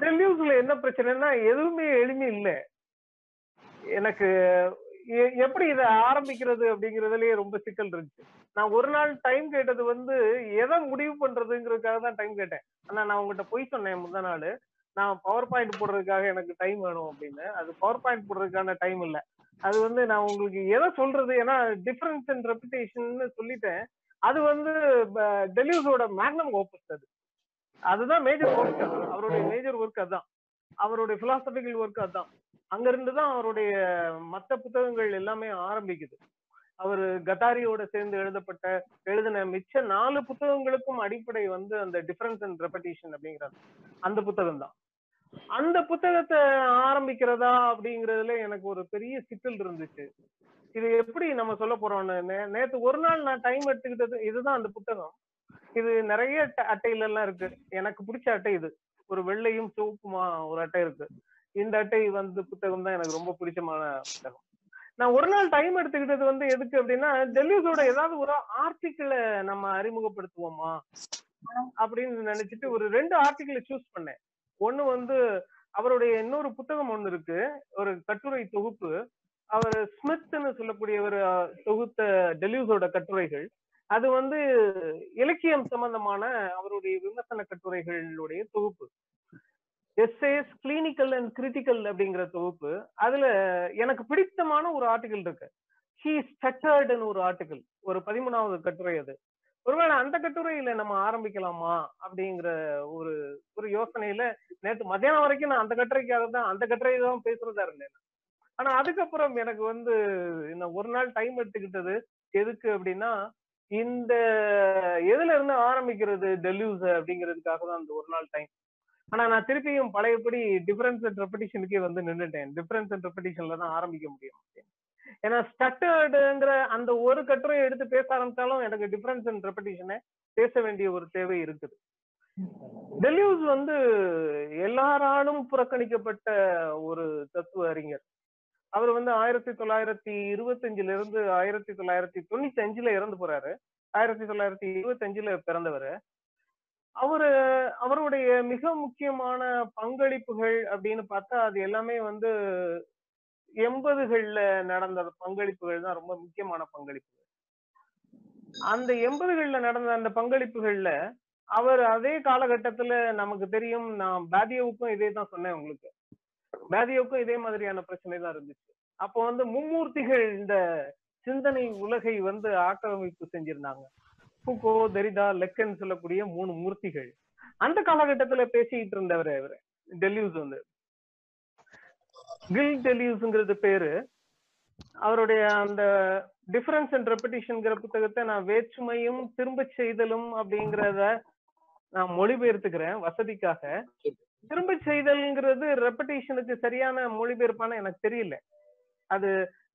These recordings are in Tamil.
டெல்யூஸ்ல என்ன பிரச்சனைன்னா எதுவுமே எளிமை இல்ல. எனக்கு எ- எப்படி இதை ஆரம்பிக்கிறது அப்படிங்கறதுலயே ரொம்ப சிக்கல் இருந்துச்சு. நான் ஒரு நாள் டைம் கேட்டது வந்து எதை முடிவு பண்றதுங்கிறதுக்காக தான் டைம் கேட்டேன். ஆனா நான் உங்ககிட்ட போய் சொன்னேன் முத நாள். நான் பவர் பாயிண்ட் போடுறதுக்காக எனக்கு டைம் வேணும் அப்படின்னு. அது பவர் பாயிண்ட் போடுறதுக்கான டைம் இல்ல. அது வந்து நான் உங்களுக்கு எதை சொல்றது? ஏன்னா டிஃபரன்ஸ் அண்ட் ரெப்புடேஷன் சொல்லிட்டேன். அது வந்து டெலியூஸோட மேக்னம் ஓப்பஸ் அது. அதுதான் மேஜர் ஒர்க் அவருடைய மேஜர் ஒர்க் அதான். அவருடைய பிலாசபிக்கல் ஒர்க் அதான். அங்கிருந்து தான் அவருடைய மத்த புத்தகங்கள் எல்லாமே ஆரம்பிக்குது. அவர் கட்டாரியோட சேர்ந்து எழுதப்பட்ட எழுதின மிச்ச நாலு புத்தகங்களுக்கும் அடிப்படை வந்து அந்த டிஃபரன்ஸ் அண்ட் ரெப்படிஷன் அப்படிங்கிறது அந்த புத்தகம் தான். அந்த புத்தகத்தை ஆரம்பிக்கிறதா அப்படிங்கறதுல எனக்கு ஒரு பெரிய சிக்கல் இருந்துச்சு. இது எப்படி நம்ம சொல்ல போறோம்னு நேத்து ஒரு நாள் நான் டைம் எடுத்துக்கிட்டது இதுதான் அந்த புத்தகம். இது நிறைய அட்டையில எல்லாம் இருக்கு. எனக்கு பிடிச்ச அட்டை இது. ஒரு வெள்ளையும் சிவப்புமா ஒரு அட்டை இருக்கு. இந்த அட்டை வந்து புத்தகம் தான் எனக்கு ரொம்ப பிடிச்சமான புத்தகம். நான் ஒரு நாள் டைம் எடுத்துக்கிட்டது வந்து எதுக்கு அப்படின்னா டெல்லிஸோட ஏதாவது ஒரு ஆர்டிக்கிளை நம்ம அறிமுகப்படுத்துவோமா அப்படின்னு நினைச்சிட்டு ஒரு ரெண்டு ஆர்டிக்கிளை சூஸ் பண்ணேன். ஒண்ணு வந்து அவருடைய இன்னொரு புத்தகம் ஒண்ணு இருக்கு. ஒரு கட்டுரை தொகுப்பு. அவர் ஸ்மித்னு சொல்லக்கூடிய ஒரு தொகுத்த டெலியூஸோட கட்டுரைகள். அது வந்து இலக்கியம் சம்பந்தமான அவருடைய விமர்சன கட்டுரைகளுடைய தொகுப்பு. எஸ்ஏஸ் கிளினிக்கல் அண்ட் கிரிட்டிக்கல் அப்படிங்கிற தொகுப்பு. அதுல எனக்கு பிடித்தமான ஒரு ஆர்டிகல் இருக்கு. ஹீ ஸ்டட்டர்டுன்னு ஒரு ஆர்டிகல் ஒரு பதிமூணாவது கட்டுரை அது. ஒருவேளை அந்த கட்டுரையில நம்ம ஆரம்பிக்கலாமா அப்படிங்கிற ஒரு ஒரு யோசனையில நேத்து மத்தியானம் வரைக்கும் நான் அந்த கட்டுரைக்காக தான் அந்த கட்டுரையை தான் பேசுறதா இருந்தேன். ஆனா அதுக்கப்புறம் எனக்கு வந்து இந்த ஒரு நாள் டைம் எடுத்துக்கிட்டது எதுக்கு அப்படின்னா இந்த எதுல இருந்து ஆரம்பிக்கிறது டெல்யூஸ் அப்படிங்கிறதுக்காக தான் அந்த ஒரு நாள் டைம் ஆனா நான் திருப்பியும் பழையபடி டிஃபரன்ஸ் அண்ட் ரெப்படிஷனுக்கே வந்து நின்னுட்டேன். டிஃபரன்ஸ் அண்ட் ரெப்படிஷன்ல தான் ஆரம்பிக்க முடியும். ஏன்னா ஸ்டட்டர்டுங்கிற அந்த ஒரு கட்டுரையை எடுத்து பேச ஆரம்பிச்சாலும் எனக்கு டிஃபரன்ஸ் அண்ட் ரெப்படிஷனை பேச வேண்டிய ஒரு தேவை இருக்குது. டெல்யூஸ் வந்து எல்லாராலும் புறக்கணிக்கப்பட்ட ஒரு தத்துவ அறிஞர். அவர் வந்து ஆயிரத்தி தொள்ளாயிரத்தி இருபத்தஞ்சுல இருந்து ஆயிரத்தி தொள்ளாயிரத்தி தொண்ணூத்தி அஞ்சுல இறந்து போறாரு. ஆயிரத்தி தொள்ளாயிரத்தி இருபத்தஞ்சுல பிறந்தவர். அவரு அவருடைய மிக முக்கியமான பங்களிப்புகள் அப்படின்னு பார்த்தா அது எல்லாமே வந்து எண்பதுகள்ல நடந்த பங்களிப்புகள் தான் ரொம்ப முக்கியமான பங்களிப்புகள். அந்த எண்பதுகள்ல நடந்த அந்த பங்களிப்புகள்ல அவர் அதே காலகட்டத்துல நமக்கு தெரியும் நான் பேதியோவுக்கும் இதே தான் சொன்னேன் உங்களுக்கு. பேதியோவுக்கும் இதே மாதிரியான பிரச்சனை தான் இருந்துச்சு. அப்போ வந்து மும்மூர்த்திகள் இந்த சிந்தனை உலகை வந்து ஆக்கிரமிப்பு செஞ்சிருந்தாங்க. ஃபுகோ தெரிதா லெக்கன் சொல்லக்கூடிய மூணு மூர்த்திகள். அந்த காலகட்டத்துல பேசிட்டு இருந்தவர் இவர் டெல்யூஸ் வந்து. கில் டெல்யூஸ்ங்கிறது பேரு. அவருடைய அந்த டிஃபரன்ஸ் அண்ட் ரெப்படிஷன்ங்கிற புத்தகத்தை நான் வேற்றுமையும் திரும்ப செய்தலும் அப்படிங்கிறத நான் மொழிபெயர்த்துக்கிறேன் வசதிக்காக. திரும்ப செய்தல்ங்கிறது ரெப்படேஷனுக்கு சரியான மொழிபெயர்ப்பான எனக்கு தெரியல. அது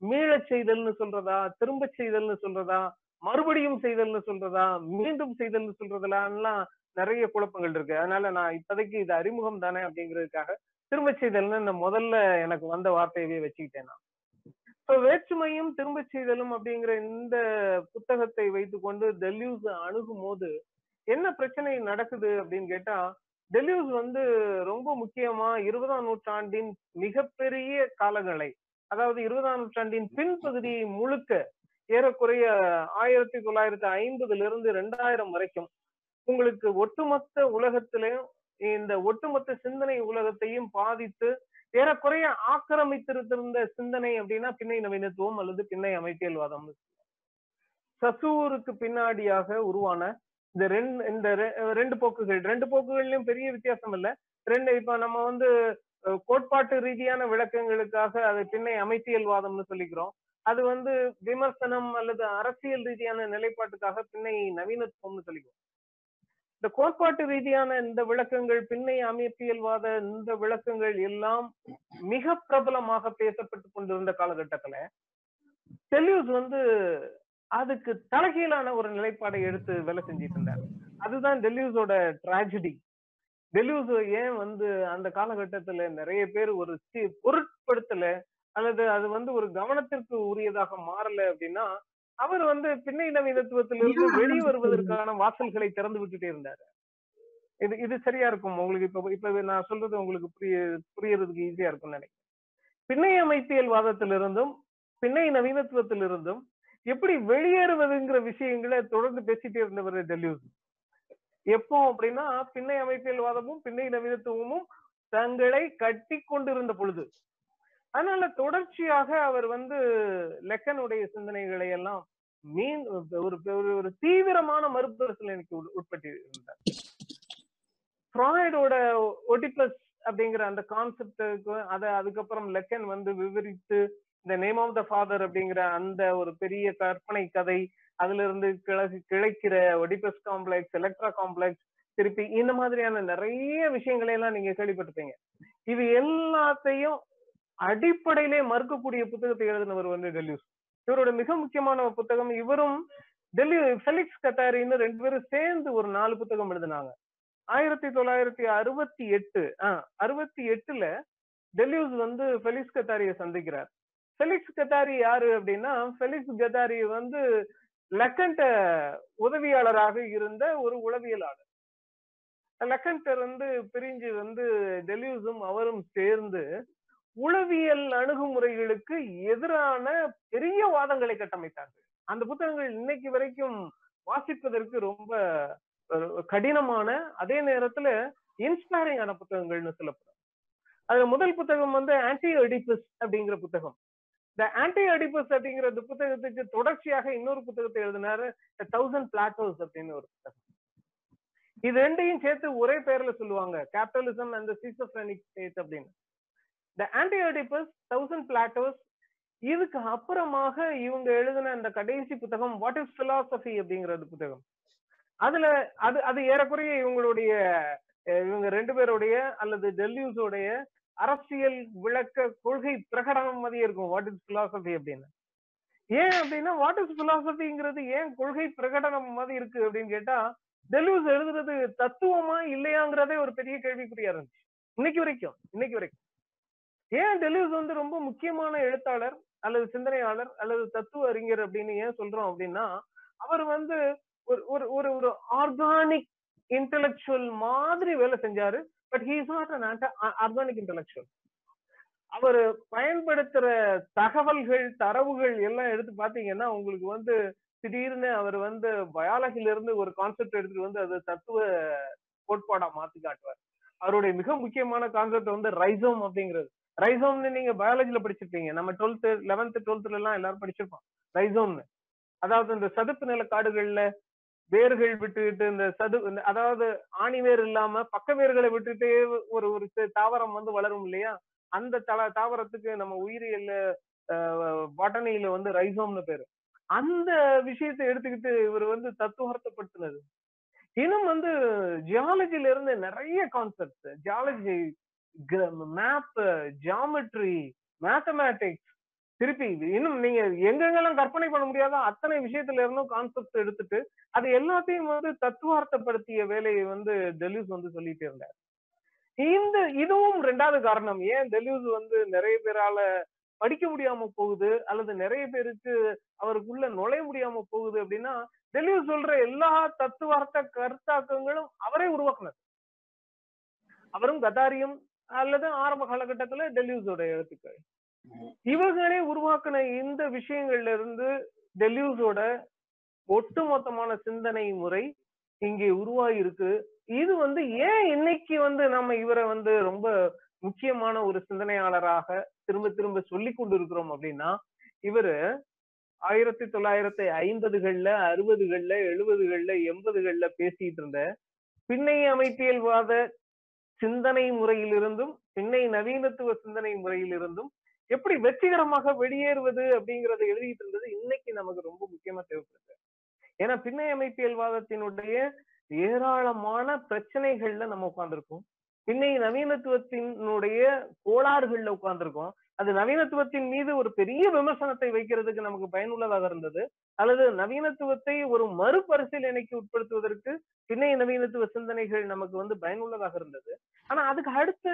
மீளச் செய்தல்னு சொல்றதா திரும்ப செய்தல்னு சொல்றதா மறுபடியும் செய்தல்னு சொல்றதா மீண்டும் செய்தல்னு சொல்றதுலாம் நிறைய குழப்பங்கள் இருக்கு. அதனால நான் இப்போதைக்கு இது அறிமுகம் தானே அப்படிங்கிறதுக்காக திரும்ப செய்தல்னு இந்த முதல்ல எனக்கு வந்த வார்த்தையவே வச்சுக்கிட்டேன் நான். இப்போ வேற்றுமையும் திரும்ப செய்தலும் அப்படிங்கிற இந்த புத்தகத்தை வைத்துக்கொண்டு டெல்யூஸ் அணுகும் போது என்ன பிரச்சனை நடக்குது அப்படின்னு கேட்டா டெலியூஸ் வந்து ரொம்ப முக்கியமா இருபதாம் நூற்றாண்டின் மிகப்பெரிய காலங்களை அதாவது இருபதாம் நூற்றாண்டின் பின்பகுதி முழுக்க ஏறக்குறைய ஆயிரத்தி தொள்ளாயிரத்தி ஐம்பதுல இருந்து ரெண்டாயிரம் வரைக்கும் உங்களுக்கு ஒட்டுமொத்த உலகத்திலையும் இந்த ஒட்டுமொத்த சிந்தனை உலகத்தையும் பாதித்து ஏறக்குறைய ஆக்கிரமித்திருந்த சிந்தனை அப்படின்னா பின்னை நவீனத்துவம் அல்லது பின்னை அமைப்பியல்வாதம். சசூருக்கு பின்னாடியாக உருவான இந்த ரெண்டு இந்த ரெ- ரெண்டு போக்குகள் ரெண்டு போக்குகள்லயும் பெரிய வித்தியாசம் இல்ல. ரெண்டு இப்ப நம்ம வந்து கோட்பாட்டு ரீதியான விளக்கங்களுக்காக அதை பின்னை அமைத்தியல்வாதம்னு சொல்லிக்கிறோம். அது வந்து விமர்சனம் அல்லது அரசியல் ரீதியான நிலைப்பாட்டுக்காக பின்னை நவீனத்துவம்னு சொல்லிக்கிறோம். இந்த கோட்பாட்டு ரீதியான இந்த விளக்கங்கள் பின்னை அமைப்பியல்வாத இந்த விளக்கங்கள் எல்லாம் மிக பிரபலமாக பேசப்பட்டு கொண்டிருந்த காலகட்டத்துல செல்யூஸ் வந்து அதுக்கு தலைகீழான ஒரு நிலைப்பாடை எடுத்து வேலை செஞ்சிட்டு இருந்தார். அதுதான் டெல்யூஸோட டிராஜடி டெல்யூஸ் ஏன் வந்து அந்த காலகட்டத்துல நிறைய பேர் ஒரு பொருட்படுத்தல அல்லது அது வந்து ஒரு கவனத்திற்கு உரியதாக மாறல அப்படின்னா அவர் வந்து பின்னை நவீனத்துவத்திலிருந்து வெளியே வருவதற்கான வாசல்களை திறந்து விட்டுட்டே இருந்தார். இது இது சரியா இருக்கும் உங்களுக்கு இப்ப இப்ப நான் சொல்றது உங்களுக்கு புரிய புரியறதுக்கு ஈஸியா இருக்கும்னு நினைக்கிறேன். பின்னை அமைப்பியல் வாதத்திலிருந்தும் பின்னை நவீனத்துவத்திலிருந்தும் எப்படி வெளியேறுவதுங்கிற விஷயங்களை தொடர்ந்து பேசிட்டே இருந்தவர் டெல்யூஸ். எப்போ அப்படின்னா பின்னை அமைப்பியல் வாதமும் பின்னை நவீனத்துவமும் தங்களை கட்டி கொண்டிருந்த பொழுது. அதனால தொடர்ச்சியாக அவர் வந்து லெக்கனுடைய சிந்தனைகளை எல்லாம் மீன் ஒரு ஒரு- தீவிரமான மறுபரிசீலனைக்கு உட்- உட்பட்டு இருந்தார் ஃப்ராய்டோட ஒடிபஸ் அப்படிங்கிற அந்த கான்செப்டுக்கு அதை அதுக்கப்புறம் லெக்கன் வந்து விவரித்து இந்த நேம் ஆஃப் த ஃபாதர் அப்படிங்கிற அந்த ஒரு பெரிய கற்பனை கதை அதுல இருந்து கிழக்கு கிளைக்கிற ஒடிபஸ் காம்ப்ளெக்ஸ் எலக்ட்ரா காம்ப்ளெக்ஸ் திருப்பி இந்த மாதிரியான நிறைய விஷயங்களை எல்லாம் நீங்க கேள்விப்பட்டிருப்பீங்க. இது எல்லாத்தையும் அடிப்படையிலே மறுக்கக்கூடிய புத்தகத்தை எழுதினவர் வந்து டெல்யூஸ். இவரோட மிக முக்கியமான புத்தகம் இவரும் டெல்லி ஃபெலிக்ஸ் கத்தாரின்னு ரெண்டு பேரும் சேர்ந்து ஒரு நாலு புத்தகம் எழுதினாங்க. ஆயிரத்தி தொள்ளாயிரத்தி அறுபத்தி எட்டு ஆஹ் அறுபத்தி எட்டுல டெல்யூஸ் வந்து ஃபெலிக்ஸ் கத்தாரியை சந்திக்கிறார். ஃபெலிக்ஸ் கத்தாரி யாரு அப்படின்னா ஃபெலிக்ஸ் கத்தாரி வந்து லக்கண்ட உதவியாளராக இருந்த ஒரு உளவியலாளர். லக்கண்டர் வந்து பிரிஞ்சு வந்து டெலியூஸும் அவரும் சேர்ந்து உளவியல் அணுகுமுறைகளுக்கு எதிரான பெரிய வாதங்களை கட்டமைத்தார்கள். அந்த புத்தகங்கள் இன்னைக்கு வரைக்கும் வாசிப்பதற்கு ரொம்ப கடினமான அதே நேரத்துல இன்ஸ்பைரிங்கான புத்தகங்கள்னு சொல்லப்படும். அதுல முதல் புத்தகம் வந்து ஆன்டி எடிபஸ் அப்படிங்கிற புத்தகம். த ஆன்டி அடிபஸ் அப்படிங்கிற புத்தகத்துக்கு தொடர்ச்சியாக இன்னொரு புத்தகத்தை எழுதினாரு தௌசண்ட் பிளாட்டோஸ் அப்படின்னு ஒரு புத்தகம். இது ரெண்டையும் சேர்த்து ஒரே பேர்ல சொல்லுவாங்க கேபிட்டலிசம் அண்ட் சீசோஃபெனிக் ஸ்டேட் அப்படின்னு. The anti Oedipus thousand plateaus இதுக்கு அப்புறமாக இவங்க எழுதின அந்த கடைசி புத்தகம் வாட் இஸ் பிலாசபி அப்படிங்கிறது புத்தகம். அதுல அது அது ஏறக்குறைய இவங்களுடைய இவங்க ரெண்டு பேருடைய அல்லது டெல்யூஸோடைய அரசியல் விளக்க கொள்கை பிரகடனம் மாதிரி இருக்கும். வாட் இஸ் பிலாசபி அப்படின்னு. ஏன் அப்படின்னா வாட் இஸ் பிலாசபிங்கிறது ஏன் கொள்கை பிரகடனம் மாதிரி இருக்கு அப்படின்னு கேட்டா டெலிவஸ் எழுதுறது தத்துவமா இல்லையாங்கிறதே ஒரு பெரிய கேள்விக்குறியா இருந்துச்சு. இன்னைக்கு வரைக்கும் இன்னைக்கு வரைக்கும். ஏன் டெல்யூஸ் வந்து ரொம்ப முக்கியமான எழுத்தாளர் அல்லது சிந்தனையாளர் அல்லது தத்துவ அறிஞர் அப்படின்னு ஏன் சொல்றோம் அப்படின்னா அவர் வந்து ஒரு ஒரு ஒரு ஒரு ஆர்கானிக் இன்டெலெக்சுவல் மாதிரி வேலை செஞ்சாரு. But he is not an organic intellectual அவர் பயன்படுத்துற தகவல்கள் தரவுகள் எல்லாம் எடுத்து பாத்தீங்கன்னா உங்களுக்கு வந்து திடீர்னு அவர் வந்து பயாலஜில இருந்து ஒரு கான்செப்ட் எடுத்துட்டு வந்து அது தத்துவ கோட்பாடா மாத்தி காட்டுவார். அவருடைய மிக முக்கியமான கான்செப்ட் வந்து ரைசோம் அப்படிங்கிறது. ரைசோம்னு நீங்க பயாலஜில படிச்சிருப்பீங்க. நம்ம டுவெல்த் லெவன்த் டுவெல்த்ல எல்லாம் எல்லாரும் படிச்சிருப்போம். ரைசோம்னு. அதாவது இந்த சதுப்பு நில காடுகள்ல வேர்கள் விட்டுக்கிட்டு இந்த சது இந்த- அதாவது ஆணி வேர் இல்லாம பக்க வேர்களை விட்டுட்டே ஒரு ஒரு தாவரம் வந்து வளரும் இல்லையா? அந்த தல தாவரத்துக்கு நம்ம உயிரியல்ல பாட்டனியில வந்து ரைசோம்னு பேரு. அந்த விஷயத்தை எடுத்துக்கிட்டு இவர் வந்து தத்துவார்த்தப்படுத்தினது இன்னும் வந்து ஜியாலஜில இருந்து நிறைய concept geology map geometry mathematics திருப்பி இன்னும் நீங்க எங்கெங்கெல்லாம் கற்பனை பண்ண முடியாதோ அத்தனை விஷயத்துல இருந்தும் கான்செப்ட் எடுத்துட்டு அது எல்லாத்தையும் வந்து தத்துவார்த்தப்படுத்திய வேலையை வந்து டெலியூஸ் வந்து சொல்லிட்டு இருந்தார். இந்த இதுவும் ரெண்டாவது காரணம். ஏன் டெலியூஸ் வந்து நிறைய பேரால படிக்க முடியாம போகுது அல்லது நிறைய பேருக்கு அவருக்குள்ள நுழைய முடியாம போகுது அப்படின்னா டெலியூஸ் சொல்ற எல்லா தத்துவார்த்த கருத்தாக்கங்களும் அவரே உருவாக்குனது அவரும் கதாரியும் அல்லது ஆரம்ப காலகட்டத்துல டெலியூஸோட எழுத்துக்கள். இவர்களே உருவாக்குன இந்த விஷயங்கள்ல இருந்து டெல்யூஸோட ஒட்டுமொத்தமான சிந்தனை முறை இங்கே உருவாகி இருக்கு இது வந்து ஏன் இன்னைக்கு வந்து நம்ம இவரை வந்து ரொம்ப முக்கியமான ஒரு சிந்தனையாளராக திரும்ப திரும்ப சொல்லி கொண்டு இருக்கிறோம் அப்படின்னா இவரு ஆயிரத்தி தொள்ளாயிரத்தி ஐம்பதுகள்ல அறுபதுகள்ல எழுபதுகள்ல எண்பதுகள்ல பேசிட்டு இருந்த பின்னை அமைப்பியல்வாத சிந்தனை முறையிலிருந்தும் பின்னை நவீனத்துவ சிந்தனை முறையிலிருந்தும் எப்படி வெற்றிகரமாக வெளியேறுவது அப்படிங்கறத எழுதிட்டு இருந்தது இன்னைக்கு நமக்கு ரொம்ப முக்கியமா தேவைப்படுது. ஏன்னா பின்னை அமைப்பியல்வாதத்தினுடைய ஏராளமான பிரச்சனைகள்ல நம்ம உட்கார்ந்துருக்கோம். பின்னை நவீனத்துவத்தினுடைய கோளாறுகள்ல உட்கார்ந்துருக்கோம். அது நவீனத்துவத்தின் மீது ஒரு பெரிய விமர்சனத்தை வைக்கிறதுக்கு நமக்கு பயனுள்ளதாக இருந்தது. அல்லது நவீனத்துவத்தை ஒரு மறுபரிசீலனைக்கு உட்படுத்துவதற்கு பின்னை நவீனத்துவ சிந்தனைகள் நமக்கு வந்து பயனுள்ளதாக இருந்தது. ஆனா அதுக்கு அடுத்து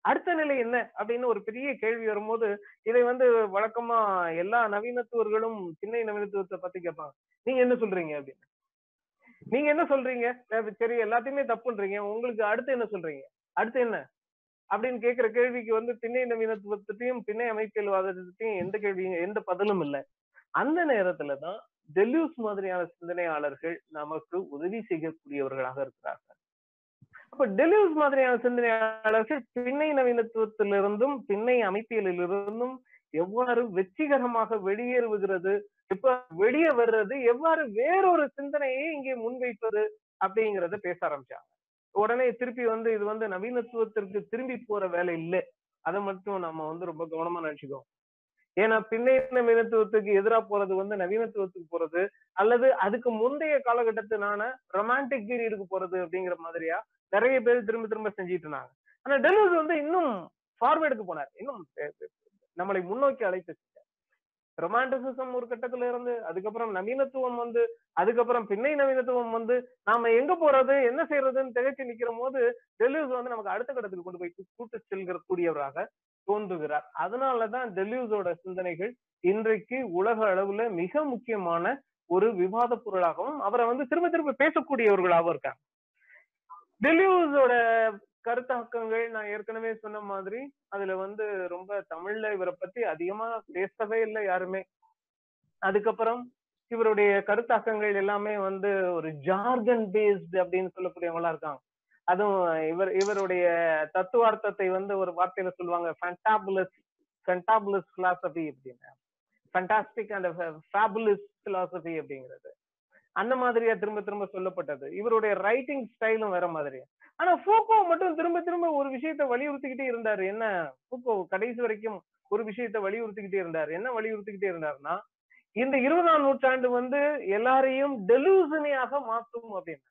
அடுத்த நிலை என்ன அப்படின்னு ஒரு பெரிய கேள்வி வரும்போது இதை வந்து வழக்கமா எல்லா நவீனத்துவர்களும் சின்ன நவீனத்துவத்தை பத்தி கேட்பாங்க. நீங்க என்ன சொல்றீங்க அப்படின்னு. நீங்க என்ன சொல்றீங்க? சரி எல்லாத்தையுமே தப்புன்றீங்க. உங்களுக்கு அடுத்து என்ன சொல்றீங்க? அடுத்து என்ன? அப்படின்னு கேட்கிற கேள்விக்கு வந்து பின்னை நவீனத்துவத்தையும் பின்னை அமைப்பியல்வாதத்தையும் எந்த கேள்வியும் எந்த பதிலும் இல்லை. அந்த நேரத்துலதான் டெல்யூஸ் மாதிரியான சிந்தனையாளர்கள் நமக்கு உதவி செய்யக்கூடியவர்களாக இருக்கிறார்கள். அப்ப டெலிவ்ஸ் மாதிரியான சிந்தனையாளர்கள் பின்னை நவீனத்துவத்திலிருந்தும் பின்னை அமைப்பியலிலிருந்தும் எவ்வாறு வெற்றிகரமாக வெளியேறுகிறது இப்ப வெளியே வர்றது எவ்வாறு வேறொரு சிந்தனையை இங்கே முன்வைப்பது அப்படிங்கறத பேச ஆரம்பிச்சாங்க. உடனே திருப்பி வந்து இது வந்து நவீனத்துவத்திற்கு திரும்பி போற வேலை இல்லை. அதை மட்டும் நம்ம வந்து ரொம்ப கவனமா நினைச்சுக்கோம் ஏன்னா பின்னை நவீனத்துவத்துக்கு எதிரா போறது வந்து நவீனத்துவத்துக்கு போறது அல்லது அதுக்கு முந்தைய காலகட்டத்தினான ரொமான்டிக் பீரியடுக்கு போறது அப்படிங்கிற மாதிரியா நிறைய பேர் திரும்ப திரும்ப செஞ்சிட்டு இருந்தாங்க. ஆனா டெல்லூஸ் வந்து இன்னும் ஃபார்வேர்டுக்கு போனார். இன்னும் நம்மளை முன்னோக்கி அழைத்து ரொமான்டிசிசம் ஒரு கட்டத்துல இருந்து அதுக்கப்புறம் நவீனத்துவம் வந்து அதுக்கப்புறம் பின்னை நவீனத்துவம் வந்து நாம எங்க போறது என்ன செய்யறதுன்னு திகைச்சு நிக்கிற போது டெலியூஸ் வந்து நமக்கு அடுத்த கட்டத்துக்கு கொண்டு போய் கூட்டு செல்கிற கூடியவராக தோன்றுகிறார். அதனாலதான் டெலியூஸோட சிந்தனைகள் இன்றைக்கு உலக அளவுல மிக முக்கியமான ஒரு விவாத பொருளாகவும் அவரை வந்து திரும்ப திரும்ப பேசக்கூடியவர்களாகவும் இருக்காங்க. டெலியூஸோட கருத்தாக்கங்கள் நான் ஏற்கனவே சொன்ன மாதிரி அதுல வந்து ரொம்ப தமிழ்ல இவரை பத்தி அதிகமா பேசவே இல்லை யாருமே. அதுக்கப்புறம் இவருடைய கருத்தாக்கங்கள் எல்லாமே வந்து ஒரு ஜார்கன் பேஸ்டு அப்படின்னு சொல்லக்கூடியவங்களா இருக்காங்க. அதுவும் இவர் இவருடைய தத்துவார்த்தத்தை வந்து ஒரு வார்த்தையில சொல்லுவாங்க ஃபண்டாபுலஸ் ஃபண்டாபுலஸ் பிலாசபி அப்படின்னு ஃபண்டாஸ்டிக் அண்ட் ஃபேபுலஸ் பிலாசபி அப்படிங்கிறது. அந்த மாதிரியா திரும்ப திரும்ப சொல்லப்பட்டது. இவருடைய ரைட்டிங் ஸ்டைலும் வேற மாதிரி ஆனா ஃபூக்கோ மட்டும் திரும்ப திரும்ப ஒரு விஷயத்த வலியுறுத்திக்கிட்டே இருந்தாரு. என்ன? ஃபூக்கோ கடைசி வரைக்கும் ஒரு விஷயத்த வலியுறுத்திக்கிட்டே இருந்தாரு. என்ன வலியுறுத்திக்கிட்டே இருந்தாருன்னா இந்த இருபதாம் நூற்றாண்டு வந்து எல்லாரையும் டெலூசனியாக மாற்றும் அப்படின்னு.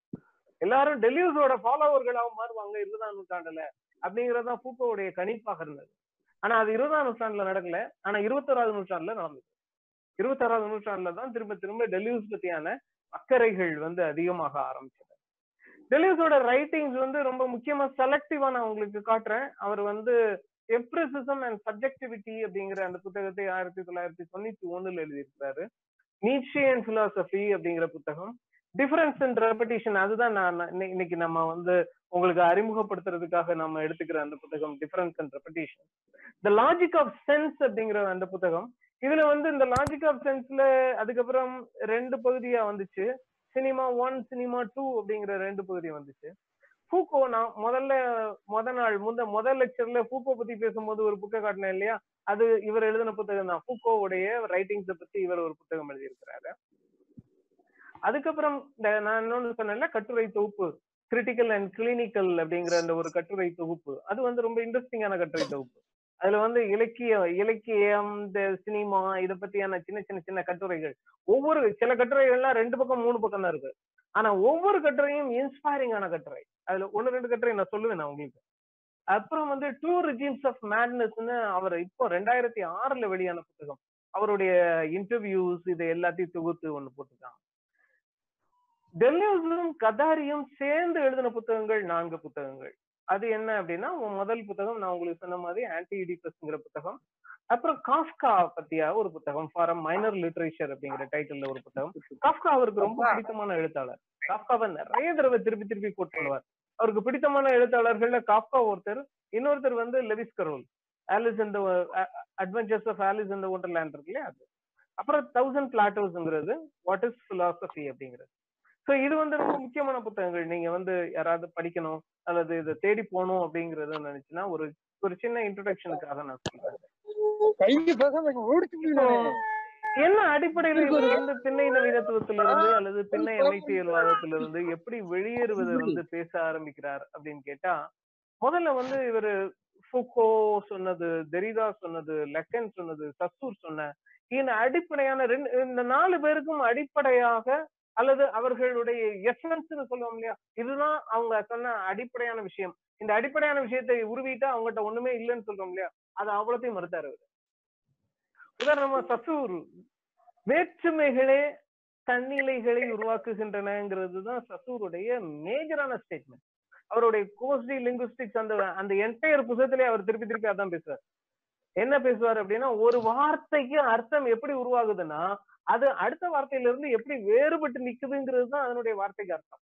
எல்லாரும் டெலியூஸோட ஃபாலோவர்களாக மாறுவாங்க இருபதாம் நூற்றாண்டுல அப்படிங்கறதுதான் ஃபூக்கோவுடைய கணிப்பாக இருந்தது. ஆனா அது இருபதாம் நூற்றாண்டுல நடக்கல. ஆனா இருபத்தோராவது நூற்றாண்டுல நடந்தது. இருபத்தாறாவது நூற்றாண்டுல தான் திரும்ப திரும்ப டெலியூஸ் பத்தியான அக்கறைகள் வந்து அதிகமாக ஆரம்பிச்சது. டெலியூஸோட ரைட்டிங்ஸ் வந்து ரொம்ப முக்கியமா செலக்டிவா நான் உங்களுக்கு காட்டுறேன். அவர் வந்து எப்ரிசிசம் அண்ட் சப்ஜெக்டிவிட்டி அப்படிங்கிற அந்த புத்தகத்தை ஆயிரத்தி தொள்ளாயிரத்தி தொண்ணூத்தி ஒண்ணுல எழுதியிருக்கிறாரு. அண்ட் பிலாசபி அப்படிங்கிற புத்தகம். டிஃபரன்ஸ் அண்ட் ரெப்படிஷன் அதுதான் நான் இன்னைக்கு நம்ம வந்து உங்களுக்கு அறிமுகப்படுத்துறதுக்காக நம்ம எடுத்துக்கிற அந்த புத்தகம் difference and repetition the logic of sense அப்படிங்கிற அந்த புத்தகம் இதுல வந்து இந்த லாஜிக் ஆஃப் சென்ஸ்ல அதுக்கப்புறம் ரெண்டு பகுதியா வந்துச்சு. சினிமா ஒன் சினிமா டூ அப்படிங்கிற ரெண்டு பகுதி வந்துச்சு. ஃபூக்கோ நான் முதல்ல முத நாள் முந்த முதல் லெக்சர்ல ஃபூக்கோ பத்தி பேசும்போது ஒரு புக்கை காட்டினேன் இல்லையா? அது இவர் எழுதின புத்தகம் தான் ஃபூக்கோவுடைய ரைட்டிங்ஸை பத்தி இவர் ஒரு புத்தகம் எழுதியிருக்கிறாரு. அதுக்கப்புறம் நான் இன்னொன்னு சொன்னேன்ல கட்டுரை தொகுப்பு. கிரிட்டிக்கல் அண்ட் கிளினிக்கல் அப்படிங்கிற அந்த ஒரு கட்டுரை தொகுப்பு. அது வந்து ரொம்ப இன்ட்ரெஸ்டிங்கான கட்டுரை தொகுப்பு. அதுல வந்து இலக்கிய இலக்கியம் இந்த சினிமா இத பத்தியான சின்ன சின்ன சின்ன கட்டுரைகள். ஒவ்வொரு சில கட்டுரைகள்லாம் ரெண்டு பக்கம் மூணு பக்கம் தான் இருக்கு. ஆனா ஒவ்வொரு கட்டுரையும் இன்ஸ்பைரிங்கான கட்டுரை. அதுல ஒன்னு ரெண்டு கட்டுரை நான் சொல்லுவேன் நான் உங்களுக்கு. அப்புறம் வந்து டூ ரிஜிம்ஸ் ஆஃப் மேட்னஸ்னு அவர் இப்போ ரெண்டாயிரத்தி ஆறுல வெளியான புத்தகம். அவருடைய இன்டர்வியூஸ் இது எல்லாத்தையும் தொகுத்து ஒண்ணு போட்டுருக்காங்க. டெல்லியூஸும் கதாரியும் சேர்ந்து எழுதின புத்தகங்கள் நான்கு புத்தகங்கள். அது என்ன அப்படின்னா முதல் புத்தகம் நான் உங்களுக்கு சொன்ன மாதிரி ஆன்டி இடிபஸ்ங்கிற புத்தகம். அப்புறம் காஃப்கா பத்தியா ஒரு புத்தகம் ஃபார் மைனர் லிட்ரேச்சர் அப்படிங்கிற டைட்டில்ல ஒரு புத்தகம். காஃப்கா அவருக்கு ரொம்ப பிடித்தமான எழுத்தாளர். காஃப்காவை நிறைய தடவை திருப்பி திருப்பி பண்ணுவார். அவருக்கு பிடித்தமான எழுத்தாளர்கள்ல காஃப்கா ஒருத்தர் இன்னொருத்தர் வந்து லெவிஸ் கரோல் ஆலிஸ் இந்த அட்வென்ச்சர்ஸ் ஆஃப் ஆலிஸ் இந்த ஒண்டர்லேண்ட் இருக்கு இல்லையா அது? அப்புறம் தௌசண்ட் பிளாட்டோஸ்ங்கிறது வாட் இஸ் பிலாசபி அப்படிங்கிறது. ஸோ இது வந்து ரொம்ப முக்கியமான புத்தகங்கள். நீங்க வந்து யாராவது படிக்கணும் அல்லது இதை தேடி போகணும் அப்படிங்கறத நினைச்சுன்னா ஒரு ஒரு சின்ன இன்ட்ரோடக்ஷனுக்காக நான் சொல்றேன். என்ன அடிப்படையில் இவர் வந்து பின்னை நவீனத்துவத்திலிருந்து அல்லது பின்னை அமைப்பியல்வாதத்திலிருந்து எப்படி வெளியேறுவதை வந்து பேச ஆரம்பிக்கிறார் அப்படின்னு கேட்டா முதல்ல வந்து இவர் ஃபுகோ சொன்னது தெரிதா சொன்னது லெக்கன் சொன்னது சசூர் சொன்ன இந்த அடிப்படையான ரெண்டு இந்த நாலு பேருக்கும் அடிப்படையாக அல்லது அவர்களுடைய எசன்ஸ்னு சொல்லுவோம் இல்லையா? இதுதான் அவங்க சொன்ன அடிப்படையான விஷயம். இந்த அடிப்படையான விஷயத்தை உருவிட்டு அவங்ககிட்ட ஒண்ணுமே இல்லைன்னு சொல்றோம் இல்லையா? அது அவ்வளோத்தையும் மறுத்தாரு உதாரணமா சசூர். வேற்றுமைகளே தன்னிலைகளை உருவாக்குகின்றனங்கிறது தான் சசூருடைய மேஜரான ஸ்டேட்மெண்ட் அவருடைய கோஸ்டி லிங்குஸ்டிக்ஸ் அந்த அந்த என்டையர் புத்தகத்திலே அவர் திருப்பி திருப்பி அதான் பேசுவார். என்ன பேசுவார் அப்படின்னா ஒரு வார்த்தைக்கு அர்த்தம் எப்படி உருவாகுதுன்னா அது அடுத்த வார்த்தையில இருந்து எப்படி வேறுபட்டு நிக்குதுங்கிறது தான் அதனுடைய வார்த்தைக்கு அர்த்தம்.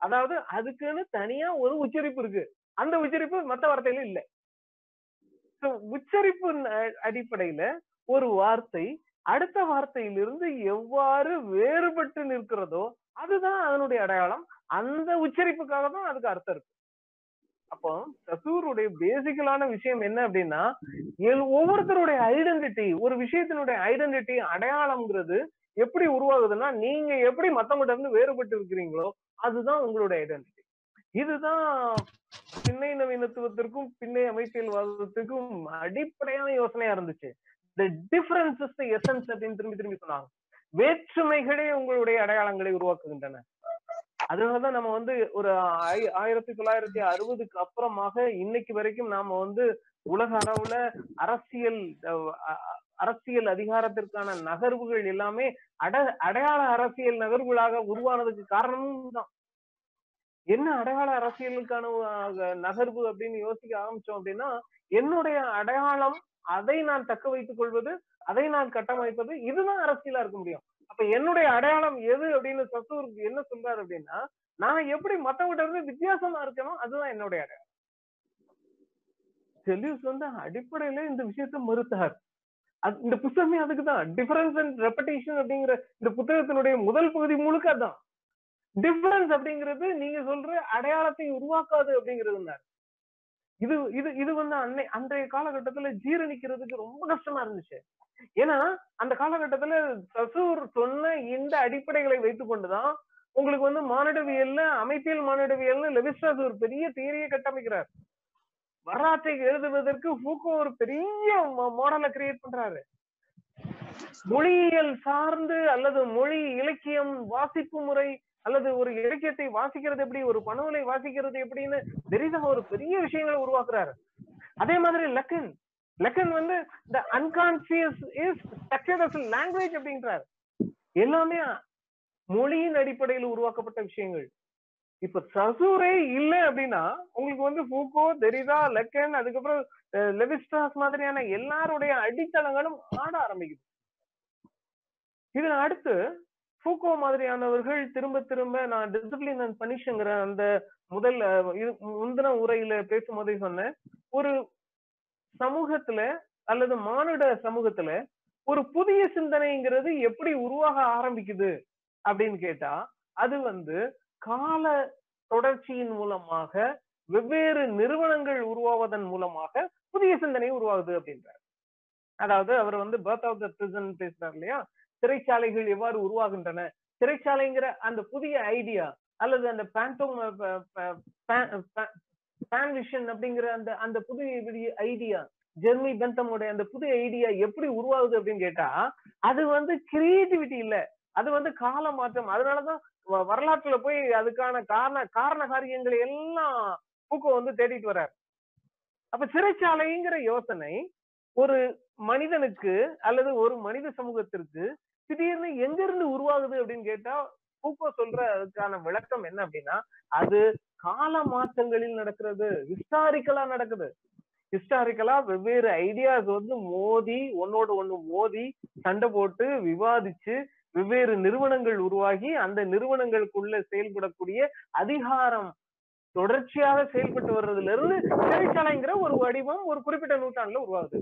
அதாவது அதுக்குன்னு தனியா ஒரு உச்சரிப்பு இருக்கு. அந்த உச்சரிப்பு மத்த வார்த்தையில இல்ல. உச்சரிப்பு அடிப்படையில ஒரு வார்த்தை அடுத்த வார்த்தையிலிருந்து எவ்வாறு வேறுபட்டு நிற்கிறதோ அதுதான் அதனுடைய அடையாளம். அந்த உச்சரிப்புக்காக தான் அதுக்கு அர்த்தம் இருக்கு. அப்போ சசூருடைய பேசிக்கலான விஷயம் என்ன அப்படின்னா ஒவ்வொருத்தருடைய ஐடென்டிட்டி ஒரு விஷயத்தினுடைய ஐடென்டிட்டி அடையாளம்ங்கிறது எப்படி உருவாகுதுன்னா நீங்க எப்படி மத்தவங்கிட்ட இருந்து வேறுபட்டு இருக்கிறீங்களோ அதுதான் உங்களுடைய ஐடென்டிட்டி இதுதான் பின்னை நவீனத்துவத்திற்கும் பின்னை அமைப்பியல்வாதத்துக்கும் அடிப்படையான யோசனையா இருந்துச்சு. த difference எசன்ஸ் அப்படின்னு திரும்பி திரும்பி சொன்னாங்க. வேற்றுமைகளே உங்களுடைய அடையாளங்களை உருவாக்குகின்றன. அதனாலதான் நம்ம வந்து ஒரு ஆயி- ஆயிரத்தி தொள்ளாயிரத்தி அறுபதுக்கு அப்புறமாக இன்னைக்கு வரைக்கும் நாம வந்து உலக அளவுல அரசியல் அஹ், அ- அரசியல் அதிகாரத்திற்கான நகர்வுகள் எல்லாமே அட அடையாள அரசியல் நகர்வுகளாக உருவானதுக்கு காரணமும் தான் என்ன அடையாள அரசியலுக்கான நகர்வு அப்படின்னு யோசிக்க ஆரம்பிச்சோம் அப்படின்னா என்னுடைய அடையாளம் அதை நான் தக்க வைத்துக் கொள்வது அதை நான் கட்டமைப்பது இதுதான் அரசியலா இருக்க முடியும். அப்ப என்னுடைய அடையாளம் எது அப்படின்னு சத்துருக்கு என்ன சொல்றாரு அப்படின்னா நான் எப்படி மத்தவங்கிட்ட இருந்து வித்தியாசமா இருக்கணும் அதுதான் என்னுடைய அடையாளம். செல்யூஸ் வந்து அடிப்படையில இந்த விஷயத்த மறுத்தார். அது- இந்த புத்தகமே அதுக்குதான் டிஃபரன்ஸ் அண்ட் ரெப்படேஷன் அப்படிங்கிற இந்த புத்தகத்தினுடைய முதல் பகுதி முழுக்க அதான். டிஃபரன்ஸ் அப்படிங்கிறது நீங்க சொல்ற அடையாளத்தை உருவாக்காது அப்படிங்கிறதுனால. இது இது இது வந்து அன்னை அன்றைய காலகட்டத்துல ஜீரணிக்கிறதுக்கு ரொம்ப கஷ்டமா இருந்துச்சு. ஏன்னா அந்த காலகட்டத்துல சசூர் சொன்ன இந்த அடிப்படைகளை வைத்துக் கொண்டுதான் உங்களுக்கு வந்து மானிடவியல்ல அமைப்பியல் மானிடவியல்னு லெவிஸ்டாஸ் ஒரு பெரிய தியரியை கட்டமைக்கிறார். வரலாற்றை எழுதுவதற்கு ஃபூக்கோ ஒரு பெரிய மாடலை கிரியேட் பண்றாரு. மொழியியல் சார்ந்து அல்லது மொழி இலக்கியம் வாசிப்பு முறை அல்லது ஒரு இலக்கியத்தை வாசிக்கிறது எப்படி ஒரு பணவலை வாசிக்கிறது எப்படின்னு தெரிந்த ஒரு பெரிய விஷயங்களை உருவாக்குறாரு. அதே மாதிரி லக்கன். லக்கன் வந்து the unconscious is structure language அப்படின்றார். எல்லாமே மொழியின் அடிப்படையில் உருவாக்கப்பட்ட விஷயங்கள். இப்ப சசூரே இல்ல அப்படின்னா உங்களுக்கு வந்து பூக்கோ தெரிதா லெக்கன் அதுக்கப்புறம் லெவிஸ்டாஸ் மாதிரியான எல்லாருடைய அடித்தளங்களும் ஆட ஆரம்பிக்குது. இதுல அடுத்து ஃபூகோ மாதிரியானவர்கள் திரும்ப திரும்ப நான் டிசிப்ளின் அண்ட் பனிஷ்ங்கிற அந்த முதல் முந்தின உரையில பேசும்போதே சொன்னேன். ஒரு சமூகத்துல அல்லது மானுட சமூகத்துல ஒரு புதிய சிந்தனைங்கிறது எப்படி உருவாக ஆரம்பிக்குது அப்படின்னு கேட்டா அது வந்து கால தொடர்ச்சியின் மூலமாக வெவ்வேறு நிறுவனங்கள் உருவாவதன் மூலமாக புதிய சிந்தனை உருவாகுது அப்படின்றார். அதாவது அவர் வந்து பர்த் ஆஃப் த பிரிசன் பேசுறாரு இல்லையா? சிறைச்சாலைகள் எவ்வாறு உருவாகின்றன? சிறைச்சாலைங்கிற அந்த புதிய ஐடியா அல்லது அந்த பேண்டோம் பேன்விஷன் அப்படிங்கிற அந்த அந்த புதிய ஐடியா ஜெர்மி பெந்தமுடைய அந்த புது ஐடியா எப்படி உருவாகுது அப்படின்னு கேட்டா அது வந்து கிரியேட்டிவிட்டி இல்ல. அது வந்து கால மாற்றம் அதனாலதான் வரலாற்றுல போய் அதுக்கான காரண காரண காரியங்களை எல்லாம் பூக்கோ வந்து தேடிட்டு வர்றார். அப்ப சிறைச்சாலைங்கிற யோசனை ஒரு மனிதனுக்கு அல்லது ஒரு மனித சமூகத்திற்கு திடீர்னு எங்க இருந்து உருவாகுது அப்படின்னு கேட்டா பூக்கோ சொல்ற அதுக்கான விளக்கம் என்ன அப்படின்னா அது கால மாற்றங்களில் நடக்கிறது ஹிஸ்டாரிக்கலா நடக்குது. ஹிஸ்டாரிக்கலா வெவ்வேறு ஐடியாஸ் வந்து மோதி ஒன்னோட ஒண்ணு மோதி சண்டை போட்டு விவாதிச்சு வெவ்வேறு நிறுவனங்கள் உருவாகி அந்த நிறுவனங்களுக்குள்ள செயல்படக்கூடிய அதிகாரம் தொடர்ச்சியாக செயல்பட்டு வர்றதுல இருந்து சிறைச்சாலைங்கிற ஒரு வடிவம் ஒரு குறிப்பிட்ட நூற்றாண்டுல உருவாகுது.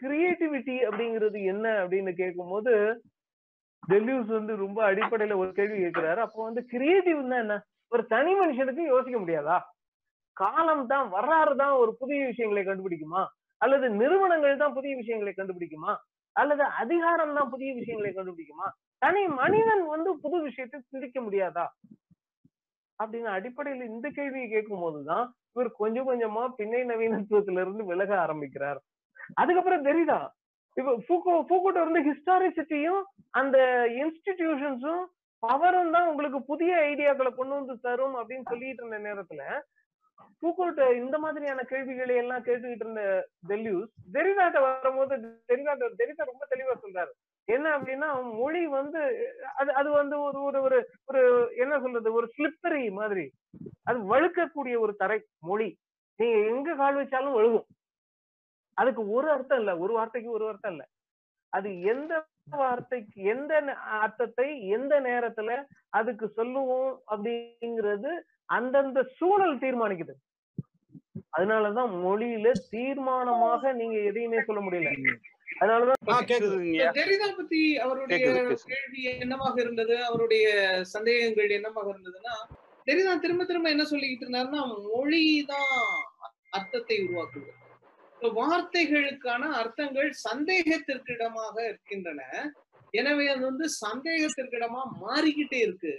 கிரியேட்டிவிட்டி அப்படிங்கிறது என்ன அப்படின்னு கேட்கும்போது டெல்யூஸ் வந்து ரொம்ப அடிப்படையில ஒரு கேள்வி கேட்கிறாரு அப்போ வந்து கிரியேட்டிவ்னா என்ன? ஒரு தனி மனுஷனுக்கு யோசிக்க முடியாதா? காலம் தான் வரலாறு தான் ஒரு புதிய விஷயங்களை கண்டுபிடிக்குமா? அல்லது நிறுவனங்கள் தான் புதிய விஷயங்களை கண்டுபிடிக்குமா? அல்லது அதிகாரம் தான் புதிய விஷயங்களை கண்டுபிடிக்குமா? தனி மனிதன் வந்து புது விஷயத்தை சிந்திக்க முடியாதா? அப்படின்னு அடிப்படையில் இந்த கேள்வியை கேட்கும் போதுதான் இவர் கொஞ்சம் கொஞ்சமா பின்னை நவீனத்துவத்துல இருந்து விலக ஆரம்பிக்கிறார். அதுக்கப்புறம் தெரியுதா? இப்போ ஃபூகோ ஃபூகோட்ட வந்து ஹிஸ்டாரிசிட்டியும் அந்த இன்ஸ்டிடியூஷன்ஸும் பவரும் தான் உங்களுக்கு புதிய ஐடியாக்களை கொண்டு வந்து தரும் அப்படின்னு சொல்லிட்டு இருந்த நேரத்துல பூக்கோட்ட இந்த மாதிரியான கேள்விகளை எல்லாம் கேட்டுக்கிட்டு இருந்த டெல்யூஸ் டெரிதாட்ட வரும்போது டெரிதாட்ட டெரிதா ரொம்ப தெளிவா சொல்றாரு. என்ன அப்படின்னா மொழி வந்து அது அது வந்து ஒரு ஒரு ஒரு ஒரு என்ன சொல்றது ஒரு ஸ்லிப்பரி மாதிரி. அது வழுக்கக்கூடிய ஒரு தரை மொழி. நீங்க எங்க கால் வச்சாலும் வழுகும். அதுக்கு ஒரு அர்த்தம் இல்ல. ஒரு வார்த்தைக்கு ஒரு அர்த்தம் இல்ல. அது எந்த வார்த்தைக்கு எந்த அர்த்தத்தை எந்த நேரத்துல அதுக்கு சொல்லுவோம் அப்படிங்கிறது அந்தந்த சூழல் தீர்மானிக்குது. அதனாலதான் மொழியில தீர்மானமாக நீங்க எதையுமே சொல்ல முடியல. அதனாலதான் பத்தி அவருடைய. கேள்வி என்னமாக இருந்தது? அவருடைய சந்தேகங்கள் என்னமாக இருந்ததுன்னா தெரிதா திரும்ப திரும்ப என்ன சொல்லிக்கிட்டு இருந்தாருன்னா மொழிதான் அர்த்தத்தை உருவாக்குது. வார்த்தைகளுக்கான அர்த்தங்கள் சந்தேகத்திற்கு இடமாக இருக்கின்றன. எனவே அது வந்து சந்தேகத்திற்கு இடமா மாறிக்கிட்டே இருக்கு.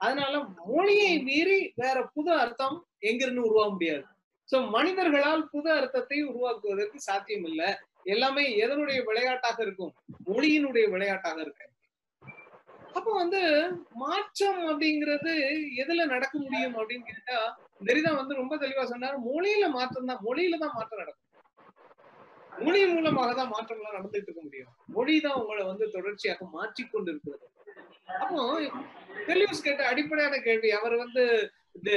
அதனால மொழியை மீறி வேற புது அர்த்தம் எங்கிருந்து உருவாக முடியாது. சோ மனிதர்களால் புது அர்த்தத்தை உருவாக்குவதற்கு சாத்தியம் இல்ல எல்லாமே எதனுடைய விளையாட்டாக இருக்கும்? மொழியினுடைய விளையாட்டாக இருக்கு. அப்போ வந்து மாற்றம் அப்படிங்கிறது எதுல நடக்க முடியும் அப்படின்னு கேட்டா தெரிதா வந்து ரொம்ப தெளிவா சொன்னாரு. மொழியில மாற்றம் தான். மொழியில தான் மாற்றம் நடக்கும். மொழி மூலமாக தான் மாற்றம் எல்லாம் நடந்துட்டு இருக்க முடியும். மொழி தான் உங்களை வந்து தொடர்ச்சியாக மாற்றிக்கொண்டு இருக்கிறது அப்போ டெலியூஸ் கேட்ட அடிப்படையான கேள்வி அவர் வந்து இந்த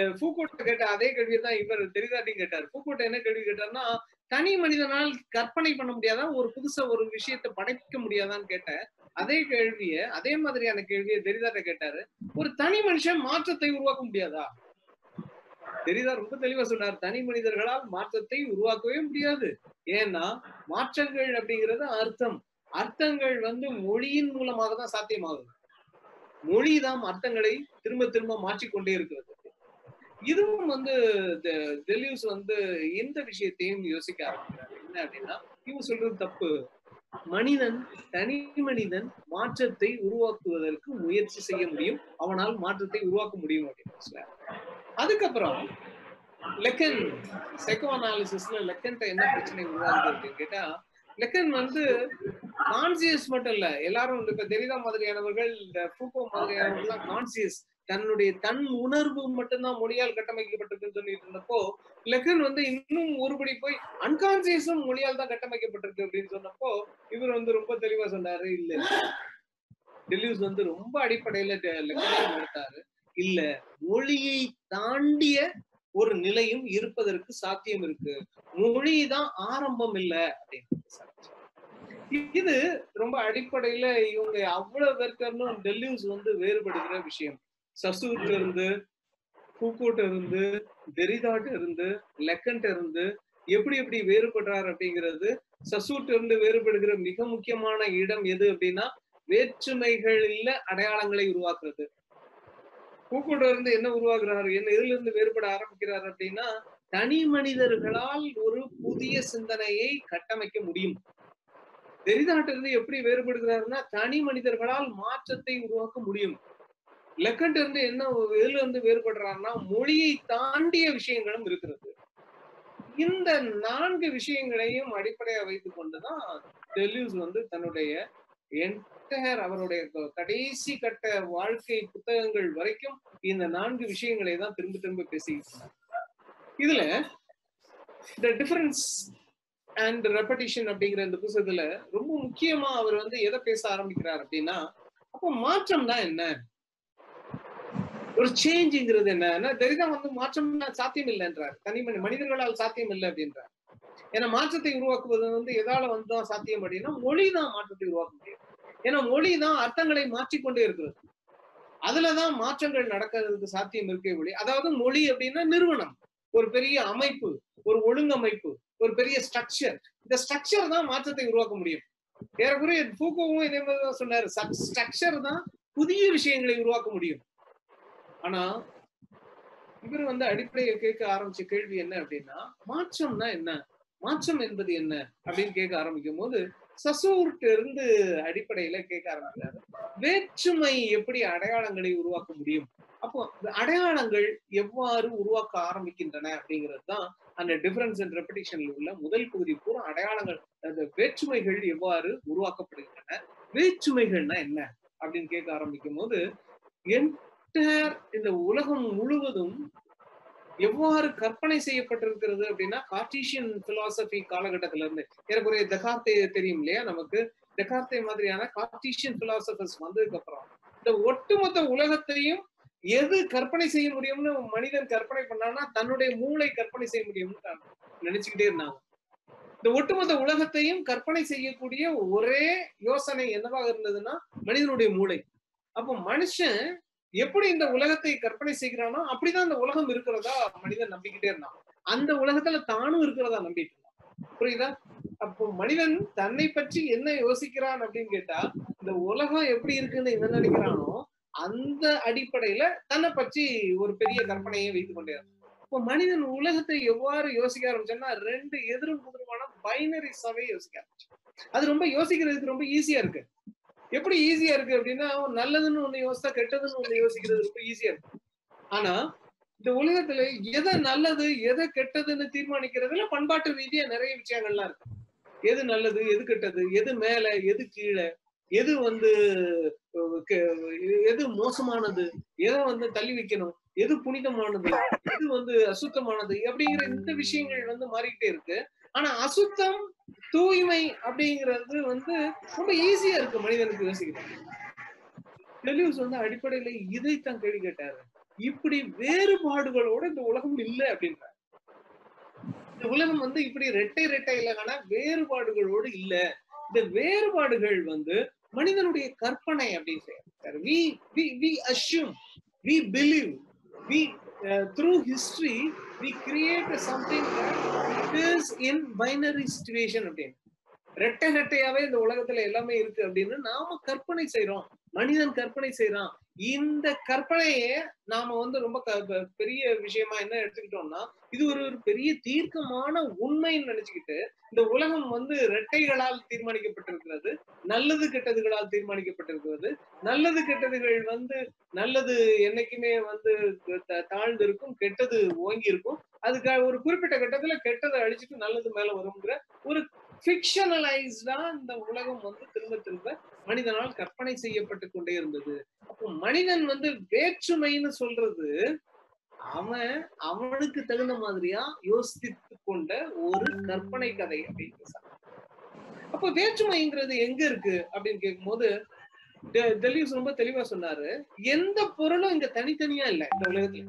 கேட்ட அதே கேள்வியை தான் இவர் தெரிதாட்டியும் கேட்டார். பூக்கோட்டை என்ன கேள்வி கேட்டார்னா தனி மனிதனால் கற்பனை பண்ண முடியாதா ஒரு புதுசா ஒரு விஷயத்தை படைக்க முடியாதான்னு கேட்ட அதே கேள்விய அதே மாதிரியான கேள்வியை தெரிதாட்ட கேட்டாரு. ஒரு தனி மனுஷன் மாற்றத்தை உருவாக்க முடியாதா? தெரியுதா ரொம்ப தெளிவா சொன்னார். தனி மனிதர்களால் மாற்றத்தை உருவாக்கவே முடியாது. ஏன்னா மாற்றங்கள் அப்படிங்கிறது அர்த்தம். அர்த்தங்கள் வந்து மொழியின் மூலமாக தான் சாத்தியமாகுது மொழிதான் அர்த்தங்களை திரும்ப திரும்ப மாற்றிக்கொண்டே இருக்கிறது. இதுவும் வந்து தெ- டெலியூஸ் வந்து இந்த விஷயத்தையும் யோசிக்க ஆரம்பிக்கிறார். என்ன அப்படின்னா இவங்க சொல்றது தப்பு. மனிதன் தனி மனிதன் மாற்றத்தை உருவாக்குவதற்கு முயற்சி செய்ய முடியும். அவனால் மாற்றத்தை உருவாக்க முடியும் அப்படின்னு சொல்ல அதுக்கப்புறம் லெக்கன் சைக்கோ அனாலிசிஸ்ல லெக்கன்ட்ட என்ன பிரச்சனை உருவாகுது அப்படின்னு கேட்டா லெக்கன் வந்து கான்சியஸ் மட்டும் இல்ல எல்லாரும் இப்ப தெரிதா மாதிரியானவர்கள் இந்த பூக்கோ மாதிரியானவர்கள் கான்சியஸ் தன்னுடைய தன் உணர்வு மட்டும்தான் மொழியால் கட்டமைக்கப்பட்டிருக்குன்னு சொல்லிட்டு இருந்தப்போ லெக்கன் வந்து இன்னும் ஒருபடி போய் அன்கான்சியஸும் மொழியால் தான் கட்டமைக்கப்பட்டிருக்கு அப்படின்னு சொன்னப்போ இவர் வந்து ரொம்ப தெளிவா சொன்னாரு இல்ல டெலியூஸ் வந்து ரொம்ப அடிப்படையில லெக்கன் எடுத்தாரு. இல்ல. மொழியை தாண்டிய ஒரு நிலையும் இருப்பதற்கு சாத்தியம் இருக்கு. மொழி தான் ஆரம்பம் இல்ல அப்படின்னு இது ரொம்ப அடிப்படையில இவங்க அவ்வளவு பேருக்கும் டெல்லியூஸ் வந்து வேறுபடுகிற விஷயம். சசூர்ல இருந்து பூக்கூட்ட இருந்து தெரிதாட் இருந்து லெக்கன்ட் இருந்து எப்படி எப்படி வேறுபடுறார் அப்படிங்கிறது சசூர்ல இருந்து வேறுபடுகிற மிக முக்கியமான இடம் எது அப்படின்னா வேற்றுமைகள் இல்ல அடையாளங்களை உருவாக்குறது. பூக்கூட்ட இருந்து என்ன உருவாக்குறாரு? என்ன இதுல இருந்து வேறுபட ஆரம்பிக்கிறார் அப்படின்னா தனி மனிதர்களால் ஒரு புதிய சிந்தனையை கட்டமைக்க முடியும். தெரிதாட்டிலிருந்து எப்படி வேறுபடுகிறாருன்னா தனி மனிதர்களால் மாற்றத்தை உருவாக்க முடியும். லெக்கண்ட் இருந்து என்ன இதுல இருந்து வேறுபடுறாருன்னா மொழியை தாண்டிய விஷயங்களும் இருக்கிறது. இந்த நான்கு விஷயங்களையும் அடிப்படையா வைத்துக் கொண்டுதான் டெல்யூஸ் வந்து தன்னுடைய என்டையர் அவருடைய கடைசி கட்ட வாழ்க்கை புத்தகங்கள் வரைக்கும் இந்த நான்கு விஷயங்களை தான் திரும்ப திரும்ப பேசிக்கிட்டு இதுல த டிஃபரன்ஸ் அண்ட் ரெப்படிஷன் அப்படிங்கிற இந்த புத்தகத்துல ரொம்ப முக்கியமா அவர் வந்து எதை பேச ஆரம்பிக்கிறார் அப்படின்னா அப்போ மாற்றம்னா என்ன? ஒரு சேஞ்சுங்கிறது என்ன? தெரிதான் வந்து மாற்றம் சாத்தியம் இல்லைன்றார். தனி மனிதர்களால் சாத்தியம் இல்லை அப்படின்றார். ஏன்னா மாற்றத்தை உருவாக்குவது வந்து எதால வந்துதான் சாத்தியம் அப்படின்னா மொழி தான் மாற்றத்தை உருவாக்க முடியும் ஏன்னா மொழி தான் அர்த்தங்களை மாற்றிக்கொண்டே இருக்கிறது அதுலதான் மாற்றங்கள் நடக்கிறதுக்கு சாத்தியம் இருக்கே மொழி அதாவது மொழி அப்படின்னா நிறுவனம். ஒரு பெரிய அமைப்பு ஒரு ஒழுங்கமைப்பு ஒரு பெரிய ஸ்ட்ரக்சர் இந்த ஸ்ட்ரக்சர் தான் மாற்றத்தை உருவாக்க முடியும். ஏறக்குறைய பூக்கோவும் இதே மாதிரி தான் சொன்னாரு ஸ்ட்ரக்சர் தான் புதிய விஷயங்களை உருவாக்க முடியும். ஆனா இவர் வந்து அடிப்படையை கேட்க ஆரம்பிச்ச கேள்வி என்ன அப்படின்னா மாற்றம்னா என்ன? மாற்றம் என்பது என்ன அப்படின்னு கேட்க ஆரம்பிக்கும் போது சசூர்ட்டு இருந்து அடிப்படையில கேட்க ஆரம்பிக்கிறாரு. வேற்றுமை எப்படி அடையாளங்களை உருவாக்க முடியும்? அப்போ அடையாளங்கள் எவ்வாறு உருவாக்க ஆரம்பிக்கின்றன அப்படிங்கிறது தான் அந்த டிஃபரன்ஸ் அண்ட் ரெப்படிஷன்ல உள்ள முதல் பகுதி பூரா அடையாளங்கள் அந்த வேற்றுமைகள் எவ்வாறு உருவாக்கப்படுகின்றன? வேற்றுமைகள்னா என்ன? அப்படின்னு கேட்க ஆரம்பிக்கும் போது என்டையர் இந்த உலகம் முழுவதும் எவ்வாறு கற்பனை செய்யப்பட்டிருக்கிறது அப்படின்னா கார்டீஷியன் பிலாசபி காலகட்டத்தில இருந்து. ஏறக்குறைய தகார்த்தே தெரியும் இல்லையா நமக்கு? டெகார்த்தே மாதிரியான கார்டீஷியன் பிலாசபர்ஸ் வந்ததுக்கு அப்புறம். இந்த ஒட்டுமொத்த உலகத்தையும் எது கற்பனை செய்ய முடியும்னு மனிதன் கற்பனை பண்ணான்னா தன்னுடைய மூளை கற்பனை செய்ய முடியும்னு நினைச்சுக்கிட்டே இருந்தாங்க. இந்த ஒட்டுமொத்த உலகத்தையும் கற்பனை செய்யக்கூடிய ஒரே யோசனை என்னவாக இருந்ததுன்னா மனிதனுடைய மூளை. அப்போ மனுஷன் எப்படி இந்த உலகத்தை கற்பனை செய்கிறானோ அப்படிதான் அந்த உலகம் இருக்கிறதா மனிதன் நம்பிக்கிட்டே இருந்தான். அந்த உலகத்துல தானும் இருக்கிறதா நம்பிட்டு இருந்தான். புரியுதா? அப்போ மனிதன் தன்னை பற்றி என்ன யோசிக்கிறான் அப்படின்னு கேட்டா இந்த உலகம் எப்படி இருக்குன்னு என்ன நினைக்கிறானோ அந்த அடிப்படையில தன்னை பற்றி ஒரு பெரிய கற்பனையை வைத்துக் கொண்டே இப்போ மனிதன் உலகத்தை எவ்வாறு யோசிக்க ஆரம்பிச்சோம்னா ரெண்டு எதிரும் புதிருமான பைனரிஸாவே யோசிக்க ஆரம்பிச்சு அது ரொம்ப யோசிக்கிறதுக்கு ரொம்ப ஈஸியா இருக்கு. எப்படி ஈஸியா இருக்கு அப்படின்னா நல்லதுன்னு ஒண்ணு யோசிச்சா கெட்டதுன்னு ஒண்ணு யோசிக்கிறது ரொம்ப ஈஸியா இருக்கு. ஆனா இந்த உலகத்துல எதை நல்லது எதை கெட்டதுன்னு தீர்மானிக்கிறதுல பண்பாட்டு ரீதியா நிறைய விஷயங்கள்லாம் இருக்கு. எது நல்லது எது கெட்டது எது மேல எது கீழே எது வந்து எது மோசமானது எதை வந்து தள்ளி வைக்கணும் எது புனிதமானது எது வந்து அசுத்தமானது அப்படிங்கிற இந்த விஷயங்கள் வந்து மாறிக்கிட்டே இருக்கு. ஆனா அசுத்தம் தூய்மை அப்படிங்கிறது வந்து ரொம்ப ஈஸியா இருக்கு மனிதனுக்கு யோசிக்கிறது டெலியூஸ் வந்து அடிப்படையில இதைத்தான் கேள்வி கேட்டாரு. இப்படி வேறுபாடுகளோட இந்த உலகம் இல்லை அப்படின்றார். இந்த உலகம் வந்து இப்படி ரெட்டை ரெட்டை இல்லைனா வேறுபாடுகளோடு இல்ல. இந்த வேறுபாடுகள் வந்து மனிதனுடைய கற்பனை அப்படின்னு சொல்றாரு we we we assume we believe we through history we create something it is in binary situation அப்படின்னு ரெட்டை ரெட்டையாவே இந்த உலகத்துல எல்லாமே இருக்கு அப்படின்னு நாம கற்பனை செய்யறோம் மனிதன் கற்பனை செய்யறான் இந்த கற்பனையே நாம வந்து ரொம்ப பெரிய விஷயமா என்ன எடுத்துக்கிட்டோம்னா இது ஒரு ஒரு பெரிய தீர்க்கமான உண்மைன்னு நினைச்சுக்கிட்டு இந்த உலகம் வந்து ரெட்டைகளால் தீர்மானிக்கப்பட்டிருக்கிறது நல்லது கெட்டதுகளால் தீர்மானிக்கப்பட்டிருக்கிறது நல்லது கெட்டதுகள் வந்து நல்லது என்னைக்குமே வந்து தாழ்ந்து இருக்கும் கெட்டது ஓங்கி இருக்கும் அதுக்கு ஒரு குறிப்பிட்ட கட்டத்துல கெட்டதை அழிச்சிட்டு நல்லது மேல வருங்கிற ஒரு ஃபிக்ஷனலைஸ்டா இந்த உலகம் வந்து திரும்ப திரும்ப மனிதனால் கற்பனை செய்யப்பட்டு கொண்டே இருந்தது. அப்போ மனிதன் வந்து வேற்றுமைன்னு சொல்றது அவன் அவனுக்கு தகுந்த மாதிரியா யோசித்து கொண்ட ஒரு கற்பனை கதை அப்படின்னு அப்போ வேற்றுமைங்கிறது எங்க இருக்கு அப்படின்னு கேட்கும்போது டெலியூஸ் ரொம்ப தெளிவா சொன்னாரு. எந்த பொருளும் இங்க தனித்தனியா இல்ல இந்த உலகத்துல.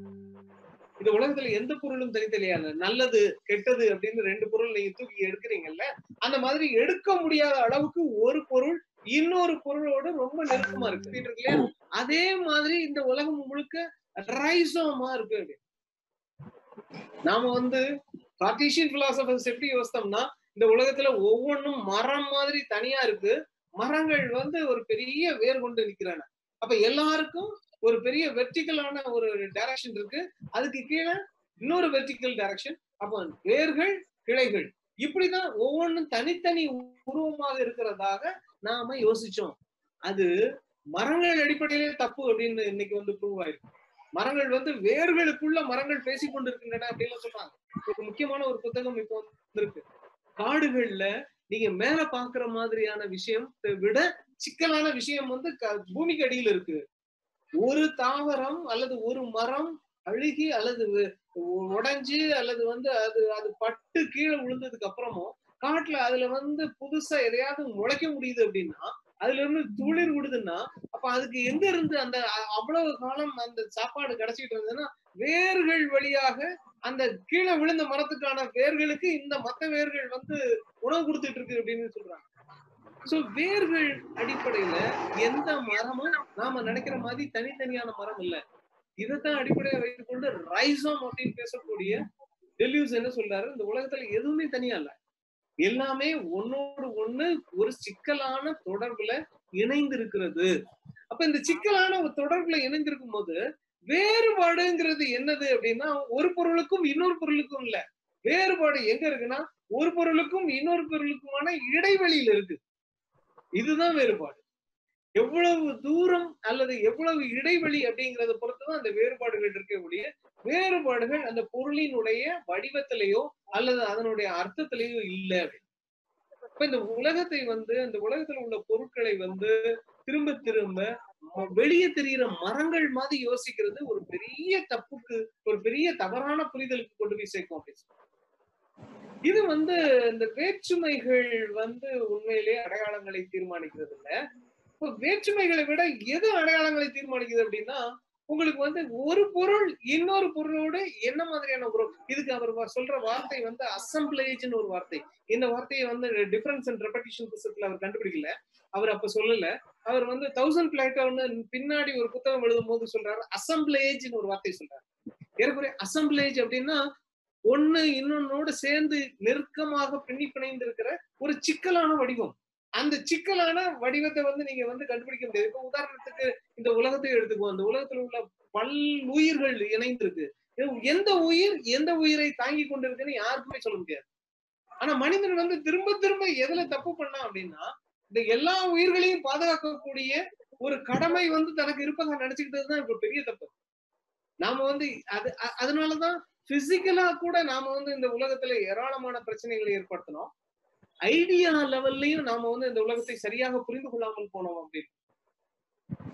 இந்த உலகத்துல எந்த பொருளும் தனித்தனியா நல்லது கெட்டது அப்படின்னு ரெண்டு பொருள் நீங்க தூக்கி எடுக்கிறீங்கல்ல அந்த மாதிரி எடுக்க முடியாத அளவுக்கு ஒரு பொருள் இன்னொரு பொருளோட ரொம்ப நெருக்கமா இருக்கு. இல்லையா? அதே மாதிரி இந்த உலகம் முழுக்க ரைசோமா இருக்கு நாம வந்து கார்டீசியன் பிலாசபர்ஸ் எப்படி யோசித்தோம்னா இந்த உலகத்துல ஒவ்வொன்றும் மரம் மாதிரி தனியா இருக்கு. மரங்கள் வந்து ஒரு பெரிய வேர் கொண்டு நிக்கிறாங்க. அப்ப எல்லாருக்கும் ஒரு பெரிய வெர்டிக்கலான ஒரு டைரக்ஷன் இருக்கு. அதுக்கு கீழே இன்னொரு வெர்டிக்கல் டைரக்ஷன் அப்போ வேர்கள் கிளைகள். இப்படிதான் ஒவ்வொன்றும் தனித்தனி உருவமாக இருக்கிறதாக நாம யோசிச்சோம். அது மரங்கள் அடிப்படையிலே தப்பு அப்படின்னு இன்னைக்கு வந்து ப்ரூவ் ஆயிருக்கு. மரங்கள் வந்து வேர்களுக்குள்ள மரங்கள் பேசிக் கொண்டிருக்கின்றன அப்படின்னு சொல்றாங்க. ஒரு முக்கியமான ஒரு புத்தகம் இப்போ இருக்கு காடுகள்ல நீங்க மேல பாக்குற மாதிரியான விஷயத்தை விட சிக்கலான விஷயம் வந்து பூமிக்கு அடியில் இருக்கு. ஒரு தாவரம் அல்லது ஒரு மரம் அழுகி அல்லது உடைஞ்சு அல்லது வந்து அது அது பட்டு கீழே விழுந்ததுக்கு அப்புறமும் காட்டுல அதுல வந்து புதுசா எதையாவது முளைக்க முடியுது அப்படின்னா அதுல இருந்து துளிர் விடுதுன்னா அப்ப அதுக்கு எங்க இருந்து அந்த அவ்வளவு காலம் அந்த சாப்பாடு கிடைச்சிட்டு இருந்ததுன்னா வேர்கள் வழியாக அந்த கீழே விழுந்த மரத்துக்கான வேர்களுக்கு இந்த மத்த வேர்கள் வந்து உணவு கொடுத்துட்டு இருக்கு அப்படின்னு சொல்றாங்க. சோ வேர்கள் அடிப்படையில எந்த மரமும் நாம நினைக்கிற மாதிரி தனித்தனியான மரம் இல்ல. இதைத்தான் அடிப்படையா வைத்துக் கொண்டு ரைசோம் அப்படின்னு பேசக்கூடிய டெலியூஸ் என்ன சொல்றாரு? இந்த உலகத்துல எதுவுமே தனியா இல்ல. எல்லாமே ஒன்னோடு ஒண்ணு ஒரு சிக்கலான தொடர்புல இணைந்து இருக்கிறது அப்ப இந்த சிக்கலான ஒரு தொடர்புல இணைந்திருக்கும் போது வேறுபாடுங்கிறது என்னது அப்படின்னா ஒரு பொருளுக்கும் இன்னொரு பொருளுக்கும் இல்ல. வேறுபாடு எங்க இருக்குன்னா ஒரு பொருளுக்கும் இன்னொரு பொருளுக்குமான இடைவெளியில இருக்கு. இதுதான் வேறுபாடு. எவ்வளவு தூரம் அல்லது எவ்வளவு இடைவெளி அப்படிங்கறத பொறுத்துதான் அந்த வேறுபாடுகள் இருக்கக்கூடிய வேறுபாடுகள் அந்த பொருளினுடைய வடிவத்திலேயோ அல்லது அதனுடைய அர்த்தத்திலேயோ இல்லை இப்ப இந்த உலகத்தை வந்து இந்த உலகத்துல உள்ள பொருட்களை வந்து திரும்ப திரும்ப வெளியே தெரிகிற மரங்கள் மாதிரி யோசிக்கிறது ஒரு பெரிய தப்புக்கு ஒரு பெரிய தவறான புரிதலுக்கு கொண்டு போய் சேர்க்கும் அப்படின்னு இது வந்து இந்த வேற்றுமைகள் வந்து உண்மையிலேயே அடையாளங்களை தீர்மானிக்கிறது இல்ல இப்போ வேற்றுமைகளை விட எது அடையாளங்களை தீர்மானிக்குது அப்படின்னா உங்களுக்கு வந்து ஒரு பொருள் இன்னொரு பொருளோட என்ன மாதிரியான உறவு? இதுக்கு அவர் வ- சொல்ற வார்த்தை வந்து அசம்பிளேஜ்னு ஒரு வார்த்தை. இந்த வார்த்தையை வந்து டிஃபரன்ஸ் அண்ட் ரெப்படிஷன் புத்தகத்துல அவர் கண்டுபிடிக்கல. அவர் அப்ப சொல்லல. அவர் வந்து தௌசண்ட் பிளாட்டோன்னு பின்னாடி ஒரு புத்தகம் எழுதும் போது சொல்றாரு அசம்பிளேஜ்னு ஒரு வார்த்தை சொல்றாரு. ஏற்கனவே அசம்பிளேஜ் அப்படின்னா ஒண்ணு இன்னொன்னோட சேர்ந்து நெருக்கமாக பின்னி பிணைந்து இருக்கிற ஒரு சிக்கலான வடிவம். அந்த சிக்கலான வடிவத்தை வந்து நீங்க வந்து கண்டுபிடிக்க முடியாது. இப்ப உதாரணத்துக்கு இந்த உலகத்தை எடுத்துக்குவோம். அந்த உலகத்துல உள்ள பல் உயிர்கள் இணைந்திருக்கு. எந்த உயிர் எந்த உயிரை தாங்கி கொண்டிருக்குன்னு யாருக்குமே சொல்ல முடியாது. ஆனா மனிதன் வந்து திரும்ப திரும்ப எதுல தப்பு பண்ணா அப்படின்னா இந்த எல்லா உயிர்களையும் பாதுகாக்கக்கூடிய ஒரு கடமை வந்து தனக்கு இருப்பதாக நினைச்சுக்கிட்டதுதான் இப்ப பெரிய தப்பு. நாம வந்து அது அதனாலதான் பிசிக்கலா கூட நாம வந்து இந்த உலகத்துல ஏராளமான பிரச்சனைகளை ஏற்படுத்தினோம். ஐடியா லெவல்லையும் நாம வந்து இந்த உலகத்தை சரியாக புரிந்து கொள்ளாமல் போனோம் அப்படின்னு.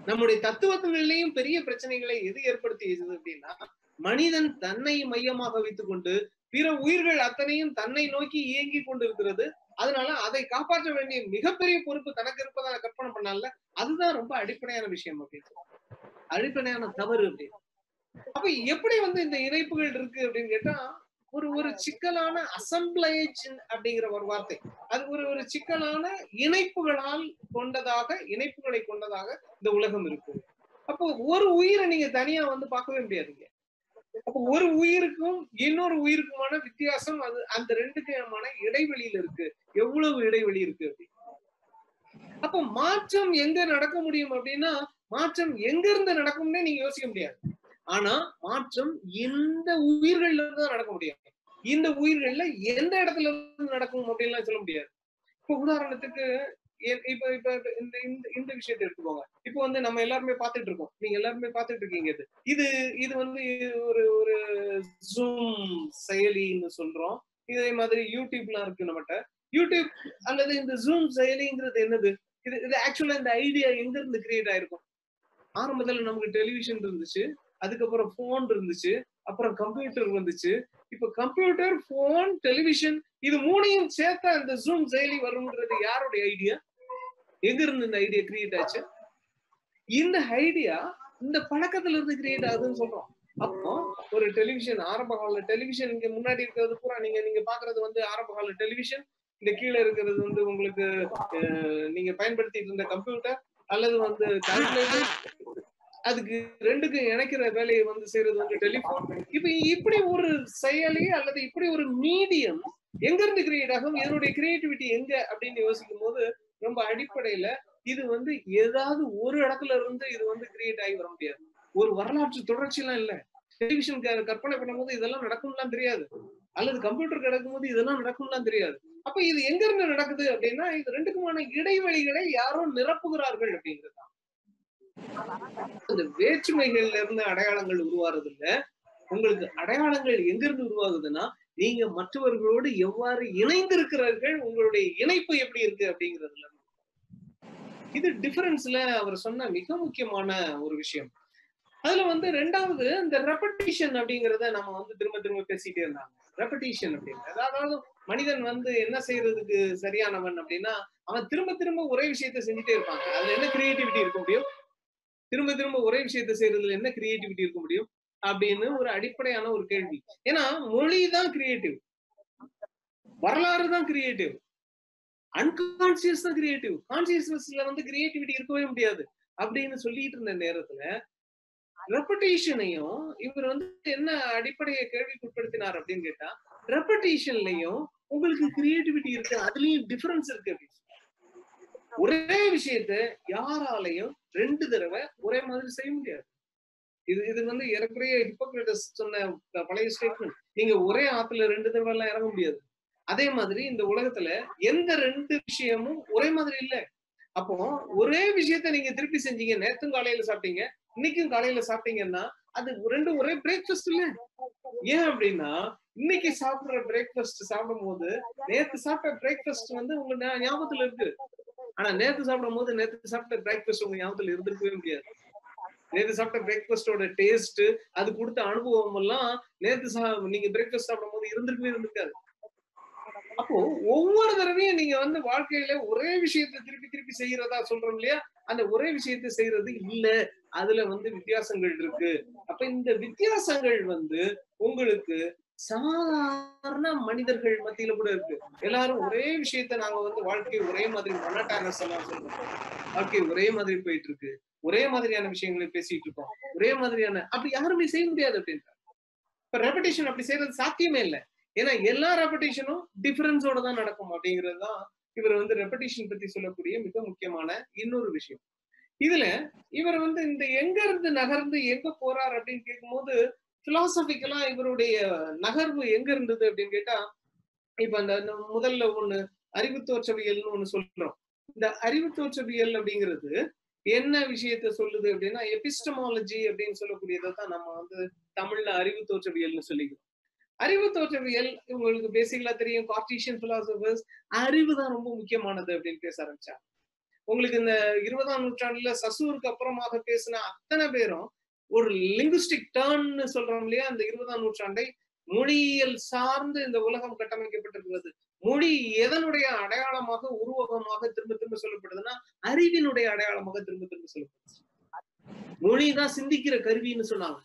நம்முடைய தத்துவங்கள்லயும் பெரிய பிரச்சனைகளை எது ஏற்படுத்தியது அப்படின்னா மனிதன் தன்னை மையமாக வைத்துக் கொண்டு பிற உயிர்கள் அத்தனையும் தன்னை நோக்கி இயங்கி கொண்டிருக்கிறது. அதனால அதை காப்பாற்ற வேண்டிய மிகப்பெரிய பொறுப்பு தனக்கு இருப்பதாக கற்பனை பண்ணால அதுதான் ரொம்ப அடிப்படையான விஷயம் அப்படின்னு அடிப்படையான தவறு அப்படின்னு. அப்ப எப்படி வந்து இந்த இணைப்புகள் இருக்கு அப்படின்னு கேட்டா ஒரு ஒரு சிக்கலான அசம்பிளேஜ் அப்படிங்கிற ஒரு வார்த்தை. அது ஒரு ஒரு சிக்கலான இணைப்புகளால் கொண்டதாக இணைப்புகளை கொண்டதாக இந்த உலகம் இருக்கு அப்போ ஒரு உயிரை நீங்க தனியா வந்து பார்க்கவே முடியாதுங்க. அப்ப ஒரு உயிருக்கும் இன்னொரு உயிருக்குமான வித்தியாசம் அது அந்த ரெண்டுக்குமான இடைவெளியில இருக்கு. எவ்வளவு இடைவெளி இருக்கு அப்படின்னு அப்போ மாற்றம் எங்க நடக்க முடியும் அப்படின்னா மாற்றம் எங்க இருந்து நடக்கும்னே நீங்க யோசிக்க முடியாது. ஆனா மாற்றம் இந்த உயிர்கள்ல இருந்து தான் நடக்க முடியும். இந்த உயிர்கள்ல எந்த இடத்துல இருந்து நடக்கும் அப்படின்லாம் சொல்ல முடியாது. இப்ப உதாரணத்துக்கு இப்ப இப்ப இந்த இந்த இந்த விஷயத்தை எடுத்துக்கோங்க. இப்ப வந்து நம்ம எல்லாருமே பாத்துட்டு இருக்கோம். நீங்க எல்லாருமே பாத்துட்டு இருக்கீங்க இது. இது இது வந்து ஒரு ஒரு ஜூம் செயலின்னு சொல்றோம். இதே மாதிரி யூடியூப்லாம் இருக்கு நம்மகிட்ட. யூடியூப் அல்லது இந்த ஜூம் செயலிங்கிறது என்னது? இது இது ஆக்சுவலா இந்த ஐடியா எங்க இருந்து கிரியேட் ஆயிருக்கும்? ஆரம்பத்துல நமக்கு டெலிவிஷன் இருந்துச்சு. அதுக்கப்புறம் போன் இருந்துச்சு அப்புறம் கம்ப்யூட்டர் வந்துச்சு. இப்ப கம்ப்யூட்டர் போன் டெலிவிஷன் இது மூணையும் சேர்த்தா இந்த ஜூம் செயலி வரும்ன்றது யாருடைய ஐடியா எங்க இருந்து இந்த ஐடியா கிரியேட் ஆச்சு? இந்த ஐடியா இந்த பழக்கத்துல இருந்து கிரியேட் ஆகுதுன்னு சொல்றோம். அப்போ ஒரு டெலிவிஷன் ஆரம்ப கால டெலிவிஷன் இங்க முன்னாடி இருக்கிறது பூரா நீங்க நீங்க பாக்குறது வந்து ஆரம்ப கால டெலிவிஷன் இந்த கீழே இருக்கிறது வந்து உங்களுக்கு நீங்க பயன்படுத்திட்டு இருந்த கம்ப்யூட்டர் அல்லது வந்து கால்குலேட்டர் அதுக்கு ரெண்டுக்கும் இணைக்கிற வேலையை வந்து செய்யறது வந்து டெலிபோன் இப்ப இப்படி ஒரு செயலி அல்லது இப்படி ஒரு மீடியம் எங்க இருந்து கிரியேட் ஆகும்? இதனுடைய கிரியேட்டிவிட்டி எங்க? அப்படின்னு யோசிக்கும் போது ரொம்ப அடிப்படையில இது வந்து ஏதாவது ஒரு இடத்துல இருந்து இது வந்து கிரியேட் ஆகி வர முடியாது. ஒரு வரலாற்று தொடர்ச்சியெல்லாம் இல்ல. டெலிவிஷன் கற்பனை பண்ணும்போது இதெல்லாம் நடக்கும்லாம் தெரியாது. அல்லது கம்ப்யூட்டர் கிடக்கும்போது இதெல்லாம் நடக்கும்லாம் தெரியாது. அப்ப இது எங்க இருந்து நடக்குது அப்படின்னா இது ரெண்டுக்குமான இடைவெளிகளை யாரோ நிரப்புகிறார்கள் அப்படிங்கிறது தான். அந்த வேற்றுமைகள்ல இருந்து அடையாளங்கள் உருவாறது இல்ல உங்களுக்கு அடையாளங்கள் எங்கிருந்து உருவாகுதுன்னா நீங்க மற்றவர்களோடு எவ்வாறு இணைந்திருக்கிறார்கள் உங்களுடைய இணைப்பு எப்படி இருக்கு அப்படிங்கிறதுல. இது டிஃபரன்ஸ்ல அவர் சொன்ன மிக முக்கியமான ஒரு விஷயம். அதுல வந்து ரெண்டாவது இந்த ரெப்படிஷன் அப்படிங்கிறத நம்ம வந்து திரும்ப திரும்ப பேசிட்டே இருந்தாங்க. ரெப்படிஷன் அப்படிங்கிறது அதாவது மனிதன் வந்து என்ன செய்யறதுக்கு சரியானவன் அப்படின்னா அவன் திரும்ப திரும்ப ஒரே விஷயத்த செஞ்சுட்டே இருப்பாங்க. அதுல என்ன கிரியேட்டிவிட்டி இருக்க முடியும்? திரும்ப திரும்ப ஒரே விஷயத்த செய்யறதுல என்ன கிரியேட்டிவிட்டி இருக்க முடியும்? அப்படின்னு ஒரு அடிப்படையான ஒரு கேள்வி. ஏன்னா மொழி தான் கிரியேட்டிவ் வரலாறு தான் கிரியேட்டிவ் அன்கான்சியஸ் தான் கிரியேட்டிவ் கான்சியஸ்னஸ்ல வந்து கிரியேட்டிவிட்டி இருக்கவே முடியாது. அப்படின்னு சொல்லிட்டு இருந்த நேரத்துல ரெப்படேஷனையும் இவர் வந்து என்ன அடிப்படையை கேள்விக்குட்படுத்தினார் அப்படின்னு கேட்டா ரெப்படேஷன்லயும் உங்களுக்கு கிரியேட்டிவிட்டி இருக்கு அதுலயும் டிஃபரன்ஸ் இருக்கு அப்படின்னு ஒரே விஷயத்த யாராலையும் ரெண்டு தடவை ஒரே மாதிரி செய்ய முடியாது. இது இது வந்து ஏறக்குறைய ஹிப்போக்ரட்டஸ் சொன்ன பழைய ஸ்டேட்மெண்ட் நீங்க ஒரே ஆத்துல ரெண்டு தடவை எல்லாம் இறங்க முடியாது. அதே மாதிரி இந்த உலகத்துல எந்த ரெண்டு விஷயமும் ஒரே மாதிரி இல்ல. அப்போ ஒரே விஷயத்த நீங்க திருப்பி செஞ்சீங்க நேத்தும் காலையில சாப்பிட்டீங்க இன்னைக்கும் காலையில சாப்பிட்டீங்கன்னா அது ரெண்டும் ஒரே பிரேக்ஃபாஸ்ட் இல்ல. ஏன் அப்படின்னா இன்னைக்கு சாப்பிடுற பிரேக்ஃபாஸ்ட் சாப்பிடும் போது நேத்து சாப்பிட்ட பிரேக்ஃபாஸ்ட் வந்து உங்க ஞாபகத்துல இருக்கு. ஆனா நேத்து சாப்பிடும் போது நேத்து சாப்பிட்ட பிரேக்ஃபாஸ்ட் உங்க ஞாபகத்துல இருந்திருக்கவே முடியாது. நேத்து சாப்பிட்ட பிரேக்ஃபாஸ்டோட டேஸ்ட் அது கொடுத்த அனுபவம் எல்லாம் நேத்து சா- நீங்க பிரேக்ஃபாஸ்ட் சாப்பிடும் போது இருந்திருக்கவே இருந்திருக்காது. அப்போ ஒவ்வொரு தடவையும் நீங்க வந்து வாழ்க்கையில ஒரே விஷயத்தை திருப்பி திருப்பி செய்யறதா சொல்றோம் இல்லையா? அந்த ஒரே விஷயத்தை செய்யறது இல்ல. அதுல வந்து வித்தியாசங்கள் இருக்கு. அப்ப இந்த வித்தியாசங்கள் வந்து உங்களுக்கு சாதாரண மனிதர்கள் மத்தியில கூட இருக்கு. எல்லாரும் ஒரே விஷயத்த நாங்க வந்து வாழ்க்கை ஒரே மாதிரி மொனட்டானஸ் எல்லாம் சொல்றோம். வாழ்க்கை ஒரே மாதிரி போயிட்டு இருக்கு. ஒரே மாதிரியான விஷயங்களை பேசிட்டு இருக்கோம். ஒரே மாதிரியான அப்படி யாருமே செய்ய முடியாது அப்படின்றாங்க. இப்ப ரெபடேஷன் அப்படி செய்யறது சாத்தியமே இல்லை. ஏன்னா எல்லா ரெபடேஷனும் டிஃபரன்ஸோட தான் நடக்கும் அப்படிங்கிறது தான் இவர் வந்து ரெபடேஷன் பத்தி சொல்லக்கூடிய மிக முக்கியமான இன்னொரு விஷயம். இதுல இவர் வந்து இந்த எங்க இருந்து நகர்ந்து எங்க போறார் அப்படின்னு கேட்கும்போது பிலாசபிக்கலா இவருடைய நகர்வு எங்க இருந்தது அப்படின்னு கேட்டா இப்ப அந்த முதல்ல ஒண்ணு அறிவு தோற்றவியல்னு ஒண்ணு சொல்றோம். இந்த அறிவு தோற்றவியல் அப்படிங்கிறது என்ன விஷயத்த சொல்லுது அப்படின்னா எபிஸ்டமாலஜி அப்படின்னு சொல்லக்கூடியதை தான் நம்ம வந்து தமிழ்ல அறிவு தோற்றவியல்னு சொல்லிக்கிறோம். அறிவு தோற்றவியல் உங்களுக்கு பேசிக்கலா தெரியும் கார்டீஷியன் பிலாசபர்ஸ் அறிவு தான் ரொம்ப முக்கியமானது அப்படின்னு பேச ஆரம்பிச்சாங்க. உங்களுக்கு இந்த இருபதாம் நூற்றாண்டுல சசூருக்கு அப்புறமாக பேசின அத்தனை பேரும் ஒரு லிங்குஸ்டிக் டேர்ன்னு சொல்றோம் இல்லையா? அந்த இருபதாம் நூற்றாண்டை மொழியியல் சார்ந்து இந்த உலகம் கட்டமைக்கப்பட்டிருக்கிறது. மொழி எதனுடைய அடையாளமாக உருவகமாக திரும்ப திரும்ப சொல்லப்படுதுன்னா அறிவினுடைய அடையாளமாக திரும்ப திரும்ப சொல்லப்படுது. மொழிதான் சிந்திக்கிற கருவின்னு சொன்னாங்க.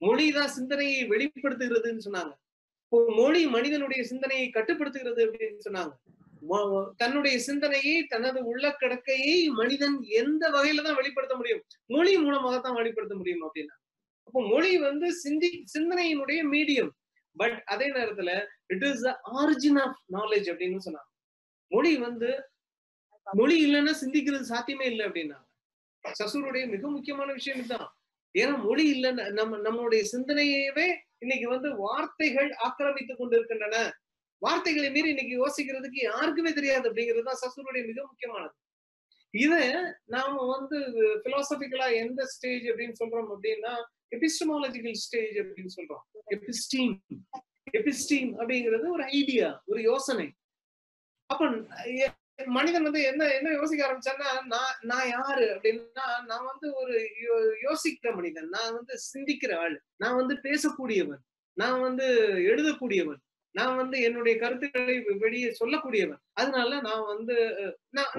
மொழிதான் சிந்தனையை வெளிப்படுத்துகிறதுன்னு சொன்னாங்க. மொழி மனிதனுடைய சிந்தனையை கட்டுப்படுத்துகிறது அப்படின்னு சொன்னாங்க. தன்னுடைய சிந்தனையை தனது உள்ள கடக்கையை மனிதன் எந்த வகையில தான் வெளிப்படுத்த முடியும்? மொழி மூலமாக தான் வெளிப்படுத்த முடியும் அப்படின்னா. அப்போ மொழி வந்து சிந்தி சிந்தனையினுடைய மீடியம். பட் அதே நேரத்துல it is origin of knowledge அப்படின்னு சொன்னாங்க. மொழி வந்து மொழி இல்லைன்னா சிந்திக்கிறது சாத்தியமே இல்லை அப்படின்னா. சசூருடைய மிக முக்கியமான விஷயம் இதுதான். ஏன்னா மொழி இல்லைன்னா நம்ம நம்மளுடைய சிந்தனையவே இன்னைக்கு வந்து வார்த்தைகள் ஆக்கிரமித்துக் கொண்டிருக்கின்றன. வார்த்தைகளை மீறி இன்னைக்கு யோசிக்கிறதுக்கு யாருக்குமே தெரியாது அப்படிங்கிறது தான் சசுருடைய மிக முக்கியமானது. இத நாம வந்து பிலாசபிக்கலா எந்த ஸ்டேஜ் அப்படின்னு சொல்றோம் அப்படின்னா எபிஸ்டமாலஜிக்கல் ஸ்டேஜ் அப்படின்னு சொல்றோம். எபிஸ்டீம் எபிஸ்டீம் அப்படிங்கிறது ஒரு ஐடியா ஒரு யோசனை. அப்ப மனிதன் வந்து என்ன என்ன யோசிக்க ஆரம்பிச்சான்னா நான் நான் யாரு அப்படின்னா நான் வந்து ஒரு யோசிக்கிற மனிதன். நான் வந்து சிந்திக்கிற ஆள். நான் வந்து பேசக்கூடியவன். நான் வந்து எழுதக்கூடியவன். நான் வந்து என்னுடைய கருத்துக்களை வெளியே சொல்லக்கூடியவன். அதனால நான் வந்து நான்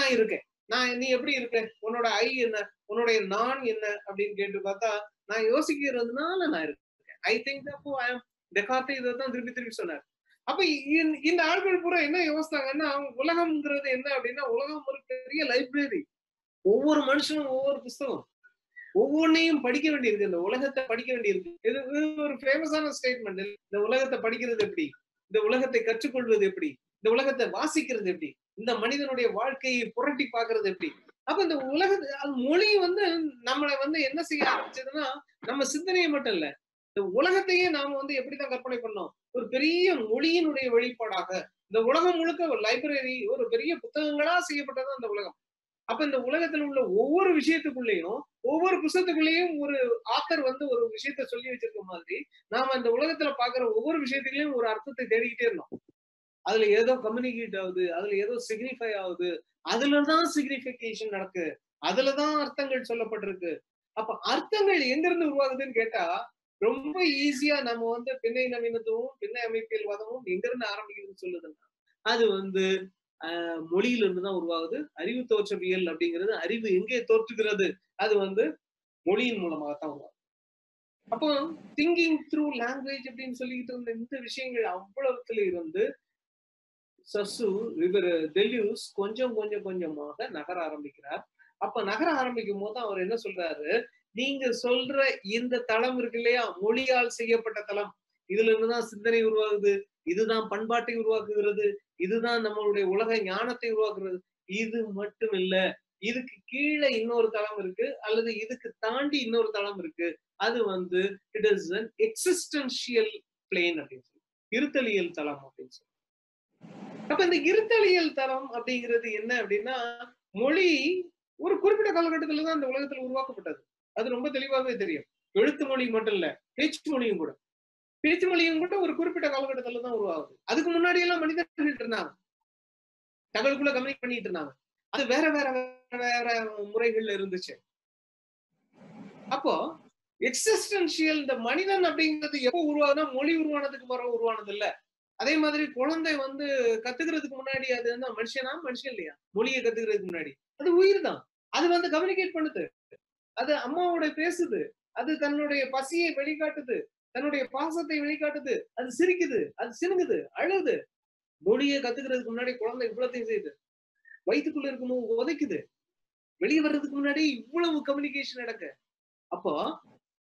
நான் இருக்கேன். நான் நீ எப்படி இருக்க? உன்னோட ஐ என்ன? உன்னுடைய நான் என்ன? அப்படின்னு கேட்டு பார்த்தா நான் யோசிக்கிறதுனால நான் இருக்கேன். ஐ திங்க் அப்போ டெகார்ட்டே இதை தான் திருப்பி திருப்பி சொன்னார். அப்ப இந்த ஆட்கள் பூரா என்ன யோசித்தாங்கன்னா உலகம்ங்கிறது என்ன அப்படின்னா உலகம் ஒரு பெரிய லைப்ரரி ஒவ்வொரு மனுஷனும் ஒவ்வொரு புஸ்தகம். ஒவ்வொன்னையும் படிக்க வேண்டியிருக்கு. இந்த உலகத்தை படிக்க வேண்டியிருக்கு. இது ஒரு ஃபேமஸான ஸ்டேட்மெண்ட் இந்த உலகத்தை படிக்கிறது எப்படி? இந்த உலகத்தை கற்றுக்கொள்வது எப்படி? இந்த உலகத்தை வாசிக்கிறது எப்படி? இந்த மனிதனுடைய வாழ்க்கையை புரட்டி பாக்குறது எப்படி? அப்ப இந்த உலகத்து மொழி வந்து நம்மளை வந்து என்ன செய்ய ஆரம்பிச்சதுன்னா நம்ம சிந்தனையை மட்டும் இல்ல. இந்த உலகத்தையே நாம வந்து எப்படிதான் கற்பனை பண்ணோம்? ஒரு பெரிய மொழியினுடைய வெளிப்பாடாக. இந்த உலகம் முழுக்க ஒரு லைப்ரரி ஒரு பெரிய புத்தகங்களா செய்யப்பட்டது அந்த உலகம். அப்ப இந்த உலகத்துல உள்ள ஒவ்வொரு விஷயத்துக்குள்ளேயும் ஒவ்வொரு புத்தகத்துக்குள்ளேயும் ஒரு ஆத்தர் வந்து ஒரு விஷயத்த சொல்லி வச்சிருக்க மாதிரி நாம இந்த உலகத்துல பாக்குற ஒவ்வொரு விஷயத்துக்குள்ளேயும் ஒரு அர்த்தத்தை தேடிக்கிட்டே இருந்தோம். அதுல ஏதோ கம்யூனிகேட் ஆகுது அதுல ஏதோ சிக்னிஃபை ஆகுது அதுலதான் சிக்னிபிகேஷன் நடக்கு அதுலதான் அர்த்தங்கள் சொல்லப்பட்டிருக்கு. அப்ப அர்த்தங்கள் எங்க இருந்து உருவாகுதுன்னு கேட்டா ரொம்ப ஈஸியா நம்ம வந்து பின்னை நவீனத்துவம் பின்னை அமைப்பியல் வாதமும் எங்க இருந்து ஆரம்பிக்குதுன்னு சொல்லுதுன்னா அது வந்து மொழியிலிருந்து மொழியில இருந்து தான் உருவாகுது. அறிவு தோற்றவியல் அப்படிங்கிறது அறிவு எங்கே தோற்றுகிறது? அது வந்து மொழியின் மூலமாக தான் உருவாகுது. அப்போ திங்கிங் த்ரூ லாங்குவேஜ் அப்படின்னு சொல்லிக்கிட்டு இருந்த இந்த விஷயங்கள் அவ்வளவுத்துல இருந்து சசு இவர் டெல்யூஸ் கொஞ்சம் கொஞ்சம் கொஞ்சமாக நகர ஆரம்பிக்கிறார். அப்ப நகர ஆரம்பிக்கும் போது அவர் என்ன சொல்றாரு? நீங்க சொல்ற இந்த தளம் இருக்கு இல்லையா? மொழியால் செய்யப்பட்ட தளம். இதுல இருந்துதான் சிந்தனை உருவாகுது. இதுதான் பண்பாட்டை உருவாக்குகிறது. இதுதான் நம்மளுடைய உலக ஞானத்தை உருவாக்குறது. இது மட்டும் இல்ல இதுக்கு கீழே இன்னொரு தளம் இருக்கு அல்லது இதுக்கு தாண்டி இன்னொரு தளம் இருக்கு. அது வந்து it is an existential plane அப்படின்னு சொல்லி. இருத்தலியல் தளம் அப்படின்னு சொல்லி. அப்ப இந்த இருத்தலியல் தளம் அப்படிங்கிறது என்ன அப்படின்னா மொழி ஒரு குறிப்பிட்ட காலகட்டத்துல தான் இந்த உலகத்துல உருவாக்கப்பட்டது. அது ரொம்ப தெளிவாகவே தெரியும். எழுத்து மொழி மட்டும் இல்ல பேச்சு மொழியும் கூட. பேச்சு மொழியும் கூட ஒரு குறிப்பிட்ட காலகட்டத்துல தான் உருவாகுது. அதுக்கு முன்னாடி எல்லாம் மனிதர்கள் இருந்தாங்க. தகவலுக்குள்ள கம்யூனிக் பண்ணிட்டு இருந்தாங்க. அது வேற வேற வேற வேற முறைகள்ல இருந்துச்சு. அப்போ எக்ஸிஸ்டன்ஷியல் இந்த மனிதன் அப்படிங்கிறது எப்போ உருவாகுதுன்னா மொழி உருவானதுக்கு பிறகு உருவானது இல்ல. அதே மாதிரி குழந்தை வந்து கத்துக்கிறதுக்கு முன்னாடி அது என்ன மனுஷனா மனுஷன் இல்லையா? மொழியை கத்துக்கிறதுக்கு முன்னாடி. அது உயிர் தான். அது வந்து கம்யூனிகேட் பண்ணுது. அது அம்மாவோட பேசுது. அது தன்னுடைய பசியை வெளிக்காட்டுது. தன்னுடைய பாசத்தை வெளிக்காட்டுது. அது சிரிக்குது. அது சினுங்குது. அழுது மொழியை கத்துக்கிறதுக்கு முன்னாடி குழந்தை இவ்வளத்தையும் செய்யுது. வயிற்றுக்குள்ள இருக்கும்போது உதைக்குது. வெளியே வர்றதுக்கு முன்னாடி இவ்வளவு கம்யூனிகேஷன் நடக்க. அப்போ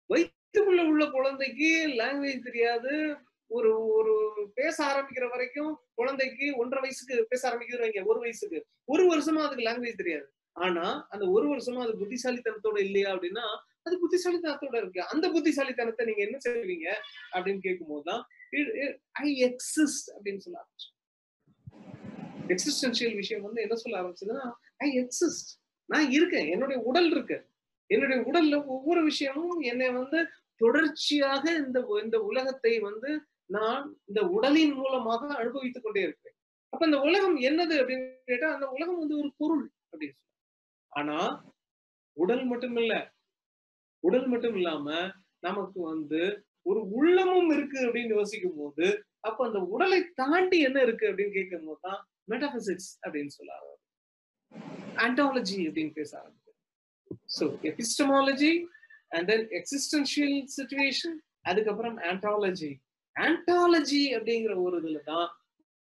வயிற்றுக்குள்ள உள்ள குழந்தைக்கு லாங்குவேஜ் தெரியாது. ஒரு ஒரு பேச ஆரம்பிக்கிற வரைக்கும் குழந்தைக்கு ஒன்றரை வயசுக்கு பேச ஆரம்பிக்கிறவங்க வைங்க. ஒரு வயசுக்கு. ஒரு வருஷமா அதுக்கு லாங்குவேஜ் தெரியாது. ஆனா அந்த ஒரு வருஷமா அது புத்திசாலித்தனத்தோட இல்லையா அப்படின்னா அது புத்திசாலித்தனத்தோட இருக்கு. அந்த புத்திசாலித்தனத்தை நீங்க என்ன செய்வீங்க? அப்படின்னு கேட்கும் போதுதான் ஐ எக்ஸிஸ்ட் அப்படின்னு சொல்ல ஆரம்பிச்சு. எக்ஸிஸ்டன்ஷியல் விஷயம் வந்து என்ன சொல்ல ஆரம்பிச்சதுன்னா ஐ எக்ஸிஸ்ட் நான் இருக்கேன். என்னுடைய உடல் இருக்கு. என்னுடைய உடல்ல ஒவ்வொரு விஷயமும் என்னை வந்து தொடர்ச்சியாக இந்த இந்த உலகத்தை வந்து நான் இந்த உடலின் மூலமாக அனுபவித்துக் கொண்டே இருக்கிறேன். அப்ப இந்த உலகம் என்னது அப்படின்னு கேட்டா அந்த உலகம் வந்து ஒரு பொருள் அப்படின்னு சொல்ல ஆனா உடல் மட்டும் இல்ல உடல் மட்டும் இல்லாம நமக்கு வந்து ஒரு உள்ளமும் இருக்கு அப்படின்னு யோசிக்கும் போது அப்ப அந்த உடலை தாண்டி என்ன இருக்கு அப்படின்னு கேட்கும் போது தான் மெட்டாபிசிக்ஸ் அப்படின்னு சொல்ல ஆரம்பிச்சு ஆண்டாலஜி அப்படின்னு பேச ஆரம்பிச்சு so epistemology and then existential situation அதுக்கப்புறம் ஆண்டாலஜி ஆண்டாலஜி அப்படிங்கிற ஒரு இதுல தான்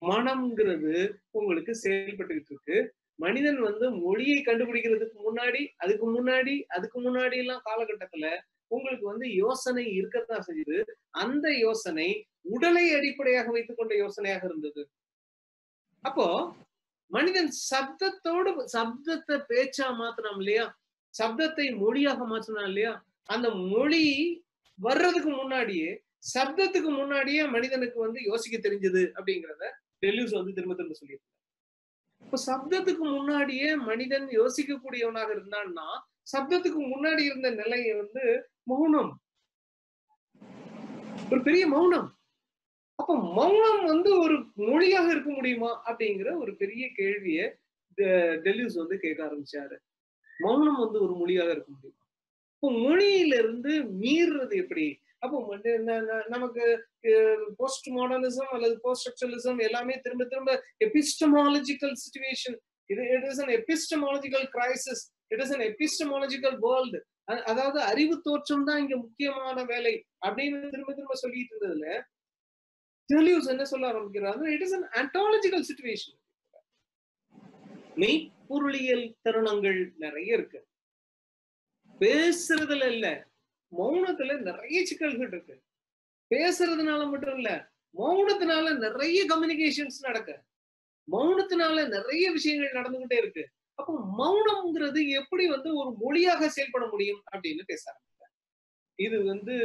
மனம்ங்கிறது உங்களுக்கு செயல்பட்டுக்கிட்டு இருக்கு. மனிதன் வந்து மொழியை கண்டுபிடிக்கிறதுக்கு முன்னாடி அதுக்கு முன்னாடி அதுக்கு முன்னாடி எல்லாம் காலகட்டத்துல உங்களுக்கு வந்து யோசனை இருக்கத்தான் செய்யுது. அந்த யோசனை உடலை அடிப்படையாக வைத்துக் கொண்ட யோசனையாக இருந்தது. அப்போ மனிதன் சப்தத்தோடு சப்தத்தை பேச்சா மாத்தினான் இல்லையா? சப்தத்தை மொழியாக மாற்றினான் இல்லையா? அந்த மொழி வர்றதுக்கு முன்னாடியே சப்தத்துக்கு முன்னாடியே மனிதனுக்கு வந்து யோசிக்க தெரிஞ்சது அப்படிங்கிறத டெலியூஸ் வந்து திரும்ப திரும்ப சொல்லியிருக்காங்க இப்ப சப்தத்துக்கு முன்னாடியே மனிதன் யோசிக்கக்கூடியவனாக இருந்தான்னா சப்தத்துக்கு முன்னாடி இருந்த நிலை வந்து மௌனம். ஒரு பெரிய மௌனம். அப்ப மௌனம் வந்து ஒரு மொழியாக இருக்க முடியுமா அப்படிங்கிற ஒரு பெரிய கேள்விய டெலியூஸ் வந்து கேட்க ஆரம்பிச்சாரு. மௌனம் வந்து ஒரு மொழியாக இருக்க முடியுமா? இப்போ மொழியிலிருந்து மீறுறது எப்படி? அப்போ நமக்கு போஸ்ட் மாடர்னிசம் அல்லது போஸ்ட் ஸ்ட்ரக்சரலிசம் எல்லாமே திரும்ப திரும்ப எபிஸ்டமாலஜிக்கல் சுச்சுவேஷன் இது it is an epistemological crisis it is an epistemological world அதாவது அறிவு தோற்றம் தான் இங்க முக்கியமான வேலை அப்படின்னு திரும்ப திரும்ப சொல்லிட்டு இருந்ததுல டெலியூஸ் என்ன சொல்ல ஆரம்பிக்கிறார் it is an ontological situation மெய்ப்பொருளியல் தருணங்கள் நிறைய இருக்கு. பேசுறதுல இல்ல. மௌனத்துல நிறைய சிக்கல்கள் இருக்கு. பேசுறதுனால மட்டும் இல்ல மௌனத்தினால நிறைய கம்யூனிகேஷன்ஸ் நடக்க. மௌனத்தினால நிறைய விஷயங்கள் நடந்துகிட்டே இருக்கு. அப்போ மௌனம்ங்கிறது எப்படி வந்து ஒரு மொழியாக செயல்பட முடியும் அப்படின்னு பேச ஆரம்பித்தார் இது வந்து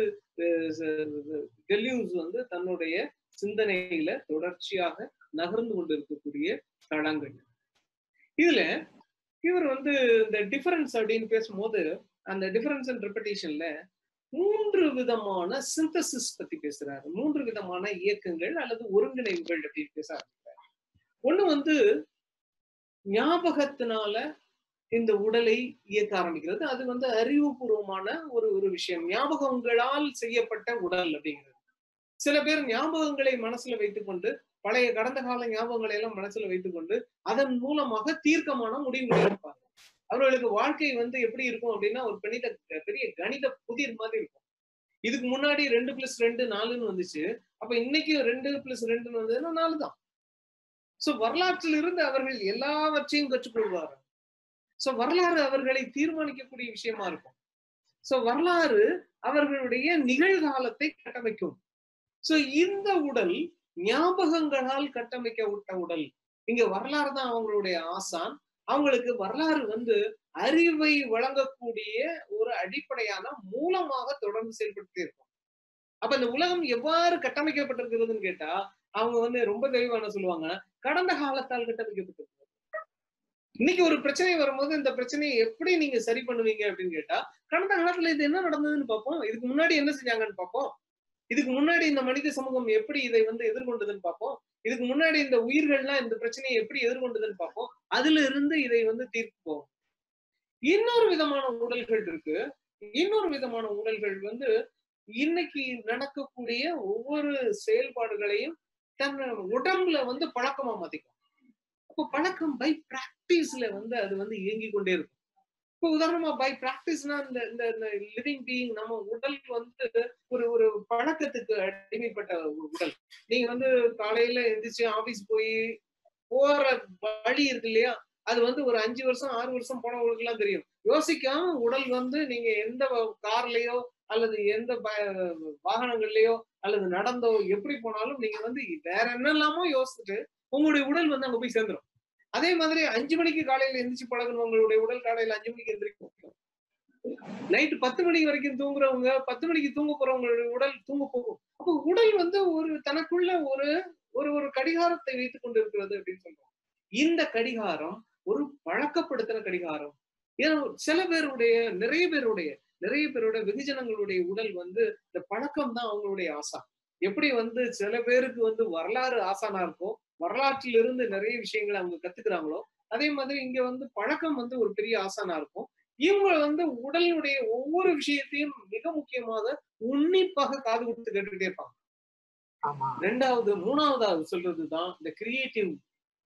டெல்யூஸ் வந்து தன்னுடைய சிந்தனையில தொடர்ச்சியாக நகர்ந்து கொண்டிருக்கக்கூடிய தளங்கள். இதுல இவர் வந்து இந்த டிஃபரன்ஸ் அப்படின்னு பேசும்போது அந்த டிஃபரன்ஸ் அண்ட் ரெப்படேஷன்ல மூன்று விதமான சிந்தசிஸ் பத்தி பேசுறாரு. மூன்று விதமான இயக்கங்கள் அல்லது ஒருங்கிணைவுகள் அப்படின்னு பேச ஆரம்பிக்கிறார். ஒண்ணு வந்து ஞாபகத்தினால இந்த உடலை இயக்க ஆரம்பிக்கிறது. அது வந்து அறிவுபூர்வமான ஒரு ஒரு விஷயம். ஞாபகங்களால் செய்யப்பட்ட உடல் அப்படிங்கிறது. சில பேர் ஞாபகங்களை மனசுல வைத்துக்கொண்டு பழைய கடந்த கால ஞாபகங்களை எல்லாம் மனசுல வைத்துக்கொண்டு அதன் மூலமாக தீர்க்கமான முடிவுகளை எடுப்பாங்க. அவர்களுக்கு வாழ்க்கை வந்து எப்படி இருக்கும் அப்படின்னா ஒரு கணித பெரிய கணித புதிர் மாதிரி இருக்கும். இதுக்கு முன்னாடி ரெண்டு பிளஸ் ரெண்டு நாலுன்னு வந்துச்சு. அப்ப இன்னைக்கு ரெண்டு பிளஸ் ரெண்டுன்னு வந்ததுன்னா நாலு தான். சோ வரலாற்றில் இருந்து அவர்கள் எல்லாவற்றையும் கற்றுக்கொள்வார்கள். சோ வரலாறு அவர்களை தீர்மானிக்கக்கூடிய விஷயமா இருக்கும். சோ வரலாறு அவர்களுடைய நிகழ்காலத்தை கட்டமைக்கும். சோ இந்த உடல் ஞாபகங்களால் கட்டமைக்க உடல். இங்க வரலாறு தான் அவங்களுடைய ஆசான். அவங்களுக்கு வரலாறு வந்து அறிவை வழங்கக்கூடிய ஒரு அடிப்படையான மூலமாக தொடர்ந்து செயல்படுத்தி இருக்கும். அப்ப இந்த உலகம் எவ்வாறு கட்டமைக்கப்பட்டிருக்கிறதுன்னு கேட்டா அவங்க வந்து ரொம்ப தெளிவான சொல்லுவாங்க கடந்த காலத்தால் கட்டமைக்கப்பட்டிருக்கு இன்னைக்கு ஒரு பிரச்சனை வரும்போது இந்த பிரச்சனையை எப்படி நீங்க சரி பண்ணுவீங்க அப்படின்னு கேட்டா கடந்த காலத்துல இது என்ன நடந்ததுன்னு பார்ப்போம். இதுக்கு முன்னாடி என்ன செஞ்சாங்கன்னு பார்ப்போம். இதுக்கு முன்னாடி இந்த மனித சமூகம் எப்படி இதை வந்து எதிர்கொண்டதுன்னு பார்ப்போம். இதுக்கு முன்னாடி இந்த உயிர்கள்லாம் இந்த பிரச்சனையை எப்படி எதிர்கொண்டதுன்னு பார்ப்போம். அதுல இருந்து இதை வந்து தீர்ப்போம் இன்னொரு விதமான உடல்கள் இருக்கு. இன்னொரு விதமான உடல்கள் வந்து இன்னைக்கு நடக்கக்கூடிய ஒவ்வொரு செயல்பாடுகளையும் தன் உடம்புல வந்து பழக்கமா மாத்திக்கும். அப்போ பழக்கம் பை பிராக்டிஸ்ல வந்து அது வந்து இயங்கி கொண்டே இருக்கும். இப்போ உதாரணமா பை பிராக்டிஸ்னா இந்த இந்த லிவிங் பீயிங் நம்ம உடல் வந்து ஒரு ஒரு பழக்கத்துக்கு அடிமைப்பட்ட ஒரு உடல். நீங்க வந்து காலையில எந்திரிச்சு ஆபீஸ் போய் போற வழி இருக்கு இல்லையா? அது வந்து ஒரு அஞ்சு வருஷம் ஆறு வருஷம் போனவங்களுக்கு எல்லாம் தெரியும். யோசிக்காம உடல் வந்து நீங்க எந்த கார்லயோ அல்லது எந்த வாகனங்கள்லயோ அல்லது நடந்தோ எப்படி போனாலும் நீங்க வந்து வேற என்னெல்லாமோ யோசிச்சுட்டு உங்களுடைய உடல் வந்து அங்க போய் சேர்ந்துடும் அதே மாதிரி அஞ்சு மணிக்கு காலையில எந்திரிச்சு பழகணும். உடல் காலையில அஞ்சு மணிக்கு எந்திரிக்கும் நைட்டு பத்து மணி வரைக்கும் தூங்குறவங்க பத்து மணிக்கு தூங்க போறவங்களுடைய உடல் தூங்க போகும். அப்போ உடல் வந்து ஒரு தனக்குள்ள ஒரு ஒரு ஒரு கடிகாரத்தை வைத்துக் கொண்டு இருக்கிறது அப்படின்னு சொல்றோம். இந்த கடிகாரம் ஒரு பழக்கப்படுத்தின கடிகாரம். ஏன்னா சில பேருடைய நிறைய பேருடைய நிறைய பேரோட வெகுஜனங்களுடைய உடல் வந்து இந்த பழக்கம் தான் அவங்களுடைய ஆசா. எப்படி வந்து சில பேருக்கு வந்து வரலாறு ஆசானா இருக்கும். வரலாற்றிலிருந்து நிறைய விஷயங்களை அவங்க கத்துக்கிறாங்களோ அதே மாதிரி இங்க வந்து பழக்கம் வந்து ஒரு பெரிய ஆசானா இருக்கும். இவங்க வந்து உடலினுடைய ஒவ்வொரு விஷயத்தையும் மிக முக்கியமாக உன்னிப்பாக காது கொடுத்து கேட்டுக்கிட்டே இருப்பாங்க. ரெண்டாவது மூணாவதாவது சொல்றதுதான் இந்த கிரியேட்டிவ்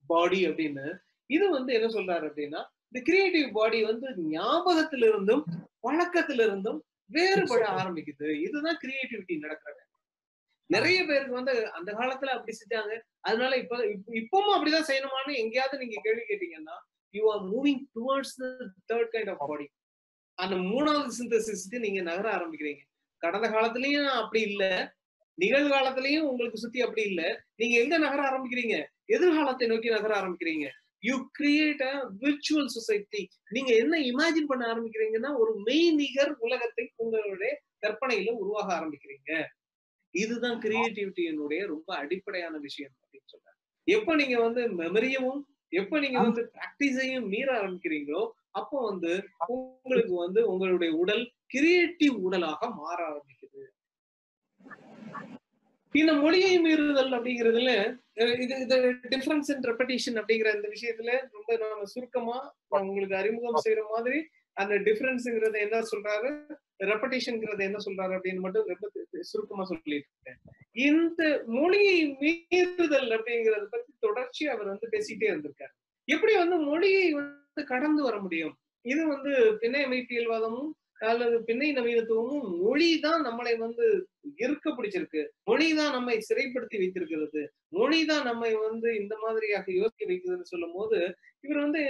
பாடி அப்படின்னு. இது வந்து என்ன சொல்றாரு அப்படின்னா இந்த கிரியேட்டிவ் பாடி வந்து ஞாபகத்திலிருந்தும் பழக்கத்திலிருந்தும் வேறுபட ஆரம்பிக்குது. இதுதான் கிரியேட்டிவிட்டி நடக்கிறது. நிறைய பேருக்கு வந்து அந்த காலத்துல அப்படி செஞ்சாங்க. அதனால இப்ப இப்பவும் அப்படிதான் செய்யணுமான்னு எங்கேயாவது நீங்க கேள்வி கேட்டீங்கன்னா you are moving towards third kind of body அந்த மூணாவது சிந்தசிஸ்க்கு நீங்க நகர ஆரம்பிக்கிறீங்க. கடந்த காலத்திலயும் அப்படி இல்ல. நிகழ்காலத்திலயும் உங்களுக்கு சுத்தி அப்படி இல்ல. நீங்க எங்க நகர ஆரம்பிக்கிறீங்க? எதிர்காலத்தை நோக்கி நகர ஆரம்பிக்கிறீங்க. You create a virtual society நீங்க என்ன இமேஜின் பண்ண ஆரம்பிக்கிறீங்கன்னா ஒரு மெய் நிகர் உலகத்தை உங்களுடைய கற்பனையில உருவாக ஆரம்பிக்கிறீங்க. இதுதான் கிரியேட்டிவிட்டியினுடைய ரொம்ப அடிப்படையான விஷயம் அப்படின்னு சொல்றாங்க எப்ப நீங்க வந்து மெமரியவும் எப்ப நீங்க வந்து பிராக்டிஸையும் மீற ஆரம்பிக்கிறீங்களோ அப்போ வந்து உங்களுக்கு வந்து உங்களுடைய உடல் கிரியேட்டிவ் உடலாக மாற ஆரம்பிக்குது. இந்த மொழியை மீறுதல் அப்படிங்கிறதுல இது இது டிஃபரன்ஸ் இன் ரெப்படேஷன் அப்படிங்கிற இந்த விஷயத்துல ரொம்ப நம்ம சுருக்கமா உங்களுக்கு அறிமுகம் செய்யற மாதிரி அந்த டிஃபரன்ஸ்ங்கிறத என்ன சொல்றாரு? ரெப்படேஷன்ங்கிறத என்ன சொல்றாரு அப்படின்னு மட்டும் ரொம்ப சுருக்கமா இருக்கேன். இந்த மொழியை மீறுதல் அப்படிங்கறத பத்தி தொடர்ச்சி அவர் வந்து பேசிட்டே இருந்திருக்காரு. எப்படி வந்து மொழியை வந்து கடந்து வர முடியும்? இது வந்து பிணை மெய்ப்பியல்வாதமும் அல்லது பின்னை நவீனத்துவமும் மொழி தான் நம்மளை வந்து இருக்க பிடிச்சிருக்கு. மொழி தான் நம்மை சிறைப்படுத்தி வைத்திருக்கிறது. மொழி தான் நம்மை வந்து இந்த மாதிரியாக யோசிக்க வைக்குதுன்னு சொல்லும் போது இவர் வந்து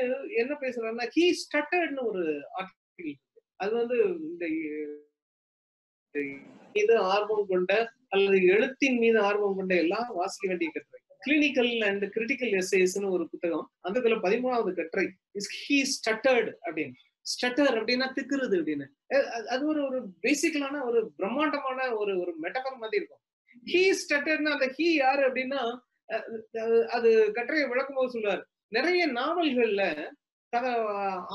என்ன பேசுறாருன்னா ஹீ ஸ்டட்டர்ட்னு ஒரு ஆர்டிகல் அது வந்து இந்த மீது ஆர்வம் கொண்ட அல்லது எழுத்தின் மீது ஆர்வம் கொண்ட எல்லாம் வாசிக்க வேண்டிய கட்டுரை. கிளினிக்கல் அண்ட் கிரிட்டிக்கல் எஸ்ஏஸ்னு ஒரு புத்தகம். அந்த பதிமூணாவது கட்டுரை இஸ் ஹீ ஸ்டட்டர்டு அப்படின்னு. ஸ்டட்டர் அப்படின்னா திக்குறது அப்படின்னு. அது ஒரு ஒரு பேசிக்கலான ஒரு பிரம்மாண்டமான ஒரு ஒரு மெட்டபர் மாதிரி இருக்கும். ஹீ ஸ்டட்டர்னா அந்த ஹீ யாரு அப்படின்னா அது கட்டுரையை விளக்கும் போது சொல்லுவார் நிறைய நாவல்கள்ல கதை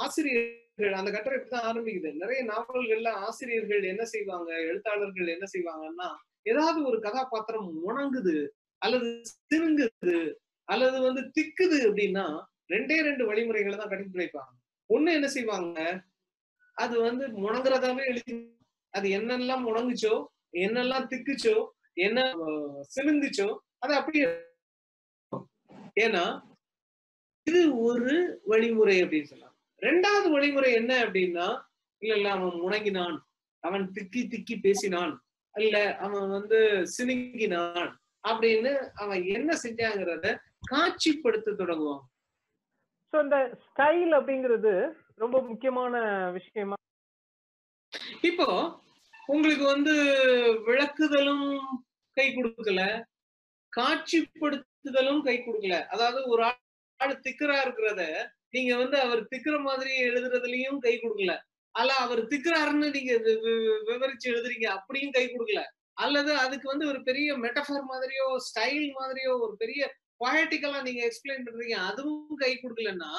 ஆசிரியர்கள் அந்த கட்டுரை இப்படிதான் ஆரம்பிக்குது. நிறைய நாவல்கள்ல ஆசிரியர்கள் என்ன செய்வாங்க எழுத்தாளர்கள் என்ன செய்வாங்கன்னா ஏதாவது ஒரு கதாபாத்திரம் உணங்குது அல்லது திருங்குது அல்லது வந்து திக்குது அப்படின்னா ரெண்டே ரெண்டு வழிமுறைகளை தான் கடைபிடிப்பாங்க ஒண்ணு என்ன செய்வாங்க? அது வந்து முணங்குறதாவே எழுதி அது என்னெல்லாம் முணங்குச்சோ என்னெல்லாம் திக்குச்சோ என்ன சிலுந்துச்சோ அது அப்படியே ஏன்னா இது ஒரு வழிமுறை அப்படின்னு சொல்லலாம் ரெண்டாவது வழிமுறை என்ன அப்படின்னா இல்ல இல்ல அவன் முணங்கினான். அவன் திக்கி திக்கி பேசினான். இல்ல அவன் வந்து சினுங்கினான் அப்படின்னு அவன் என்ன செஞ்சாங்கிறத காட்சிப்படுத்த தொடங்குவான் ஸோ இந்த ஸ்டைல் அப்படிங்கிறது ரொம்ப முக்கியமான விஷயமா? இப்போ உங்களுக்கு வந்து விளக்குதலும் கை கொடுக்கல காட்சிப்படுத்துதலும் கை கொடுக்கல. அதாவது ஒரு ஆள் திக்கரா இருக்கிறத நீங்க வந்து அவர் திக்கிற மாதிரி எழுதுறதுலயும் கை கொடுக்கல. அல்ல அவர் திக்கிறாருன்னு நீங்க விவரிச்சு எழுதுறீங்க அப்படியும் கை கொடுக்கல. அல்லது அதுக்கு வந்து ஒரு பெரிய மெட்டஃபர் மாதிரியோ ஸ்டைல் மாதிரியோ ஒரு பெரிய பொயட்டிக்கலா நீங்க எக்ஸ்பிளைன் பண்றீங்க அதுவும் கை கொடுக்கலன்னா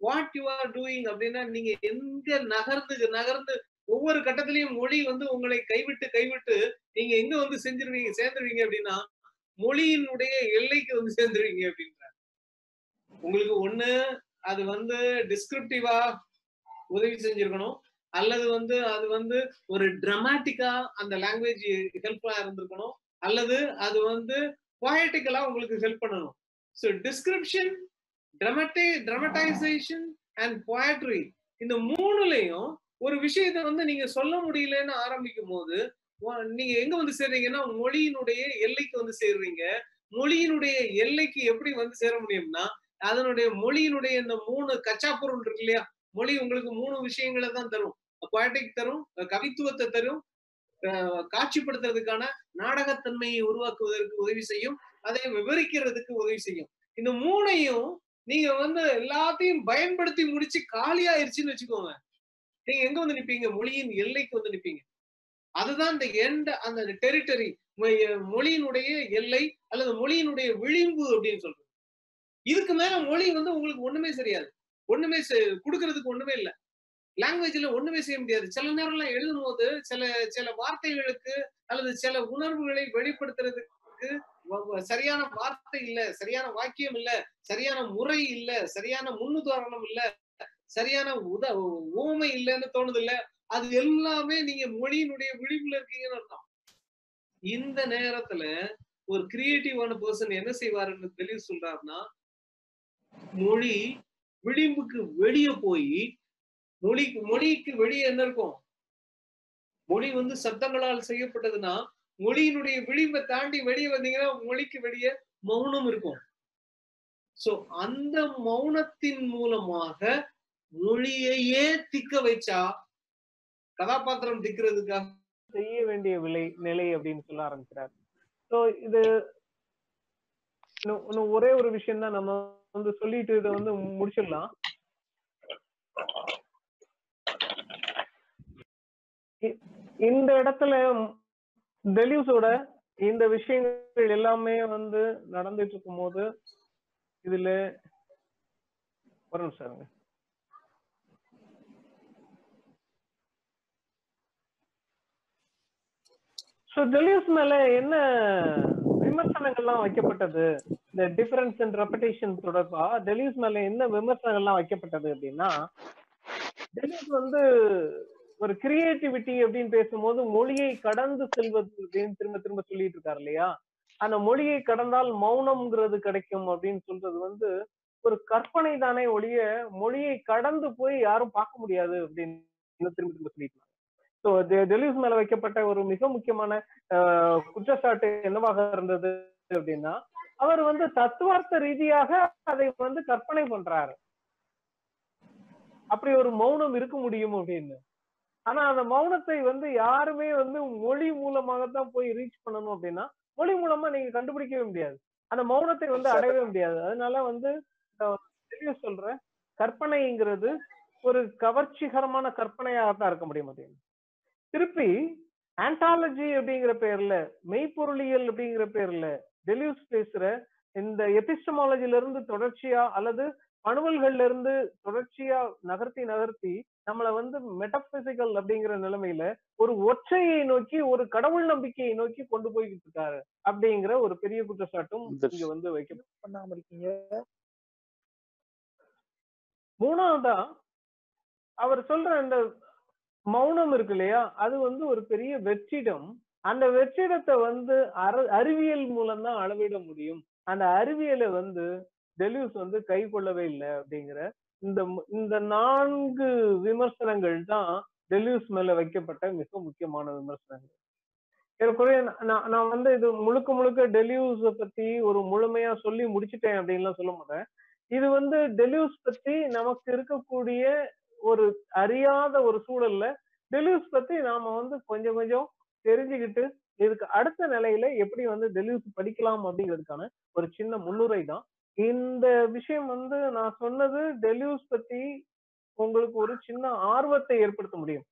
வாட் யூ ஆர் டூயிங் அப்படின்னா நீங்க எங்க நகர்ந்து நகர்ந்து ஒவ்வொரு கட்டத்திலையும் மொழி வந்து உங்களை கைவிட்டு கைவிட்டு நீங்க எங்க வந்து செஞ்சிருவீங்க சேர்ந்துருவீங்க அப்படின்னா மொழியினுடைய எல்லைக்கு வந்து சேர்ந்துருவீங்க அப்படின்றாங்க உங்களுக்கு ஒண்ணு அது வந்து டிஸ்கிரிப்டிவா உதவி செஞ்சிருக்கணும் அல்லது வந்து அது வந்து ஒரு ட்ரமாட்டிக்கா அந்த லாங்குவேஜ் ஹெல்ப்ஃபுல்லா இருந்திருக்கணும் அல்லது அது வந்து பொயட்டிக்கலா உங்களுக்கு ஹெல்ப் பண்ணணும். ஸோ டிஸ்கிரிப்ஷன் ட்ரமட்டே ட்ரமடைசேஷன் அண்ட் பொயட்ரி இந்த மூணுலயும் ஒரு விஷயத்த வந்து நீங்க சொல்ல முடியலன்னு ஆரம்பிக்கும் போது நீங்க எங்க வந்து சேர்றீங்கன்னா மொழியினுடைய எல்லைக்கு வந்து சேர்றீங்க. மொழியினுடைய எல்லைக்கு எப்படி வந்து சேர முடியும்னா அதனுடைய மொழியினுடைய இந்த மூணு கச்சா பொருள் இருக்கு இல்லையா? மொழி உங்களுக்கு மூணு விஷயங்களை தான் தரும். poetic தரும் கவித்துவத்தை தரும் காட்சிப்படுத்துறதுக்கான நாடகத்தன்மையை உருவாக்குவதற்கு உதவி செய்யும். அதை விவரிக்கிறதுக்கு உதவி செய்யும். இந்த மூணையும் நீங்க வந்து எல்லாத்தையும் பயன்படுத்தி முடிச்சு காலியாயிருச்சுன்னு வச்சுக்கோங்க. நீங்க எங்க வந்து நிப்பீங்க? மொழியின் எல்லைக்கு வந்து நிப்பீங்க. அதுதான் இந்த எண்ட அந்த டெரிட்டரி மொழியினுடைய எல்லை அல்லது மொழியினுடைய விளிம்பு அப்படின்னு சொல்றது. இதுக்கு மேல மொழி வந்து உங்களுக்கு ஒண்ணுமே சரியாது ஒண்ணுமே கொடுக்கறதுக்கு ஒண்ணுமே இல்ல. லாங்குவேஜ்ல ஒண்ணுமே செய்ய முடியாது. சில நேரம்லாம் எழுதும் போது சில சில வார்த்தைகளுக்கு அல்லது சில உணர்வுகளை வெளிப்படுத்துறதுக்கு சரியான வார்த்தை இல்ல சரியான வாக்கியம் இல்ல சரியான முறை இல்ல சரியான முன்னுதாரணம் இல்ல சரியான உத ஊமை இல்லைன்னு தோணுது இல்ல அது எல்லாமே நீங்க மொழியினுடைய விளிம்புல இருக்கீங்கன்னு அர்த்தம். இந்த நேரத்துல ஒரு கிரியேட்டிவான பர்சன் என்ன செய்வாருன்னு தெளிவு சொல்றாருன்னா மொழி விளிம்புக்கு வெளியே போய் மொழிக்கு மொழிக்கு வெளியே என்ன இருக்கும்? மொழி வந்து சப்தங்களால் செய்யப்பட்டதுன்னா மொழியினுடைய விளிம்பை தாண்டி வெளியே வந்தீங்கன்னா மொழிக்கு வெளியே மௌனம் இருக்கும். சோ அந்த மௌனத்தின் மூலமாக மொழியையே திக்க வைச்சா கதாபாத்திரம் திக்கிறதுக்காக செய்ய வேண்டிய விலை நிலை அப்படின்னு சொல்ல ஆரம்பிக்கிறார். சோ இது இன்னும் ஒரே ஒரு விஷயம் தான். நம்ம வந்து சொல்லிட்டு இதை வந்து முடிச்சிடலாம். இ- இந்த இடத்துல டெலிவ்ஸோட இந்த விஷயங்கள் எல்லாமே வந்து நடந்துட்டு இருக்கும் போது இதுல ஒரு நிமிஷம் ஸோ டெலியூஸ் மேல என்ன விமர்சனங்கள்லாம் வைக்கப்பட்டது? இந்த டிஃபரன்ஸ் அண்ட் ரெப்படேஷன் தொடர்பா? டெலியூஸ் மேல என்ன விமர்சனங்கள்லாம் வைக்கப்பட்டது அப்படின்னா டெலிவ்ஸ் வந்து ஒரு கிரியேட்டிவிட்டி அப்படின்னு பேசும்போது மொழியை கடந்து செல்வது அப்படின்னு திரும்ப திரும்ப சொல்லிட்டு இருக்காரு இல்லையா? அந்த மொழியை கடந்தால் மௌனம்ங்கிறது கிடைக்கும் அப்படின்னு சொல்றது வந்து ஒரு கற்பனை தானே ஒழிய மொழியை கடந்து போய் யாரும் பார்க்க முடியாது அப்படின்னு திரும்ப திரும்ப சொல்லிட்டு ஸோ டெலியூஸ் மேல வைக்கப்பட்ட ஒரு மிக முக்கியமான குற்றச்சாட்டு என்னவாக இருந்தது அப்படின்னா அவர் வந்து தத்துவார்த்த ரீதியாக அதை வந்து கற்பனை பண்றாரு. அப்படி ஒரு மௌனம் இருக்க முடியும் அப்படின்னு. ஆனா அந்த மௌனத்தை வந்து யாருமே வந்து மொழி மூலமாக தான் போய் ரீச் பண்ணணும் அப்படின்னா மொழி மூலமா நீங்க கண்டுபிடிக்கவே முடியாது. அந்த மௌனத்தை வந்து அடையவே முடியாது. அதனால வந்து தெளிவா சொல்றேன். கற்பனைங்கிறது ஒரு கவர்ச்சிகரமான கற்பனையாக தான் இருக்க முடியும் அது திருப்பி ஆண்டாலஜி அப்படிங்கிற பேர்ல மெய்ப்பொருளியல் அப்படிங்கிற பேர்ல டெலியூஸ் பேசுற இந்த எபிஸ்டமாலஜில இருந்து தொடர்ச்சியா அல்லது பணுவல்கள்ல இருந்து தொடர்ச்சியா நகர்த்தி நகர்த்தி நம்மள வந்து மெட்டபிசிக்கல் அப்படிங்கிற நிலைமையில ஒரு ஒற்றையை நோக்கி ஒரு கடவுள் நம்பிக்கையை நோக்கி கொண்டு போய்கிட்டு இருக்காரு அப்படிங்கிற ஒரு பெரிய குற்றச்சாட்டும் இங்க வந்து வைக்க பண்ணாம இருக்கீங்க. மூணாவதா அவர் சொல்ற அந்த மௌனம் இருக்கு இல்லையா அது வந்து ஒரு பெரிய வெற்றிடம். அந்த வெற்றிடத்தை வந்து அற- அறிவியல் மூலம் தான் அளவிட முடியும். அந்த அறிவியலை வந்து டெலியூஸ் வந்து கை கொள்ளவே இல்லை அப்படிங்கிற இந்த இந்த நான்கு விமர்சனங்கள் தான் டெலியூஸ் மேல வைக்கப்பட்ட மிக முக்கியமான விமர்சனங்கள். ஏறக்குறைய நான் நான் வந்து இது முழுக்க முழுக்க டெலியூஸ பத்தி ஒரு முழுமையா சொல்லி முடிச்சிட்டேன் அப்படின்லாம் சொல்ல மாட்டேன். இது வந்து டெலியூஸ் பத்தி நமக்கு இருக்கக்கூடிய ஒரு அறியாத ஒரு சூழல்ல டெலியூஸ் பத்தி நாம வந்து கொஞ்சம் கொஞ்சம் தெரிஞ்சுக்கிட்டு இதுக்கு அடுத்த நிலையில எப்படி வந்து டெலியூஸ் படிக்கலாம் அப்படிங்கிறதுக்கான ஒரு சின்ன முன்னுரை தான். இந்த விஷயம் வந்து நான் சொன்னது டெலியூஸ் பத்தி உங்களுக்கு ஒரு சின்ன ஆர்வத்தை ஏற்படுத்த முடியும்.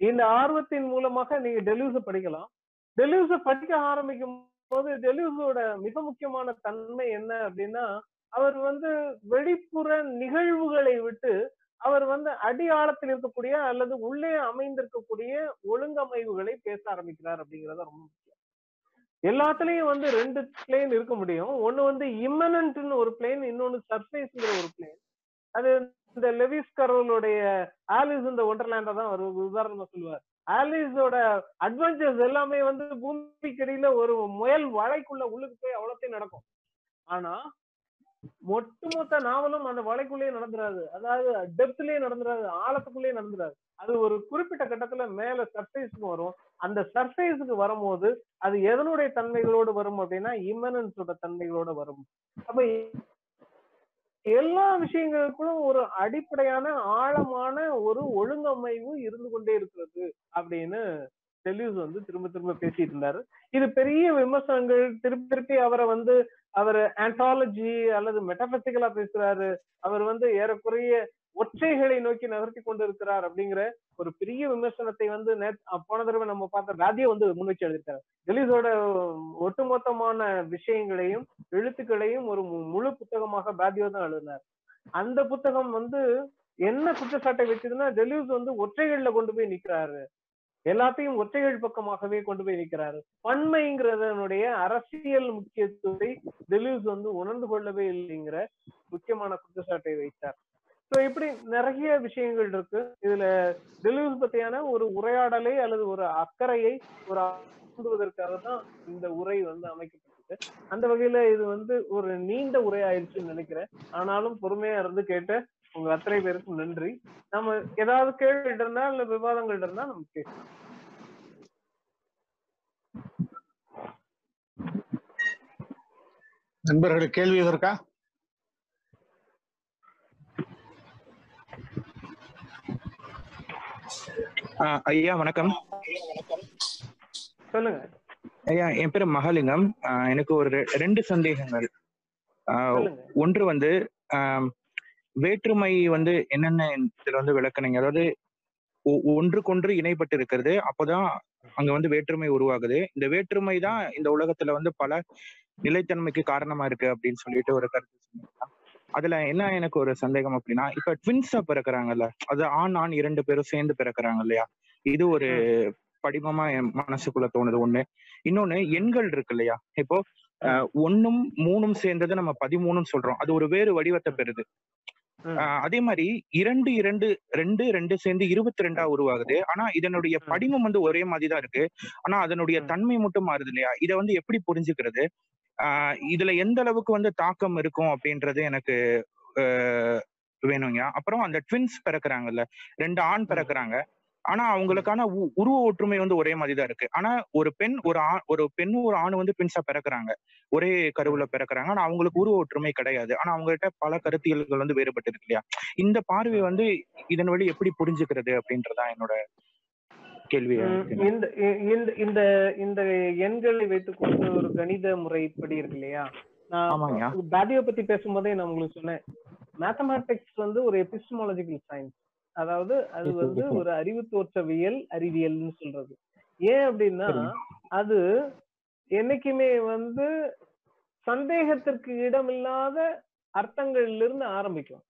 இந்த ஆர்வத்தின் மூலமாக நீங்க டெலியூஸ படிக்கலாம். டெலியூஸ படிக்க ஆரம்பிக்கும் போது டெலியூஸோட மிக முக்கியமான தன்மை என்ன அப்படின்னா அவர் வந்து வெளிப்புற நிகழ்வுகளை விட்டு அவர் வந்து அடியாளத்தில் இருக்கக்கூடிய அல்லது உள்ளே அமைந்திருக்கக்கூடிய ஒழுங்கமைவுகளை பேச ஆரம்பிக்கிறார் அப்படிங்கறது ரொம்ப முக்கியம். எல்லாத்துலயும் வந்து ரெண்டு பிளேன் இருக்க முடியும். ஒண்ணு வந்து இம்மனன்ட்னு ஒரு பிளேன் இன்னொன்னு சர்ஃபேஸ்ங்கிற ஒரு பிளேன் அது இந்த லெவிஸ் கரோலுடைய ஆலிஸ் இந்த ஒண்டர்லேண்ட தான் ஒரு உதாரணமா சொல்லுவார். ஆலிஸோட அட்வென்ச்சர்ஸ் எல்லாமே வந்து பூமிக்கு அடியில ஒரு முயல் வலைக்குள்ள உள்ளுக்கு போய் அவ்வளோத்தையும் நடக்கும். ஆனா ஒட்டுமொத்த நாவலும் அந்த வலைக்குள்ளேயே நடந்துராது அதாவது டெப்த்லயே நடந்துராது ஆழத்துக்குள்ளேயே நடந்துராது அது ஒரு குறிப்பிட்ட கட்டத்துல மேல சர்ஃபேஸ்க்கு வரும். அந்த சர்ஃபேஸுக்கு வரும்போது அது எதனுடைய தன்மைகளோடு வரும் அப்படின்னா இமனன்ஸோட தன்மைகளோட வரும். அப்ப எல்லா விஷயங்களுக்கும் ஒரு அடிப்படையான ஆழமான ஒரு ஒழுங்கமைவு இருந்து கொண்டே இருக்கிறது அப்படின்னு டெலியூஸ் வந்து திரும்ப திரும்ப பேசிட்டு இருந்தாரு. இது பெரிய விமர்சனங்கள் திருப்பி திருப்பி அவரை வந்து அவர் ஆன்டாலஜி அல்லது மெட்டபத்திக்கலா பேசுறாரு. அவர் வந்து ஏறக்குறைய ஒற்றைகளை நோக்கி நகர்த்தி கொண்டு இருக்கிறார் அப்படிங்கிற ஒரு பெரிய விமர்சனத்தை வந்து போன தடவை நம்ம பார்த்த ராதியை வந்து முன்வச்சு எழுதிட்டாரு. டெலிஸோட ஒட்டுமொத்தமான விஷயங்களையும் எழுத்துக்களையும் ஒரு முழு புத்தகமாக பாதியோ தான் எழுதினார். அந்த புத்தகம் வந்து என்ன குற்றச்சாட்டை வச்சதுன்னா டெலியூஸ் வந்து ஒற்றைகள்ல கொண்டு போய் நிக்கிறாரு. எல்லாத்தையும் ஒற்றைகள் பக்கமாகவே கொண்டு போய் நிக்கிறாரு பன்மைங்கிறதனுடைய அரசியல் முக்கியத்துவத்தை டெலியூஸ் வந்து உணர்ந்து கொள்ளவே இல்லைங்கிற முக்கியமான குற்றச்சாட்டை வைத்தார். ஸோ இப்படி நிறைய விஷயங்கள் இருக்கு. இதுல டெலியூஸ் பத்தியான ஒரு உரையாடலை அல்லது ஒரு அக்கறையை ஒரு தூண்டுவதற்காக தான் இந்த உரை வந்து அமைக்கப்பட்டது. அந்த வகையில இது வந்து ஒரு நீண்ட உரை ஆயிடுச்சுன்னு நினைக்கிறேன். ஆனாலும் பொறுமையா இருந்து கேட்ட உங்க அத்தனை பேருக்கும் நன்றி. நம்ம ஏதாவது கேள்விகள் இருந்தா இல்ல விவாதங்கள் இருந்தா நம்ம கேட்கலாம். நண்பர்களுக்கு கேள்வி இருக்கா? ஐயா வணக்கம். சொல்லுங்க. ஐயா என் பேரு மகாலிங்கம். எனக்கு ஒரு ரெ- ரெண்டு சந்தேகங்கள். ஒன்று வந்து ஆம், வேற்றுமை வந்து என்னென்ன இதுல வந்து விளக்குனீங்க? அதாவது ஒன்றுக்கொன்று இணைப்பட்டு இருக்கிறது அப்போதான் அங்க வந்து வேற்றுமை உருவாகுது. இந்த வேற்றுமை தான் இந்த உலகத்துல வந்து பல நிலைத்தன்மைக்கு காரணமா இருக்கு அப்படின்னு சொல்லிட்டு ஒரு கருத்து சொன்னீங்க அதுல என்ன எனக்கு ஒரு சந்தேகம் அப்படின்னா இப்ப ட்வின்ஸா பிறக்குறாங்கல்ல? அது ஆண் ஆண் இரண்டு பேரும் சேர்ந்து பிறக்குறாங்க இல்லையா? இது ஒரு படிமமா என் மனசுக்குள்ள தோணுது ஒண்ணு. இன்னொன்னு எண்கள் இருக்கு இல்லையா? இப்போ ஒண்ணும் மூணும் சேர்ந்தது நம்ம பதிமூணுன்னு சொல்றோம். அது ஒரு வேறு வடிவத்தை பெறுது. அதே மாதிரி இரண்டு இரண்டு ரெண்டு ரெண்டு சேர்ந்து இருபத்தி ரெண்டா உருவாகுது. ஆனா இதனுடைய. படிமம் வந்து ஒரே மாதிரி தான் இருக்கு. ஆனா அதனுடைய. தன்மை மட்டும் மாறுது இல்லையா? இதை வந்து எப்படி புரிஞ்சுக்கிறது? ஆஹ் இதுல எந்த அளவுக்கு வந்து தாக்கம் இருக்கும் அப்படின்றது எனக்கு வேணுங்க அப்புறம் அந்த ட்வின்ஸ் பிறக்குறாங்கல்ல ரெண்டு ஆண் பிறக்குறாங்க. ஆனா அவங்களுக்கான உருவ ஒற்றுமை வந்து ஒரே மாதிரி தான் இருக்கு. ஆனா ஒரு பெண் ஒரு ஆண் ஒரு பெண் ஒரு ஆண் வந்து ட்வின்ஸா பிறக்குறாங்க. ஒரே கருவுல பிறக்குறாங்க. ஆனா அவங்களுக்கு உருவ ஒற்றுமை கிடையாது. ஆனா அவங்ககிட்ட பல கருத்தியல்கள் வந்து வேறுபட்டு இருக்கு இல்லையா? இந்த பார்வை வந்து இதன் வழி எப்படி புரிஞ்சுக்கிறது அப்படின்றதான் என்னோட இருக்கு இந்த இந்த இந்த எண்களை வைத்துக்கொண்டு ஒரு கணித முறைப்படி இருக்கு இல்லையா. நான் பேடியோ பத்தி பேசும்போதே நான் உங்களுக்கு சொன்னேன். மேத்தமேட்டிக்ஸ் வந்து ஒரு எபிஸ்டமாலஜிக்கல் சயின்ஸ் அதாவது அது வந்து. ஒரு அறிவு தோற்றவியல் அறிவியல்னு சொல்றது ஏன் அப்படின்னா. அது என்னைக்குமே வந்து சந்தேகத்திற்கு இடமில்லாத அர்த்தங்கள்ல இருந்து ஆரம்பிக்கும்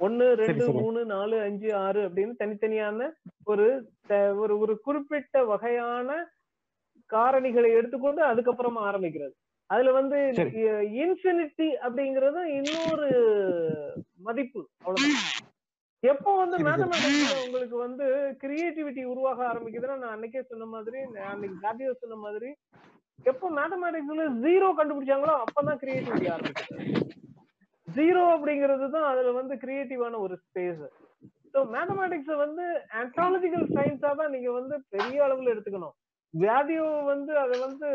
ஒன்னு ரெண்டு. மூணு நாலு அஞ்சு ஆறு அப்படின்னு தனித்தனியான ஒரு ஒரு ஒரு குறிப்பிட்ட வகையான காரணிகளை எடுத்துக்கொண்டு அதுக்கப்புறமா ஆரம்பிக்கிறது அதுல வந்து. இன்ஃபினிட்டி அப்படிங்கறது இன்னொரு மதிப்பு அவ்வளவுதான் எப்போ வந்து. மேத்தமேட்டிக்ஸ்ல உங்களுக்கு வந்து கிரியேட்டிவிட்டி உருவாக ஆரம்பிக்குதுன்னா நான் அன்னைக்கே சொன்ன மாதிரி அன்னைக்கு ஜாதியோ சொன்ன மாதிரி எப்போ மேத்தமேட்டிக்ஸ்ல ஜீரோ கண்டுபிடிச்சாங்களோ அப்பதான் கிரியேட்டிவிட்டி ஆரம்பிக்குது. ஜீரோ அப்படிங்கிறது தான் அதுல வந்து கிரியேட்டிவான ஒரு ஸ்பேஸ் ஸோ மேத்தமேட்டிக்ஸ் வந்து ஆன்டாலஜிக்கல் சயின்ஸா தான் நீங்க வந்து பெரிய அளவுல எடுத்துக்கணும். வேதியோ வந்து அது வந்து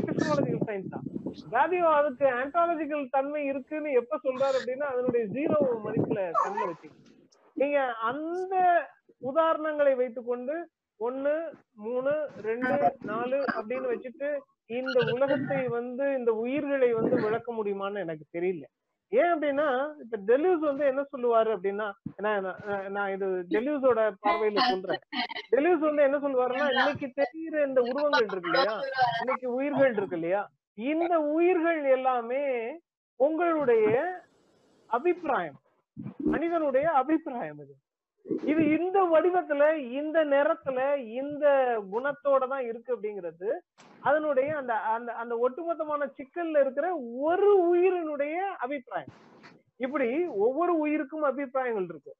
எபிஸ்டமாலஜிக்கல் சயின்ஸ் தான். வேதியோ அதுக்கு ஆன்டாலஜிக்கல் தன்மை இருக்குன்னு எப்ப சொல்றாரு அப்படின்னா அதனுடைய ஜீரோ மதிப்புல தன்மை வச்சு நீங்க அந்த உதாரணங்களை வைத்துக்கொண்டு ஒன்னு மூணு ரெண்டு நாலு அப்படின்னு வச்சுட்டு இந்த உலகத்தை வந்து இந்த உயிர்களை வந்து விளக்க முடியுமான்னு எனக்கு தெரியல. ஏன் அப்படின்னா இப்ப டெலியூஸ் வந்து என்ன சொல்லுவாரு அப்படின்னா நான் நான் இது டெலியூஸோட பார்வையில சொல்றேன். டெலியூஸ் வந்து என்ன சொல்லுவாருன்னா இன்னைக்கு தெரியுற இந்த உருவங்கள் இருக்கு இல்லையா? இன்னைக்கு உயிர்கள் இருக்கு இல்லையா? இந்த உயிர்கள் எல்லாமே உங்களுடைய அபிப்பிராயம். மனிதனுடைய அபிப்பிராயம் இது. இது இந்த வடிவத்துல இந்த நேரத்துல இந்த குணத்தோட தான் இருக்கு அப்படிங்கிறது அதனுடைய அந்த அந்த அந்த ஒட்டுமொத்தமான சிக்கல்ல இருக்கிற ஒரு உயிரினுடைய அபிப்பிராயம். இப்படி ஒவ்வொரு உயிருக்கும் அபிப்பிராயங்கள் இருக்கு.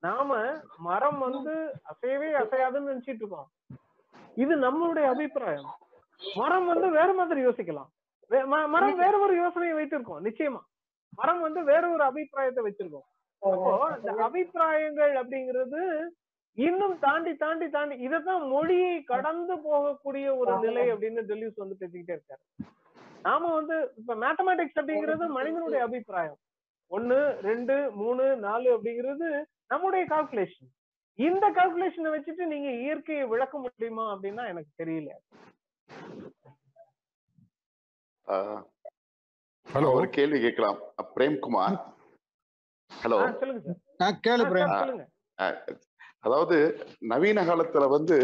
நாம மரம் வந்து அசையவே அசையாதுன்னு நினைச்சிட்டு இருக்கோம். இது நம்மளுடைய அபிப்பிராயம். மரம் வந்து வேற மாதிரி யோசிக்கலாம். மரம் வேற ஒரு யோசனையை வைத்திருக்கோம். நிச்சயமா. மரம் வந்து வேற ஒரு அபிப்பிராயத்தை வச்சிருக்கோம். அப்போ இந்த அபிப்பிராயங்கள் அப்படிங்கிறது இன்னும் தாண்டி தாண்டி தாண்டி இதைத்தான் மொழியை கடந்து போகக்கூடிய ஒரு நிலை அப்படின்னு டெல்லியூஸ் வந்து பேசிக்கிட்டே இருக்காரு. நாம வந்து இப்ப மேத்தமேட்டிக்ஸ் அப்படிங்கிறது மனிதனுடைய அபிப்பிராயம். ஒன்னு ரெண்டு மூணு நாலு அப்படிங்கிறது நம்முடைய கால்குலேஷன் இந்த கால்குலேஷனை வச்சுட்டு நீங்க இயற்கையை விளக்க முடியுமா அப்படின்னா எனக்கு தெரியல. ஹலோ. ஒரு கேள்வி கேட்கலாம். பிரேம்குமார். ஹலோ. ஆ, சொல்லுங்க சார். நான் கேளு பிரேம். அதாவது நவீன காலத்துல வந்து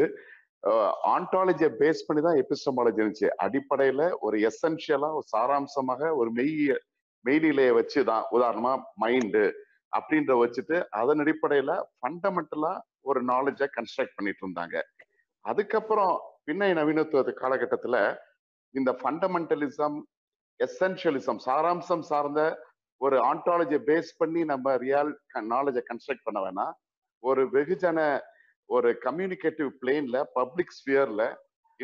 ஆண்டாலஜியை பேஸ் பண்ணி தான் எபிஸ்டமாலஜி இருந்துச்சு. அடிப்படையில ஒரு எசென்ஷியலா ஒரு சாராம்சமாக ஒரு மெய் மெய்நிலையை வச்சு தான் உதாரணமா மைண்டு அப்படின்ற வச்சுட்டு அதன் அடிப்படையில ஃபண்டமெண்டலா ஒரு நாலேஜை கன்ஸ்ட்ரக்ட் பண்ணிட்டு இருந்தாங்க. அதுக்கப்புறம் பின்னை நவீனத்துவ காலகட்டத்தில் இந்த ஃபண்டமெண்டலிசம் எசென்ஷியலிசம் சாராம்சம் சார்ந்த ஒரு ஆண்டாலஜியை பேஸ் பண்ணி நம்ம ரியல் நாலேஜை கன்ஸ்ட்ரக்ட் பண்ண வேணாம். ஒரு வெகுஜன ஒரு கம்யூனிகேட்டிவ் பிளேன்ல பப்ளிக் ஸ்பியர்ல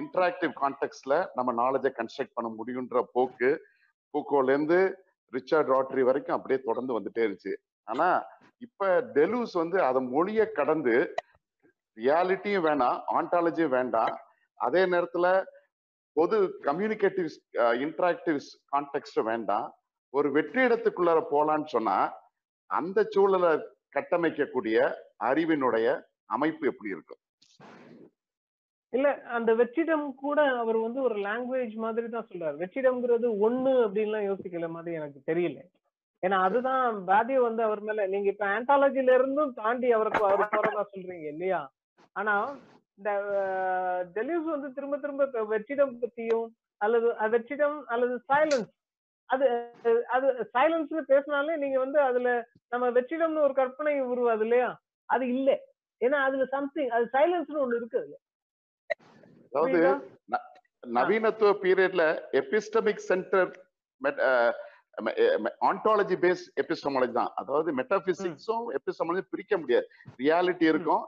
இன்டராக்டிவ் கான்டெக்ட்ல நம்ம நாலேஜை கன்ஸ்ட்ரக்ட் பண்ண முடியுன்ற போக்கு பூக்கோலேருந்து ரிச்சர்ட் ராட்ரி வரைக்கும் அப்படியே தொடர்ந்து வந்துட்டே இருந்துச்சு. ஆனா இப்ப டெலூஸ் வந்து அதை மொழியை கடந்து ரியாலிட்டியும் வேணாம் ஆண்டாலஜியும் வேண்டாம் அதே நேரத்துல பொது கம்யூனிகேட்டிவ் இன்டராக்டிவ் கான்டெக்ட் வேண்டாம். ஒரு வெற்றிடத்துக்குள்ளார போலான்னு சொன்னா அந்த சூழலை கட்டமைக்கக்கூடிய அறிவினுடைய அமைப்பு எப்படி இருக்கும்? இல்ல அந்த வெற்றிடம் கூட அவர் வந்து ஒரு லாங்குவேஜ் மாதிரி தான் சொல்றாரு. வெற்றிடம்ங்கிறது ஒண்ணு அப்படின்லாம் யோசிக்கல மாதிரி எனக்கு தெரியல. ஏன்னா அதுதான் பாதிய வந்து அவர் மேல நீங்க இப்ப ஆன்டாலஜில இருந்தும் தாண்டி அவருக்கு அவர் போறதா சொல்றீங்க இல்லையா? ஆனா இந்த டெலிவ்ஸ் வந்து திரும்ப திரும்ப வெற்றிடம் பத்தியும் அல்லது வெற்றிடம் அல்லது சைலன்ஸ் அது அது சைலன்ஸ்னு பேசினாலே நீங்க வந்து அதுல நம்ம வெற்றிடம்னு ஒரு கற்பனை உருவாது இல்லையா? அது இல்ல. ஏன்னா அதுல சம்திங் அது சைலன்ஸ்னு ஒண்ணு இருக்கு அதுல. அதாவது? நவீனத்துவ பீரியட்ல epistemic centre ontology base epistemology தான். அதாவது மெட்டாபிசிக்ஸும் எபிஸ்டமாலஜி பிரிக்க முடியாது. ரியாலிட்டி இருக்கும்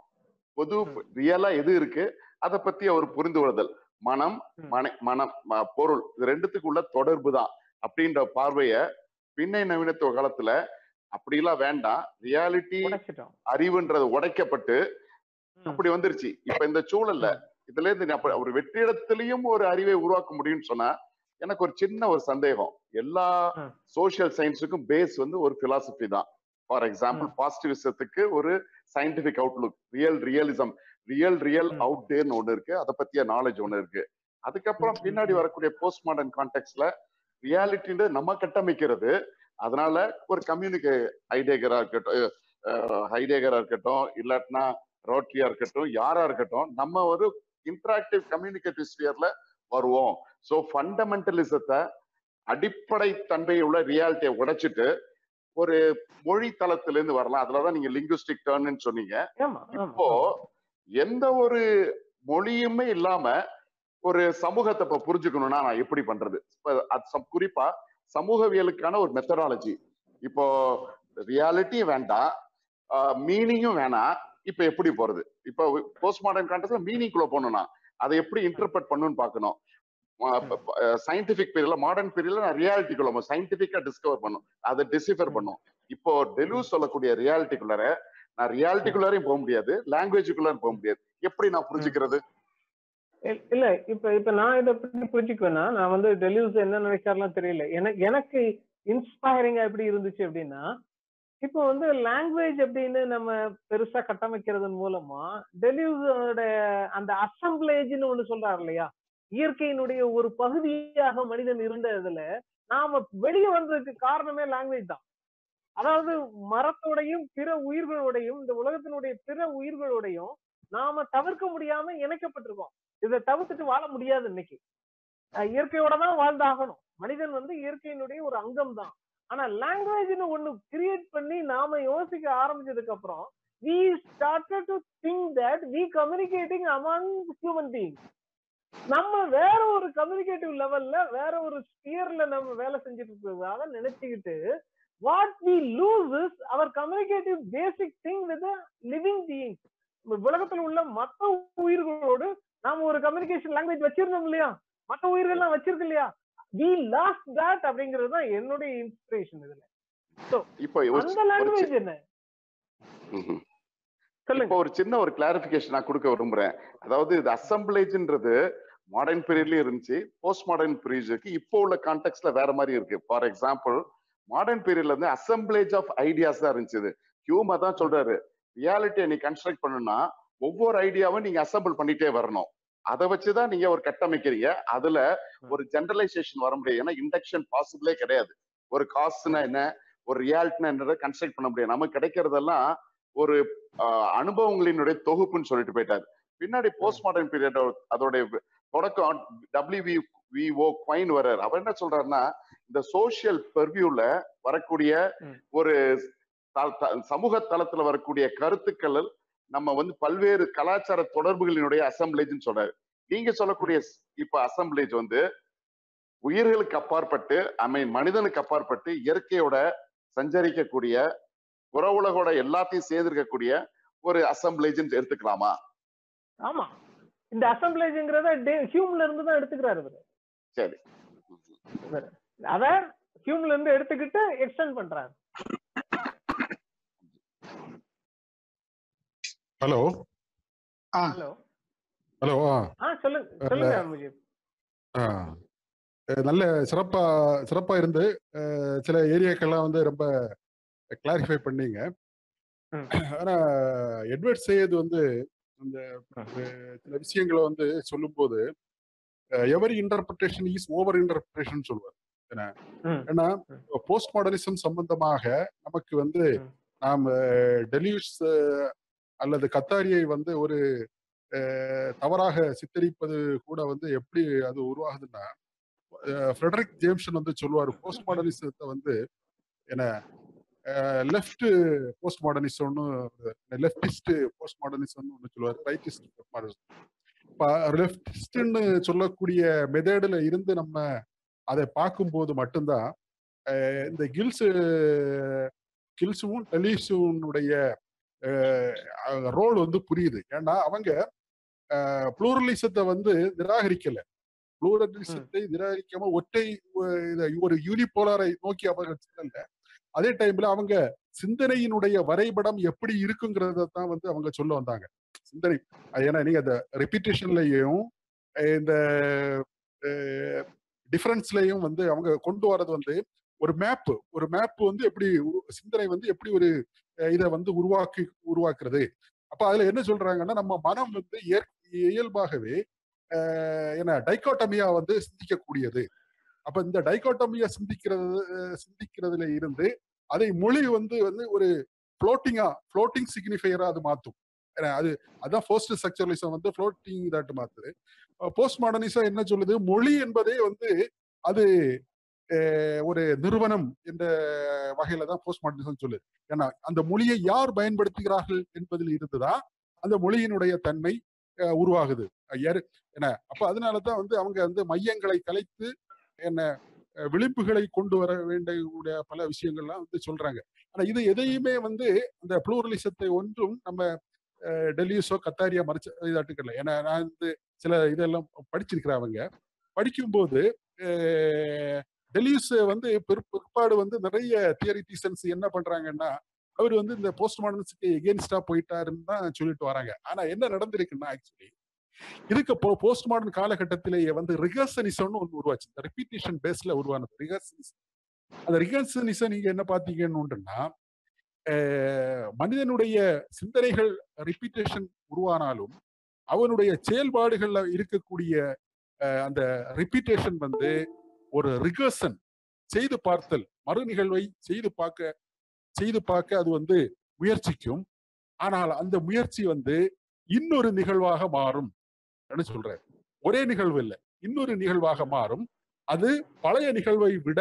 பொது ரியலா எது இருக்கு? அதை பத்தி அவர் புரிந்து கொள்ளுதல் மனம். மன மனம் பொருள் இது ரெண்டுத்துக்குள்ள தொடர்பு தான் அப்படின்ற பார்வைய பின்னை நவீனத்துவ காலத்துல அப்படிலாம் வேண்டாம். ரியாலிட்டி அறிவுன்றது உடைக்கப்பட்டு. அப்படி வந்துருச்சு. இப்ப இந்த சூழல்ல இதுல இருந்து ஒரு வெற்றிடத்திலையும் ஒரு அறிவை உருவாக்க முடியும்னு சொன்னா எனக்கு ஒரு சின்ன ஒரு சந்தேகம். எல்லா ம். சோஷியல் சயின்ஸுக்கும் பேஸ் வந்து ஒரு பிலாசபி தான். ஃபார் எக்ஸாம்பிள் பாசிட்டிவிசத்துக்கு ஒரு scientific outlook real realism real real hmm. Out டேர்னு ஒண்ணு இருக்கு. அதை பத்திய நாலேஜ் ஒண்ணு இருக்கு. அதுக்கப்புறம். பின்னாடி வரக்கூடிய போஸ்ட் மாடர்ன் கான்டெக்ட்ல ரியாலிட்டின்றது நம்ம கட்டமைக்கிறது. அதனால ஒரு கம்யூனிகே ஹைடேகரா இருக்கட்டும் ஹைடேகரா இருக்கட்டும் இல்லாட்டினா ரோட்ரியா இருக்கட்டும் யாரா இருக்கட்டும் நம்ம ஒரு இன்டராக்டிவ் கம்யூனிகேட்டிவ் ஸ்பியர்ல வருவோம். ஸோ ஃபண்டமெண்டலிசத்தை அடிப்படை தன்மை உள்ள ரியாலிட்டியை உடைச்சிட்டு ஒரு மொழி தளத்துல இருந்து வரலாம். அதுலதான் நீங்க லிங்குஸ்டிக் டேர்ன்னு சொன்னீங்க. இப்போ எந்த ஒரு மொழியுமே இல்லாம ஒரு சமூகத்தை இப்ப புரிஞ்சுக்கணும்னா நான் எப்படி பண்றது? குறிப்பா சமூகவியலுக்கான ஒரு மெத்தடாலஜி இப்போ ரியாலிட்டியும் வேண்டாம் மீனிங்கும் வேணாம் இப்ப எப்படி போறது? இப்போ போஸ்ட் மாடர்ன் கான்டெக்ட்ல மீனிங் குள்ள போகணும்னா அதை எப்படி இன்டர்பிரட் பண்ணணும்னு பார்க்கணும்? சயின்டிபிக் பீரியட்ல மாடர்ன் பீரியட்ல நான் ரியாலிட்டிக்குள்ள சயின்டிபிக்கா டிஸ்கவர் பண்ணும். அதை டிசிஃபர் பண்ணும். இப்போ டெலூஸ் சொல்லக்கூடிய ரியாலிட்டிக்குள்ளார நான் ரியாலிட்டிக்குள்ளாரையும் போக முடியாது. லாங்குவேஜுக்குள்ளாரும் போக முடியாது. எப்படி நான் புரிஞ்சுக்கிறது? இல்ல- இப்ப இப்ப நான் இதை புரிஞ்சுக்குவேன்னா நான் வந்து டெலிவ்ஸ் என்ன நினைச்சாருலாம் தெரியல. எனக்கு எனக்கு இன்ஸ்பைரிங்கா எப்படி இருந்துச்சு அப்படின்னா இப்போ வந்து லாங்குவேஜ் அப்படின்னு நம்ம பெருசா கட்டமைக்கிறதன் மூலமா டெலிவ்ஸோட அந்த அசம்பிளேஜ்னு ஒண்ணு சொல்றாரு இல்லையா? இயற்கையினுடைய ஒரு பகுதியாக மனிதன் இருந்த இதுல நாம வெளியே வந்ததுக்கு காரணமே லாங்குவேஜ் தான். அதாவது மரத்தோடையும் பிற உயிர்களோடையும் இந்த உலகத்தினுடைய பிற உயிர்களோடையும் நாம தவிர்க்க முடியாம இணைக்கப்பட்டிருக்கோம். இதை தவிர்த்துட்டு வாழ முடியாது இன்னைக்கு. இயற்கையோட தான் வாழ்ந்தாகணும். மனிதன் வந்து இயற்கையினுடைய ஒரு அங்கம் தான். ஆனா லாங்குவேஜ்னு ஒண்ணு கிரியேட் பண்ணி நாம யோசிக்க ஆரம்பிச்சதுக்கு அப்புறம் we started to think that we communicating among human beings. நம்ம வேற ஒரு கம்யூனிகேட்டிவ் லெவல்ல வேற ஒரு ஸ்பியர்ல நம்ம வேலை செஞ்சுட்டு இருக்கிறதாக நினைச்சுக்கிட்டு what we lose is our communicative basic thing with living being உலகத்துல உள்ள மத்த உயிர்களோடு நாம ஒரு கம்யூனிகேஷன் லாங்குவேஜ் வச்சிருந்தோம் இல்லையா? மத்த உயிர்கள்லாம் வச்சிருக்கு இல்லையா? வி லாஸ்ட் தட் அப்படிங்கிறது தான் என்னுடைய இன்ஸ்பிரேஷன் இதுல. இப்போ அந்த லாங்குவேஜ் என்ன. சொல்லுங்க. இப்போ ஒரு சின்ன ஒரு கிளாரிபிகேஷன் நான் கொடுக்க விரும்புறேன். அதாவது இது அசம்பிளேஜ்ன்றது மாடர்ன் பீரியட்லயும் இருந்துச்சு. போஸ்ட் மாடர்ன் பீரியட்க்கு இப்போ உள்ள கான்டெக்ட்ல வேற மாதிரி இருக்கு. ஃபார் எக்ஸாம்பிள் மாடர்ன் பீரியட்ல இருந்து அசம்பிளேஜ் ஆஃப் ஐடியாஸ் தான் இருந்துச்சு இது. ஹியூமா தான் சொல்றாரு. ரியாலிட்டியை நீ கன்ஸ்ட்ரக்ட் பண்ணணும்னா ஒவ்வொரு ஐடியாவும் நீங்க அசம்பிள் பண்ணிட்டே வரணும். அதை வச்சுதான் நீங்க ஒரு கட்டமைக்கிறீங்க. அதுல ஒரு ஜென்ரலைசேஷன் வர முடியாது. ஏன்னா இண்டக்ஷன் பாசிபிளே கிடையாது. ஒரு காஸ்ட்னா என்ன? ஒரு ரியாலிட்டினா என்னதை கன்ஸ்ட்ரக்ட் பண்ண முடியாது. நமக்கு கிடைக்கிறதெல்லாம் ஒரு அனுபவங்களினுடைய தொகுப்புன்னு சொல்லிட்டு போயிட்டாரு. பின்னாடி போஸ்ட் மாடர்ன் பீரியட் அதோடைய தொடக்கம் டபிள்யூ வி ஓ குவைன் வர்றாரு. அவர் என்ன சொல்றாருன்னா இந்த சோசியல் பெர்வியூல வரக்கூடிய. ஒரு சமூக தளத்துல வரக்கூடிய கருத்துக்கள் நம்ம வந்து பல்வேறு கலாச்சார தொடர்புகளினுடைய அசம்பிளேஜ்னு சொல்றாரு நீங்க சொல்லக்கூடிய இப்ப அசம்பிளேஜ் வந்து உயிர்களுக்கு அப்பாற்பட்டு ஐ மீன் மனிதனுக்கு அப்பாற்பட்டு இயற்கையோட சஞ்சரிக்கக்கூடிய புற உலகோட எல்லாத்தையும் சேர்ந்திருக்கக்கூடிய ஒரு அசம்பிளேஜ் எடுத்துக்கலாமா? ஆமா. இந்த அசம்பிளேஜ்ங்கிறத ஹியூம்ல இருந்து தான் எடுத்துக்கிறாரு இவரு. சரி. அத ஹியூம்ல இருந்து எடுத்துக்கிட்டு எக்ஸ்டெண்ட் பண்றாரு. ஹலோ ஹலோ ஹலோ ஆ. சொல்லுங்க சொல்லுங்க முஜீப் நல்ல சிறப்பா சிறப்பா இருந்து சில ஏரியாக்கெல்லாம் வந்து ரொம்ப கிளாரிஃபை பண்ணீங்க. ஆனா எட்வர்ட் செய்யது வந்து அந்த சில விஷயங்களை வந்து சொல்லும்போது every interpretation is over interpretation சொல்லுவார். ஏன்னா. போஸ்ட் மாடர்னிசம் சம்பந்தமாக நமக்கு வந்து. நாம் டெலியூஸ் அல்லது கத்தாரியை வந்து ஒரு தவறாக சித்தரிப்பது கூட வந்து எப்படி அது உருவாகுதுன்னா ஃப்ரெடரிக் ஜேம்சன் வந்து சொல்லுவார் போஸ்ட் மாடர்னிசத்தை வந்து என்ன லெஃப்ட் போஸ்ட் மாடர்னிசம்னு லெஃப்டிஸ்ட் போஸ்ட் மாடர்னிசம்னு ஒன்று சொல்லுவார். ரைட்டிஸ்ட் லெஃப்டிஸ்ட்னு சொல்லக்கூடிய மெத்தேடில் இருந்து நம்ம அதை பார்க்கும்போது மட்டும்தான் இந்த கில்ஸ் கில்ஸும் டெலிஸுனுடைய ரோல் வந்து புரியுது. ஏன்னா அவங்க ப்ளூரலிசத்தை வந்து நிராகரிக்கல. ப்ளூரலிசத்தை நிராகரிக்காம ஒற்றை ஒரு யூனிபோலாரை நோக்கி அவர்கள் செல்லல. அதே டைம்ல அவங்க சிந்தனையினுடைய வரைபடம் எப்படி இருக்குங்கிறத தான் வந்து அவங்க சொல்ல வந்தாங்க. சிந்தனை ஏன்னா நீங்க அந்த ரெப்பிட்டேஷன்லயும் இந்த டிஃபரன்ஸ்லயும் வந்து அவங்க கொண்டு வர்றது வந்து ஒரு மேப்பு ஒரு மேப் வந்து எப்படி சிந்தனை வந்து எப்படி ஒரு இதை வந்து உருவாக்கி உருவாக்குறது. அப்ப அதுல என்ன சொல்றாங்கன்னா நம்ம மனம் வந்து இயல்பாகவே என்ன டைகோட்டமியா வந்து சிந்திக்கக்கூடியது. அப்ப இந்த டைகோட்டமியா சிந்திக்கிறது சிந்திக்கிறதுல இருந்து அதை மொழி வந்து வந்து ஒரு ஃப்ளோட்டிங்கா ஃப்ளோட்டிங் சிக்னிஃபையரா அது மாத்தும். ஏன்னா அது அதான் ஃபர்ஸ்ட் ஸ்ட்ரக்சரலிசம் வந்து ஃப்ளோட்டிங் இதாட்டு மாத்துது. போஸ்ட் மாடர்னிசம் என்ன சொல்லுது? மொழி என்பதே வந்து அது ஒரு நிறுவனம் என்ற வகையில தான் போஸ்ட் மாடர்னிசம் சொல்லுது. ஏன்னா அந்த மொழியை யார் பயன்படுத்துகிறார்கள் என்பதில் இருந்துதான் அந்த மொழியினுடைய தன்மை உருவாகுது. யாரு என்ன அப்ப அதனால தான் வந்து அவங்க வந்து மையங்களை கலைத்து என்ன விழிப்புகளை கொண்டு வர வேண்டிய பல விஷயங்கள்லாம் வந்து சொல்றாங்க. ஆனா இது எதையுமே வந்து அந்த ப்ளூரலிசத்தை ஒன்றும் நம்ம டெல்லியூஸோ கத்தாரியா மறைச்ச இதாட்டுக்கல ஏன்னா நான் வந்து சில இதெல்லாம் படிச்சிருக்கிறேன் அவங்க. படிக்கும்போது டெலியூஸ் வந்து பிற்- பிற்பாடு வந்து நிறைய தியரிட்டிசன்ஸ் என்ன பண்றாங்கன்னா அவர் வந்து இந்த போஸ்ட் மாடர்ன்ஸுக்கு எகேன்ஸ்டா போயிட்டாருன்னு தான் சொல்லிட்டு வராங்க. ஆனா என்ன நடந்திருக்குன்னா ஆக்சுவலி இதுக்கு போஸ்ட் மாடர்ன் காலகட்டத்திலேயே வந்து ரிகர்சனிசம்னு ஒன்று உருவாச்சு. இந்த ரிப்பீட்டேஷன் பேஸ்ல உருவானது ரிகர்சனிசம் அந்த ரிகர்சனிசம் நீங்க என்ன பாத்தீங்கன்னு மனிதனுடைய சிந்தனைகள் ரிப்பீட்டேஷன் உருவானாலும் அவனுடைய செயல்பாடுகள்ல இருக்கக்கூடிய அந்த ரிப்பீட்டேஷன் வந்து ஒரு ரிகர்சன் செய்து பார்த்தல் மறு நிகழ்வை செய்து பார்க்க செய்து பார்க்க அது வந்து முயற்சிக்கும். ஆனால் அந்த முயற்சி வந்து இன்னொரு நிகழ்வாக மாறும். சொல்றாரு ஒரே நிகழ்வு இல்லை. இன்னொரு நிகழ்வாக மாறும். அது பழைய நிகழ்வை விட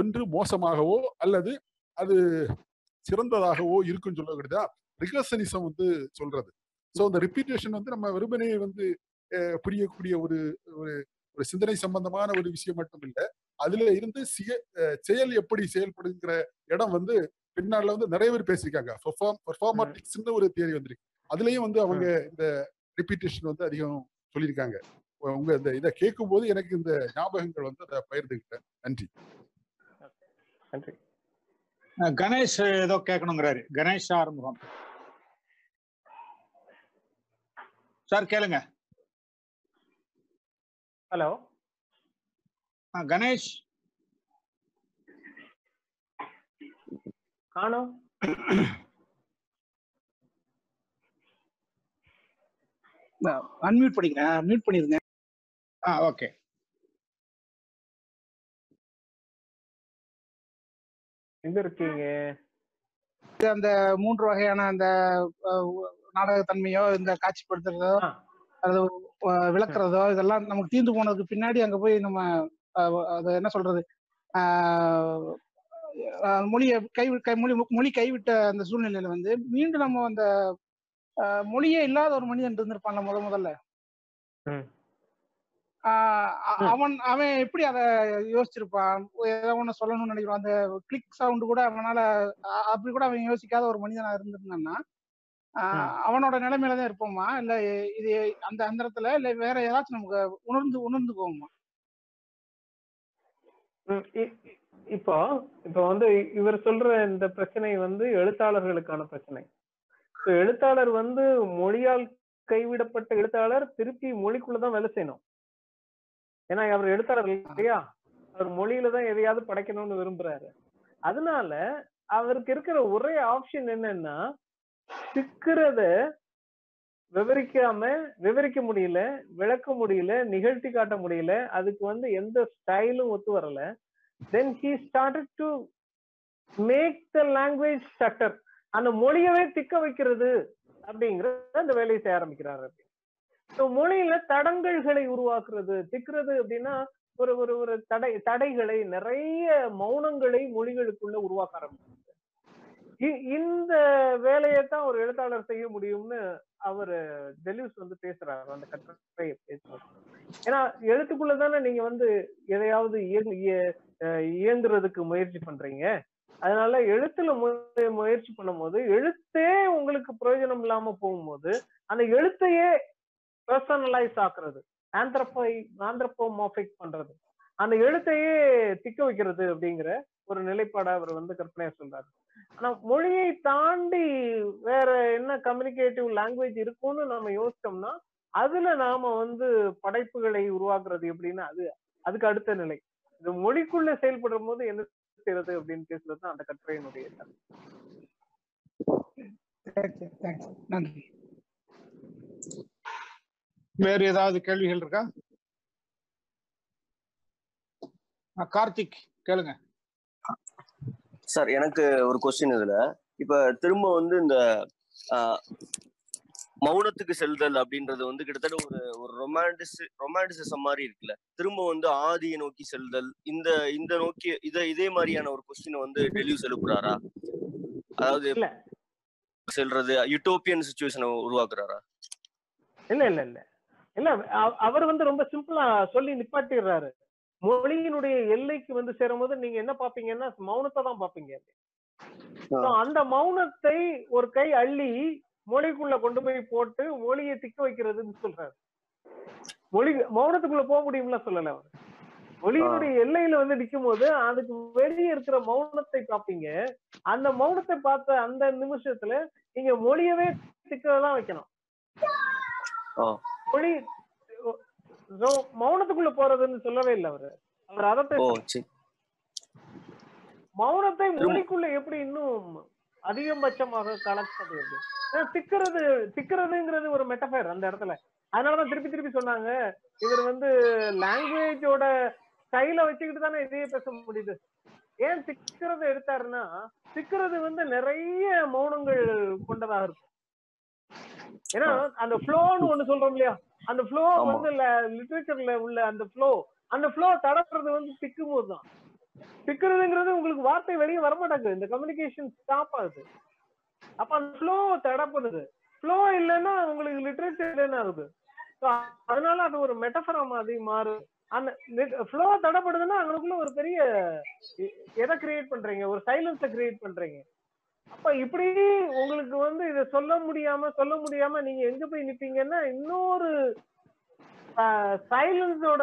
ஒன்று மோசமாகவோ அல்லது அது சிறந்ததாகவோ இருக்குன்னு சொல்லக்கூடியதா ரிகர்சனிசம் வந்து சொல்றது. ஸோ அந்த ரிப்பீட்டேஷன் வந்து நம்ம வெறுமனே வந்து புரியக்கூடிய ஒரு ஒரு ஒரு சிந்தனை சம்பந்தமான ஒரு விஷயம் மட்டும் இல்லை. அதுல இருந்து செயல் எப்படி செயல்படுங்கிற இடம் வந்து பின்னால வந்து நிறைய பேர் பேசியிருக்காங்க. பெர்ஃபார்மட்டிக்ஸ்னு ஒரு தியரி வந்திருக்கு. அதுலயும் வந்து அவங்க இந்த ரிப்பீட்டேஷன் வந்து அதிகம் சொல்லியிருக்காங்க. உங்க இந்த இதை கேட்கும் போது எனக்கு இந்த ஞாபகங்கள் வந்து அதை பகிர்ந்துக்கிட்டேன் நன்றி. நன்றி. கணேஷ் ஏதோ கேட்கணுங்கிறாரு. கணேஷ் ஆரம்பம் சார் கேளுங்க. ஹலோ. கணேஷ். காணோம். அன்மியூட் பண்ணிக்கிறேன். மியூட் பண்ணிருங்க. ஆ ஓகே எங்க இருக்கீங்க? அந்த மூன்று வகையான அந்த அஹ், நாடகத்தன்மையோ இந்த காட்சிப்படுத்துறதோ. அது விளக்குறதோ இதெல்லாம் நமக்கு தீர்ந்து போனதுக்கு பின்னாடி அங்க போய் நம்ம அது என்ன சொல்றது? மொழியை கை கை மொழி மொழி கைவிட்ட அந்த சூழ்நிலையில வந்து மீண்டும் நம்ம அந்த மொழியே இல்லாத ஒரு மனிதன் இருந்திருப்பான்ல முத முதல்ல. அவன் அவன் எப்படி அதை யோசிச்சிருப்பான்? ஏதோ ஒண்ணு சொல்லணும்னு நினைக்கிறான் அந்த கிளிக் சவுண்ட் கூட அவனால அப்படி கூட அவன் யோசிக்காத ஒரு மனிதனா இருந்திருந்தான்னா அவனோட நிலைமையில தான் இருப்போமா? இல்ல இது அந்த அந்த இடத்துல இல்ல வேற ஏதாச்சும் நமக்கு உணர்ந்து உணர்ந்து போவோமா ம், இ- இ- இப்போ இப்போ வந்து இவர் சொல்ற இந்த பிரச்சனை வந்து எழுத்தாளர்களுக்கான பிரச்சனை. எழுத்தாளர் வந்து மொழியால் கைவிடப்பட்ட எழுத்தாளர் திருப்பி மொழிக்குள்ளதான் வேலை செய்யணும். ஏன்னா அவர் எழுத்தாளர் இல்லையா? அவர் மொழியில தான் எதையாவது படைக்கணும்னு விரும்புறாரு. அதனால அவருக்கு இருக்கிற ஒரே ஆப்ஷன் என்னன்னா சிக்கிறத விவரிக்காம விவரிக்க முடியல விளக்க முடியல நிகழ்த்தி காட்ட முடியல அதுக்கு வந்து எந்த ஸ்டைலும் ஒத்து வரல. Then he started to make the language structure அந்த மொழியவே திக்க வைக்கிறது அப்படிங்கிற அந்த வேலையை செய்ய ஆரம்பிக்கிறாரு So, மொழியில தடங்கல்களை உருவாக்குறது திக்கிறது அப்படின்னா ஒரு ஒரு ஒரு தடை தடைகளை நிறைய மௌனங்களை மொழிகளுக்குள்ள உருவாக்க ஆரம்பிச்சு இ- இந்த வேலையை தான் ஒரு எழுத்தாளர் செய்ய முடியும்னு அவர் டெலிவ்ஸ் வந்து பேசுறாரு அந்த கட்டுரையை பேசுறாரு ஏன்னா எழுத்துக்குள்ள தானே நீங்க வந்து எதையாவது இயங்குறதுக்கு முயற்சி பண்றீங்க. அதனால எழுத்துல மு- முயற்சி பண்ணும்போது எழுத்தே உங்களுக்கு பிரயோஜனம் இல்லாம போகும்போது அந்த எழுத்தையே பர்சனலைஸ் ஆக்குறது ஆந்த்ரப்பை ஆந்த்ரப்போமாஃபிக் பண்றது. அந்த எழுத்தையே திக்க வைக்கிறது அப்படிங்கிற ஒரு நிலைப்பாடை அவர் வந்து கற்பனையா சொல்றாரு. ஆனா மொழியை தாண்டி வேற என்ன கம்யூனிகேட்டிவ் லாங்குவேஜ் இருக்கும்னு நம்ம யோசிச்சோம்னா அதுல நாம வந்து படைப்புகளை உருவாக்குறது எப்படின்னா அது அதுக்கு அடுத்த நிலை. இந்த மொழிக்குள்ள செயல்படும் போது என்ன செய்யறது அப்படின்னு பேசுறது தான் அந்த கட்டுரையினுடைய நன்றி. வேறு ஏதாவது கேள்விகள் இருக்கா? கார்த்திக் கேளுங்க. சார் எனக்கு ஒரு கொஸ்டின் இதுல. இப்ப திரும்ப வந்து இந்த ஆஹ், மௌனத்துக்கு செல்தல் அப்படின்றது வந்து கிட்டத்தட்ட ஒரு ஒரு ரொமான்டிஸ் ரொமான்டிசிசம் மாதிரி இருக்குல்ல. திரும்ப வந்து ஆதியை நோக்கி செல்தல். இந்த இந்த நோக்கி இத இதே மாதிரியான ஒரு கொஸ்டினை வந்து டெலியூஸ் எழுப்புறாரா அதாவது செல்றது யூட்டோப்பியன் சுச்சுவேஷனை உருவாக்குறாரா? இல்ல இல்ல இல்ல. இல்ல அவ- அவர் வந்து ரொம்ப சிம்பிளா சொல்லி நிப்பாட்டிடுறாரு. மொழியினுடைய எல்லைக்கு வந்து சேரும்போது நீங்க என்ன பாப்பீங்கன்னா மௌனத்தை தான் பாப்பீங்க. அந்த மௌனத்தை ஒரு கை அள்ளி மொழிக்குள்ள கொண்டு போய் போட்டு மொழியை திக்க வைக்கிறதுன்னு சொல்றாரு. மொழி மௌனத்துக்குள்ள போக முடியும்ல சொல்லல அவர். மொழியினுடைய எல்லையில வந்து நிக்கும் போது அதுக்கு வெளியே இருக்கிற மௌனத்தை பார்ப்பீங்க. அந்த மௌனத்தை பார்த்த அந்த நிமிஷத்துல நீங்க மொழியவே திக்கதான் வைக்கணும். மொழி மௌனத்துக்குள்ள போறதுன்னு சொல்லவே இல்லை அவரு. அவர் அதை மௌனத்தை மொழிக்குள்ள எப்படி இன்னும் அதிகபட்சமாக கலப்பது ஏன்னா திக்கிறது திக்கிறதுங்கிறது ஒரு மெட்டஃபர் அந்த இடத்துல. அதனாலதான் திருப்பி திருப்பி சொன்னாங்க. இவர் வந்து லாங்குவேஜோட ஸ்டைல வச்சுக்கிட்டு தானே இதையே பேச முடியுது. ஏன் திக்கிறத எடுத்தாருன்னா திக்கிறது வந்து நிறைய மௌனங்கள் கொண்டதாக இருக்கும். ஏன்னா அந்த ஃப்ளோன்னு ஒண்ணு சொல்றோம் இல்லையா? அந்த ஃப்ளோ. வந்து லிட்ரேச்சர்ல உள்ள அந்த ஃப்ளோ அந்த ஃப்ளோ தடப்புறது வந்து திக்கும் போது தான் உங்களுக்கு வார்த்தை வெளியே வரமாட்டாங்க இந்த கம்யூனிகேஷன் ஸ்டாப் ஆகுது. அப்ப அந்த ஃப்ளோ தடப்படுது ஃப்ளோ இல்லைன்னா உங்களுக்கு லிட்ரேச்சர் இல்லைன்னு ஆகுது. அதனால அது ஒரு மெட்டஃபரா மாதிரி மாறும் அந்த ஃப்ளோ தடப்படுதுன்னா அவங்களுக்குள்ள ஒரு பெரிய எதை கிரியேட் பண்றீங்க? ஒரு சைலன்ஸ கிரியேட் பண்றீங்க. அப்ப இப்படி உங்களுக்கு வந்து இதை சொல்ல முடியாம சொல்ல முடியாம நீங்க எங்க போய் நிப்பீங்கன்னா இன்னொரு சைலன்ஸோட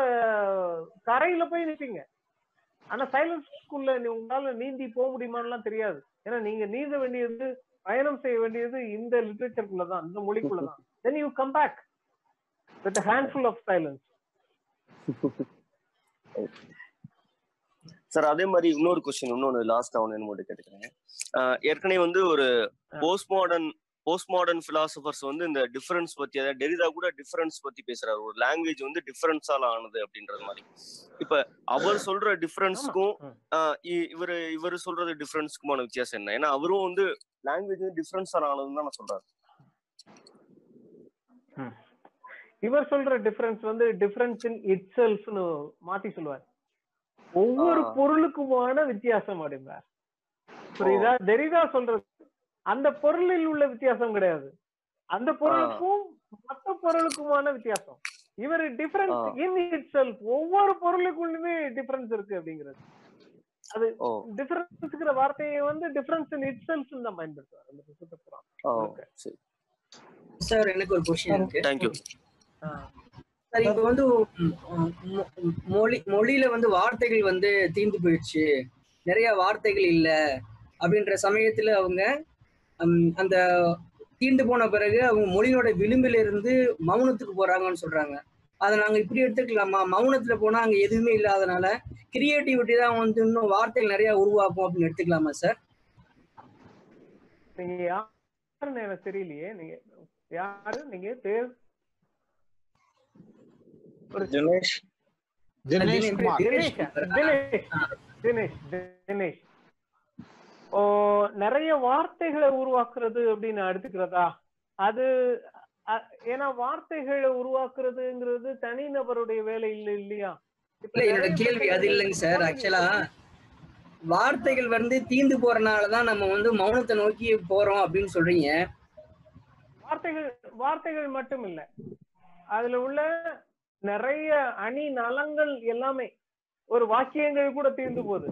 கரையில போய் நிப்பீங்க. ஆனா சைலன்ஸ்குள்ள உங்களால நீந்தி போக முடியுமான்லாம் தெரியாது. ஏன்னா நீங்க நீந்த வேண்டியது பயணம் செய்ய வேண்டியது இந்த லிட்ரேச்சருக்குள்ள தான் இந்த மொழிக்குள்ள தான் then you come back with handful of silence sir அதே மாதிரி இன்னொரு கொஸ்டின் இன்னொன்று லாஸ்ட் ஒன்று மட்டும் கேட்டுக்கிறேன். ஏற்கனவே வந்து ஒரு post modern post modern philosophers வந்து இந்த டிஃபரன்ஸ் பத்தி அதாவது டெரிதா கூட டிஃபரன்ஸ் பத்தி பேசுறாரு. ஒரு லாங்குவேஜ் வந்து டிஃபரன்ஸால ஆனது அப்படின்றது மாதிரி. இப்ப அவர் சொல்ற டிஃபரன்ஸ்க்கும் இவர் இவர் சொல்றது டிஃபரன்ஸ்க்குமான வித்தியாசம் என்ன? ஏன்னா அவரும் வந்து லாங்குவேஜ் வந்து டிஃபரன்ஸால ஆனதுன்னு தான் நான் சொல்றாரு இவர் சொல்ற டிஃபரன்ஸ் வந்து டிஃபரன்ஸ் இன் இட் செல்ஃப்னு மாத்தி சொல்லுவார். ஒவ்வொரு. பொருளுக்குமான வித்தியாசம் அப்படிம்பார். புரியுதா? தெரியுதா சொல்றது அந்த பொருளில் உள்ள வித்தியாசம் கிடையாது. அந்த பொருளுக்கும் மற்ற பொருளுக்குமான வித்தியாசம். இவர் டிஃபரன்ஸ். இன் இட் செல்ஃப் ஒவ்வொரு பொருளுக்குள்ளுமே டிஃபரன்ஸ் இருக்கு அப்படிங்கிறது. அது டிஃபரன்ஸ்ங்கிற வார்த்தையை வந்து டிஃபரன்ஸ் இன் இட் செல்ஃப் தான் பயன்படுத்துவார். அந்த புத்தகத்தை பூரா. சரி. சார் எனக்கு ஒரு கொஸ்டின் இருக்கு. தேங்க்யூ ஆ. சார் இப்போ வந்து மொழி மொழியில வந்து வார்த்தைகள் வந்து தீர்ந்து போயிடுச்சு. நிறைய வார்த்தைகள் இல்ல. அப்படின்ற சமயத்துல அவங்க அந்த தீர்ந்து போன பிறகு அவங்க மொழியோட விளிம்பில இருந்து மௌனத்துக்கு போறாங்கன்னு சொல்றாங்க. அதை நாங்க இப்படி எடுத்துக்கலாமா? மௌனத்துல போனா அங்க எதுவுமே இல்லாதனால கிரியேட்டிவிட்டி தான் வந்து இன்னும் வார்த்தைகள் நிறைய உருவாக்கும் அப்படின்னு எடுத்துக்கலாமா சார் நீங்க யாருன்னு எனக்கு தெரியலையே. நீங்க யாரு? நீங்க பேர் தினேஷ். தினேஷ். தினேஷ். தினேஷ். நிறைய வார்த்தைகளை உருவாக்குறது அப்படின்னு எடுத்துக்கிறதா? அது ஏன்னா வார்த்தைகளை உருவாக்குறதுங்கிறது தனிநபருடைய வேலை இல்லை இல்லையா? இல்ல என்னோட கேள்வி அது இல்லைங்க சார். ஆக்சுவலா வார்த்தைகள் வந்து தீந்து போறனாலதான் நம்ம வந்து மௌனத்தை நோக்கி போறோம் அப்படின்னு சொல்றீங்க. வார்த்தைகள் வார்த்தைகள் மட்டும் இல்ல அதுல உள்ள நிறைய அணி நலங்கள் எல்லாமே ஒரு வாக்கியங்கள் கூட தீர்ந்து போகுது.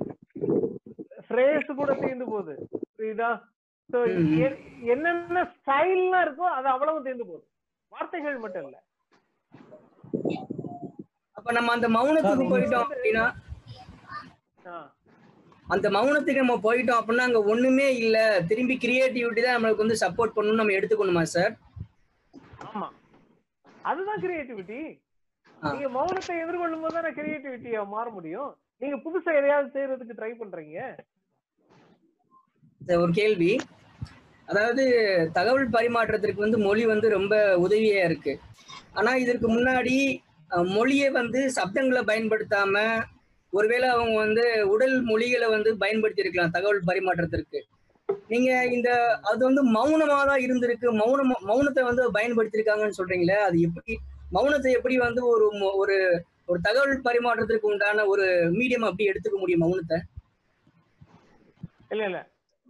ஃப்ரேஸ் கூட தீர்ந்து போகுது. புரியுதா. எ- என்னென்ன ஸ்டைல்லாம் இருக்கோ அது அவ்வளவு தீர்ந்து போகுது. வார்த்தைகள் மட்டும் இல்ல. அப்ப நம்ம அந்த மௌனத்துக்கு போயிட்டோம் அப்படின்னா. அந்த மௌனத்துக்கு நம்ம போயிட்டோம் அப்படின்னா அங்க ஒண்ணுமே இல்ல. திரும்பி கிரியேட்டிவிட்டி தான் நம்மளுக்கு வந்து சப்போர்ட் பண்ணணும்னு நம்ம எடுத்துக்கணுமா சார்? ஆமா. அதுதான் கிரியேட்டிவிட்டி. நீங்க மௌனத்தை எதிர்கொள்ளும் போது தானே கிரியேட்டிவிட்டியா மாற முடியும். நீங்க புதுசா எதையாவது செய்யறதுக்கு ட்ரை பண்றீங்க. ஒரு கேள்வி. அதாவது தகவல் பரிமாற்றத்திற்கு வந்து மொழி வந்து ரொம்ப உதவியா இருக்கு. ஆனா இதற்கு முன்னாடி மொழியை வந்து சப்தங்களை பயன்படுத்தாம ஒருவேளை அவங்க வந்து உடல் மொழிகளை வந்து பயன்படுத்தி இருக்கலாம் தகவல் பரிமாற்றத்திற்கு. நீங்க இந்த அது வந்து மௌனமா தான் இருந்திருக்கு மௌனம் மௌனத்தை வந்து பயன்படுத்தியிருக்காங்கன்னு சொல்றீங்களே அது எப்படி மௌனத்தை எப்படி வந்து ஒரு ஒரு ஒரு தகவல் பரிமாற்றத்திற்கு உண்டான ஒரு மீடியம் அப்படி எடுத்துக்க முடியும் மௌனத்தை? இல்ல இல்ல.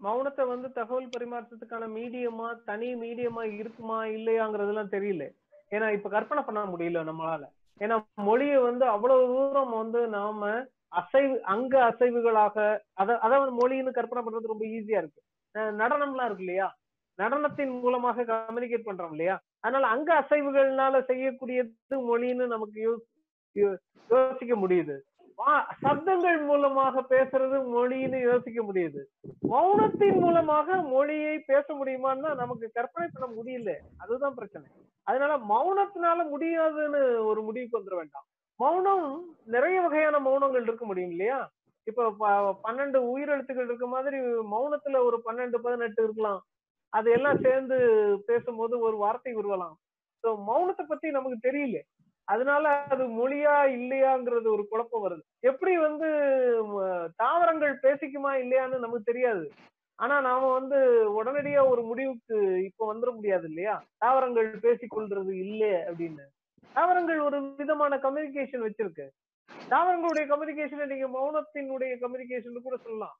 மௌனத்தை வந்து தகவல் பரிமாற்றத்துக்கான மீடியமா தனி மீடியமா இருக்குமா இல்லையாங்கிறதுலாம் தெரியல. ஏன்னா இப்ப கற்பனை பண்ண முடியல நம்மளால. ஏன்னா மொழியை வந்து அவ்வளவு தூரம் வந்து நாம அசைவு அங்க அசைவுகளாக அத அதாவது மொழின்னு கற்பனை பண்றது ரொம்ப ஈஸியா இருக்கு. நடனம்லாம் இருக்கு இல்லையா? நடனத்தின் மூலமாக கம்யூனிகேட் பண்றோம் இல்லையா? அதனால அங்க அசைவுகள்னால செய்யக்கூடியது மொழின்னு நமக்கு யோ- யோசிக்க முடியுது. சப்தங்கள் மூலமாக பேசுறது மொழின்னு யோசிக்க முடியுது. மௌனத்தின் மூலமாக மொழியை பேச முடியுமான்னா நமக்கு கற்பனை பண்ண முடியல. அதுதான் பிரச்சனை. அதனால மௌனத்தினால முடியாதுன்னு ஒரு முடிவுக்கு வந்துட வேண்டாம். மௌனம் நிறைய வகையான மௌனங்கள் இருக்க முடியும் இல்லையா? இப்ப ப- பன்னெண்டு உயிரெழுத்துக்கள் இருக்க மாதிரி மௌனத்துல ஒரு பன்னெண்டு பதினெட்டு இருக்கலாம். அது எல்லாம் சேர்ந்து பேசும்போது ஒரு வார்த்தை உருவலாம். ஸோ மௌனத்தை பத்தி நமக்கு தெரியல. அதனால அது மொழியா இல்லையாங்கிறது ஒரு குழப்பம் வருது. எப்படி வந்து தாவரங்கள் பேசிக்குமா இல்லையான்னு நமக்கு தெரியாது. ஆனா நாம வந்து உடனடியா ஒரு முடிவுக்கு இப்ப வந்துட முடியாது இல்லையா? தாவரங்கள் பேசிக்கொள்றது இல்லை அப்படின்னு. தாவரங்கள் ஒரு விதமான கம்யூனிகேஷன் வச்சிருக்கு. தாவரங்களுடைய கம்யூனிகேஷனை நீங்க மௌனத்தினுடைய கம்யூனிகேஷன் கூட சொல்லலாம்.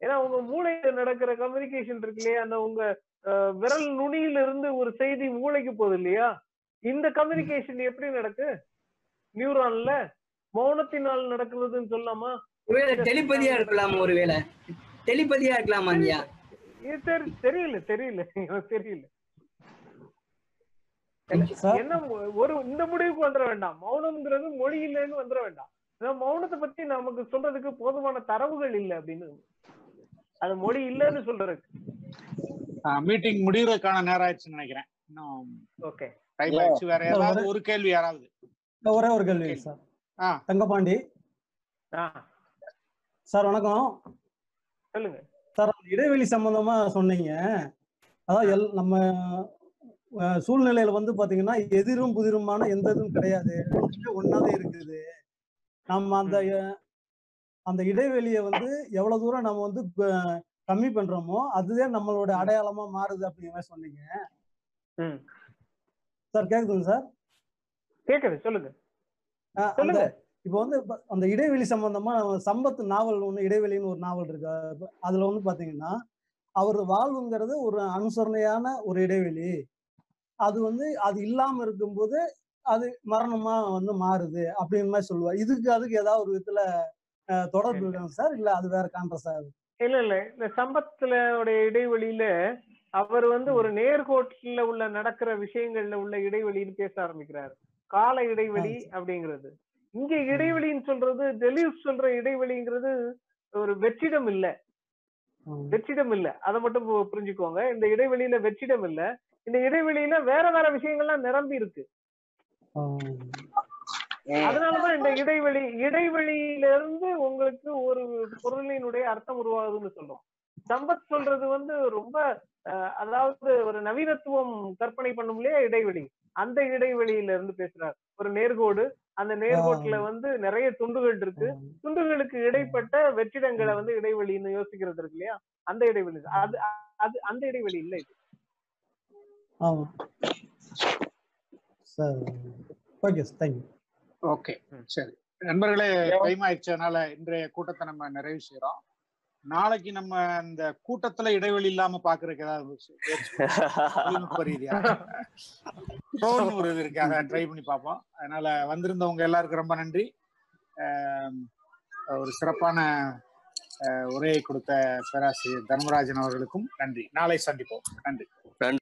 ஏன்னா உங்க மூளையில நடக்கிற கம்யூனிகேஷன் இருக்கு இல்லையா? அந்த உங்க அஹ், விரல் நுனியில இருந்து ஒரு செய்தி மூளைக்கு போகுது இல்லையா? இந்த கம்யூனிகேஷன் எப்படி நடக்கு? நியூரான்ல மௌனத்தினால் நடக்கிறதுன்னு சொல்லாமா? ஒருவேளை டெலிபதியா இருக்கலாம் ஒருவேளை? டெலிபதியா இருக்கலாமா ஐயா தெரியல தெரியல. தெரியல. என்ன- ஒரு இந்த முடிவுக்கு வந்துட வேண்டாம். மௌனம்ங்கிறது மொழி இல்லைன்னு வந்துட வேண்டாம். மௌனத்தை பத்தி நமக்கு சொல்றதுக்கு போதுமான தரவுகள் இல்லை அப்படின்னு. அது மொழி இல்லைன்னு சொல்றதுக்கு. மீட்டிங் முடியறதுக்கான நேரம் ஆயிடுச்சுன்னு நினைக்கிறேன். ஓகே டைம் ஆயிடுச்சு. வேற ஏதாவது ஒரு கேள்வி யாராவது? ஒரே ஒரு கேள்வி சார். தங்கபாண்டி சார் வணக்கம். சொல்லுங்க. சார் இடைவெளி சம்பந்தமா சொன்னீங்க. அதாவது எல் நம்ம சூழ்நிலையில வந்து பாத்தீங்கன்னா எதிரும் புதிருமான எந்த இதுவும் கிடையாது. ஒன்னாவே இருக்குது. நம்ம அந்த அந்த இடைவெளியை வந்து எவ்வளவு தூரம் நம்ம வந்து கம்மி பண்றோமோ அதுவே நம்மளோட அடையாளமா மாறுது அப்படிங்கிற மாதிரி சொன்னீங்க. ம். சார் கேக்குதுங்க சார்? கேக்குது சொல்லுங்க. சொல்லுங்க. இப்போ வந்து அந்த இடைவெளி சம்பந்தமா சம்பத் நாவல் ஒண்ணு இடைவெளின்னு ஒரு நாவல் இருக்கு. அது- அதுல வந்து பாத்தீங்கன்னா அவர் வாழ்வுங்கிறது ஒரு அனுசரணையான ஒரு இடைவெளி. அது வந்து அது இல்லாம இருக்கும்போது அது மரணமா வந்து மாறுது அப்படிங்கிற மாதிரி சொல்லுவார். இதுக்கு அதுக்கு ஏதாவது ஒரு விதத்துல தொடர்பு இருக்காங்க சார்? இல்ல அது வேற கான்ட்ரஸா இல்ல இல்ல. இந்த சம்பத்துல உடைய இடைவெளியில அவர் வந்து ஒரு நேர்கோட்டில் உள்ள நடக்கிற விஷயங்கள்ல உள்ள இடைவெளின்னு பேச ஆரம்பிக்கிறாரு. கால இடைவெளி அப்படிங்கிறது. இங்க இடைவெளின்னு சொல்றது டெலியூஸ் சொல்ற இடைவெளிங்கிறது ஒரு வெற்றிடம் இல்ல. வெற்றிடம் இல்ல. அதை மட்டும் புரிஞ்சுக்கோங்க. இந்த இடைவெளியில வெற்றிடம் இல்ல. இந்த இடைவெளியில வேற வேற விஷயங்கள்லாம் நிரம்பி இருக்கு. அதனாலதான் இந்த இடைவெளி இடைவெளியில இருந்து உங்களுக்கு ஒரு பொருளினுடைய அர்த்தம் உருவாகுதுன்னு சொல்றோம். சம்பத் சொல்றது வந்து ரொம்ப அதாவது ஒரு நவீனத்துவம் கற்பனை பண்ணும் இல்லையா இடைவெளி. அந்த இடைவெளியில இருந்து பேசுறார். ஒரு நேர்கோடு அந்த நேர்கோட்டுல வந்து நிறைய துண்டுகள் இருக்கு. துண்டுகளுக்கு இடைப்பட்ட வெற்றிடங்களை வந்து இடைவெளின்னு யோசிக்கிறது இருக்கு இல்லையா? அந்த இடைவெளி. அது அது அந்த இடைவெளி இல்ல இது. ஓகே சரி. நண்பர்களே டைம் ஆயிடுச்சு. அதனால இன்றைய கூட்டத்தை நம்ம நிறைவு செய்யறோம் நாளைக்கு நம்ம இந்த கூட்டத்துல இடைவெளி இல்லாம பாக்குறதுக்கு ஏதாவது ரீதியா. ஒரு இது இருக்கு. அதை ட்ரை பண்ணி பார்ப்போம். அதனால வந்திருந்தவங்க எல்லாருக்கும் ரொம்ப நன்றி. ஒரு சிறப்பான உரையை கொடுத்த பேராசிரியர் தர்மராஜன் அவர்களுக்கும் நன்றி. நாளை சந்திப்போம். நன்றி. நன்றி.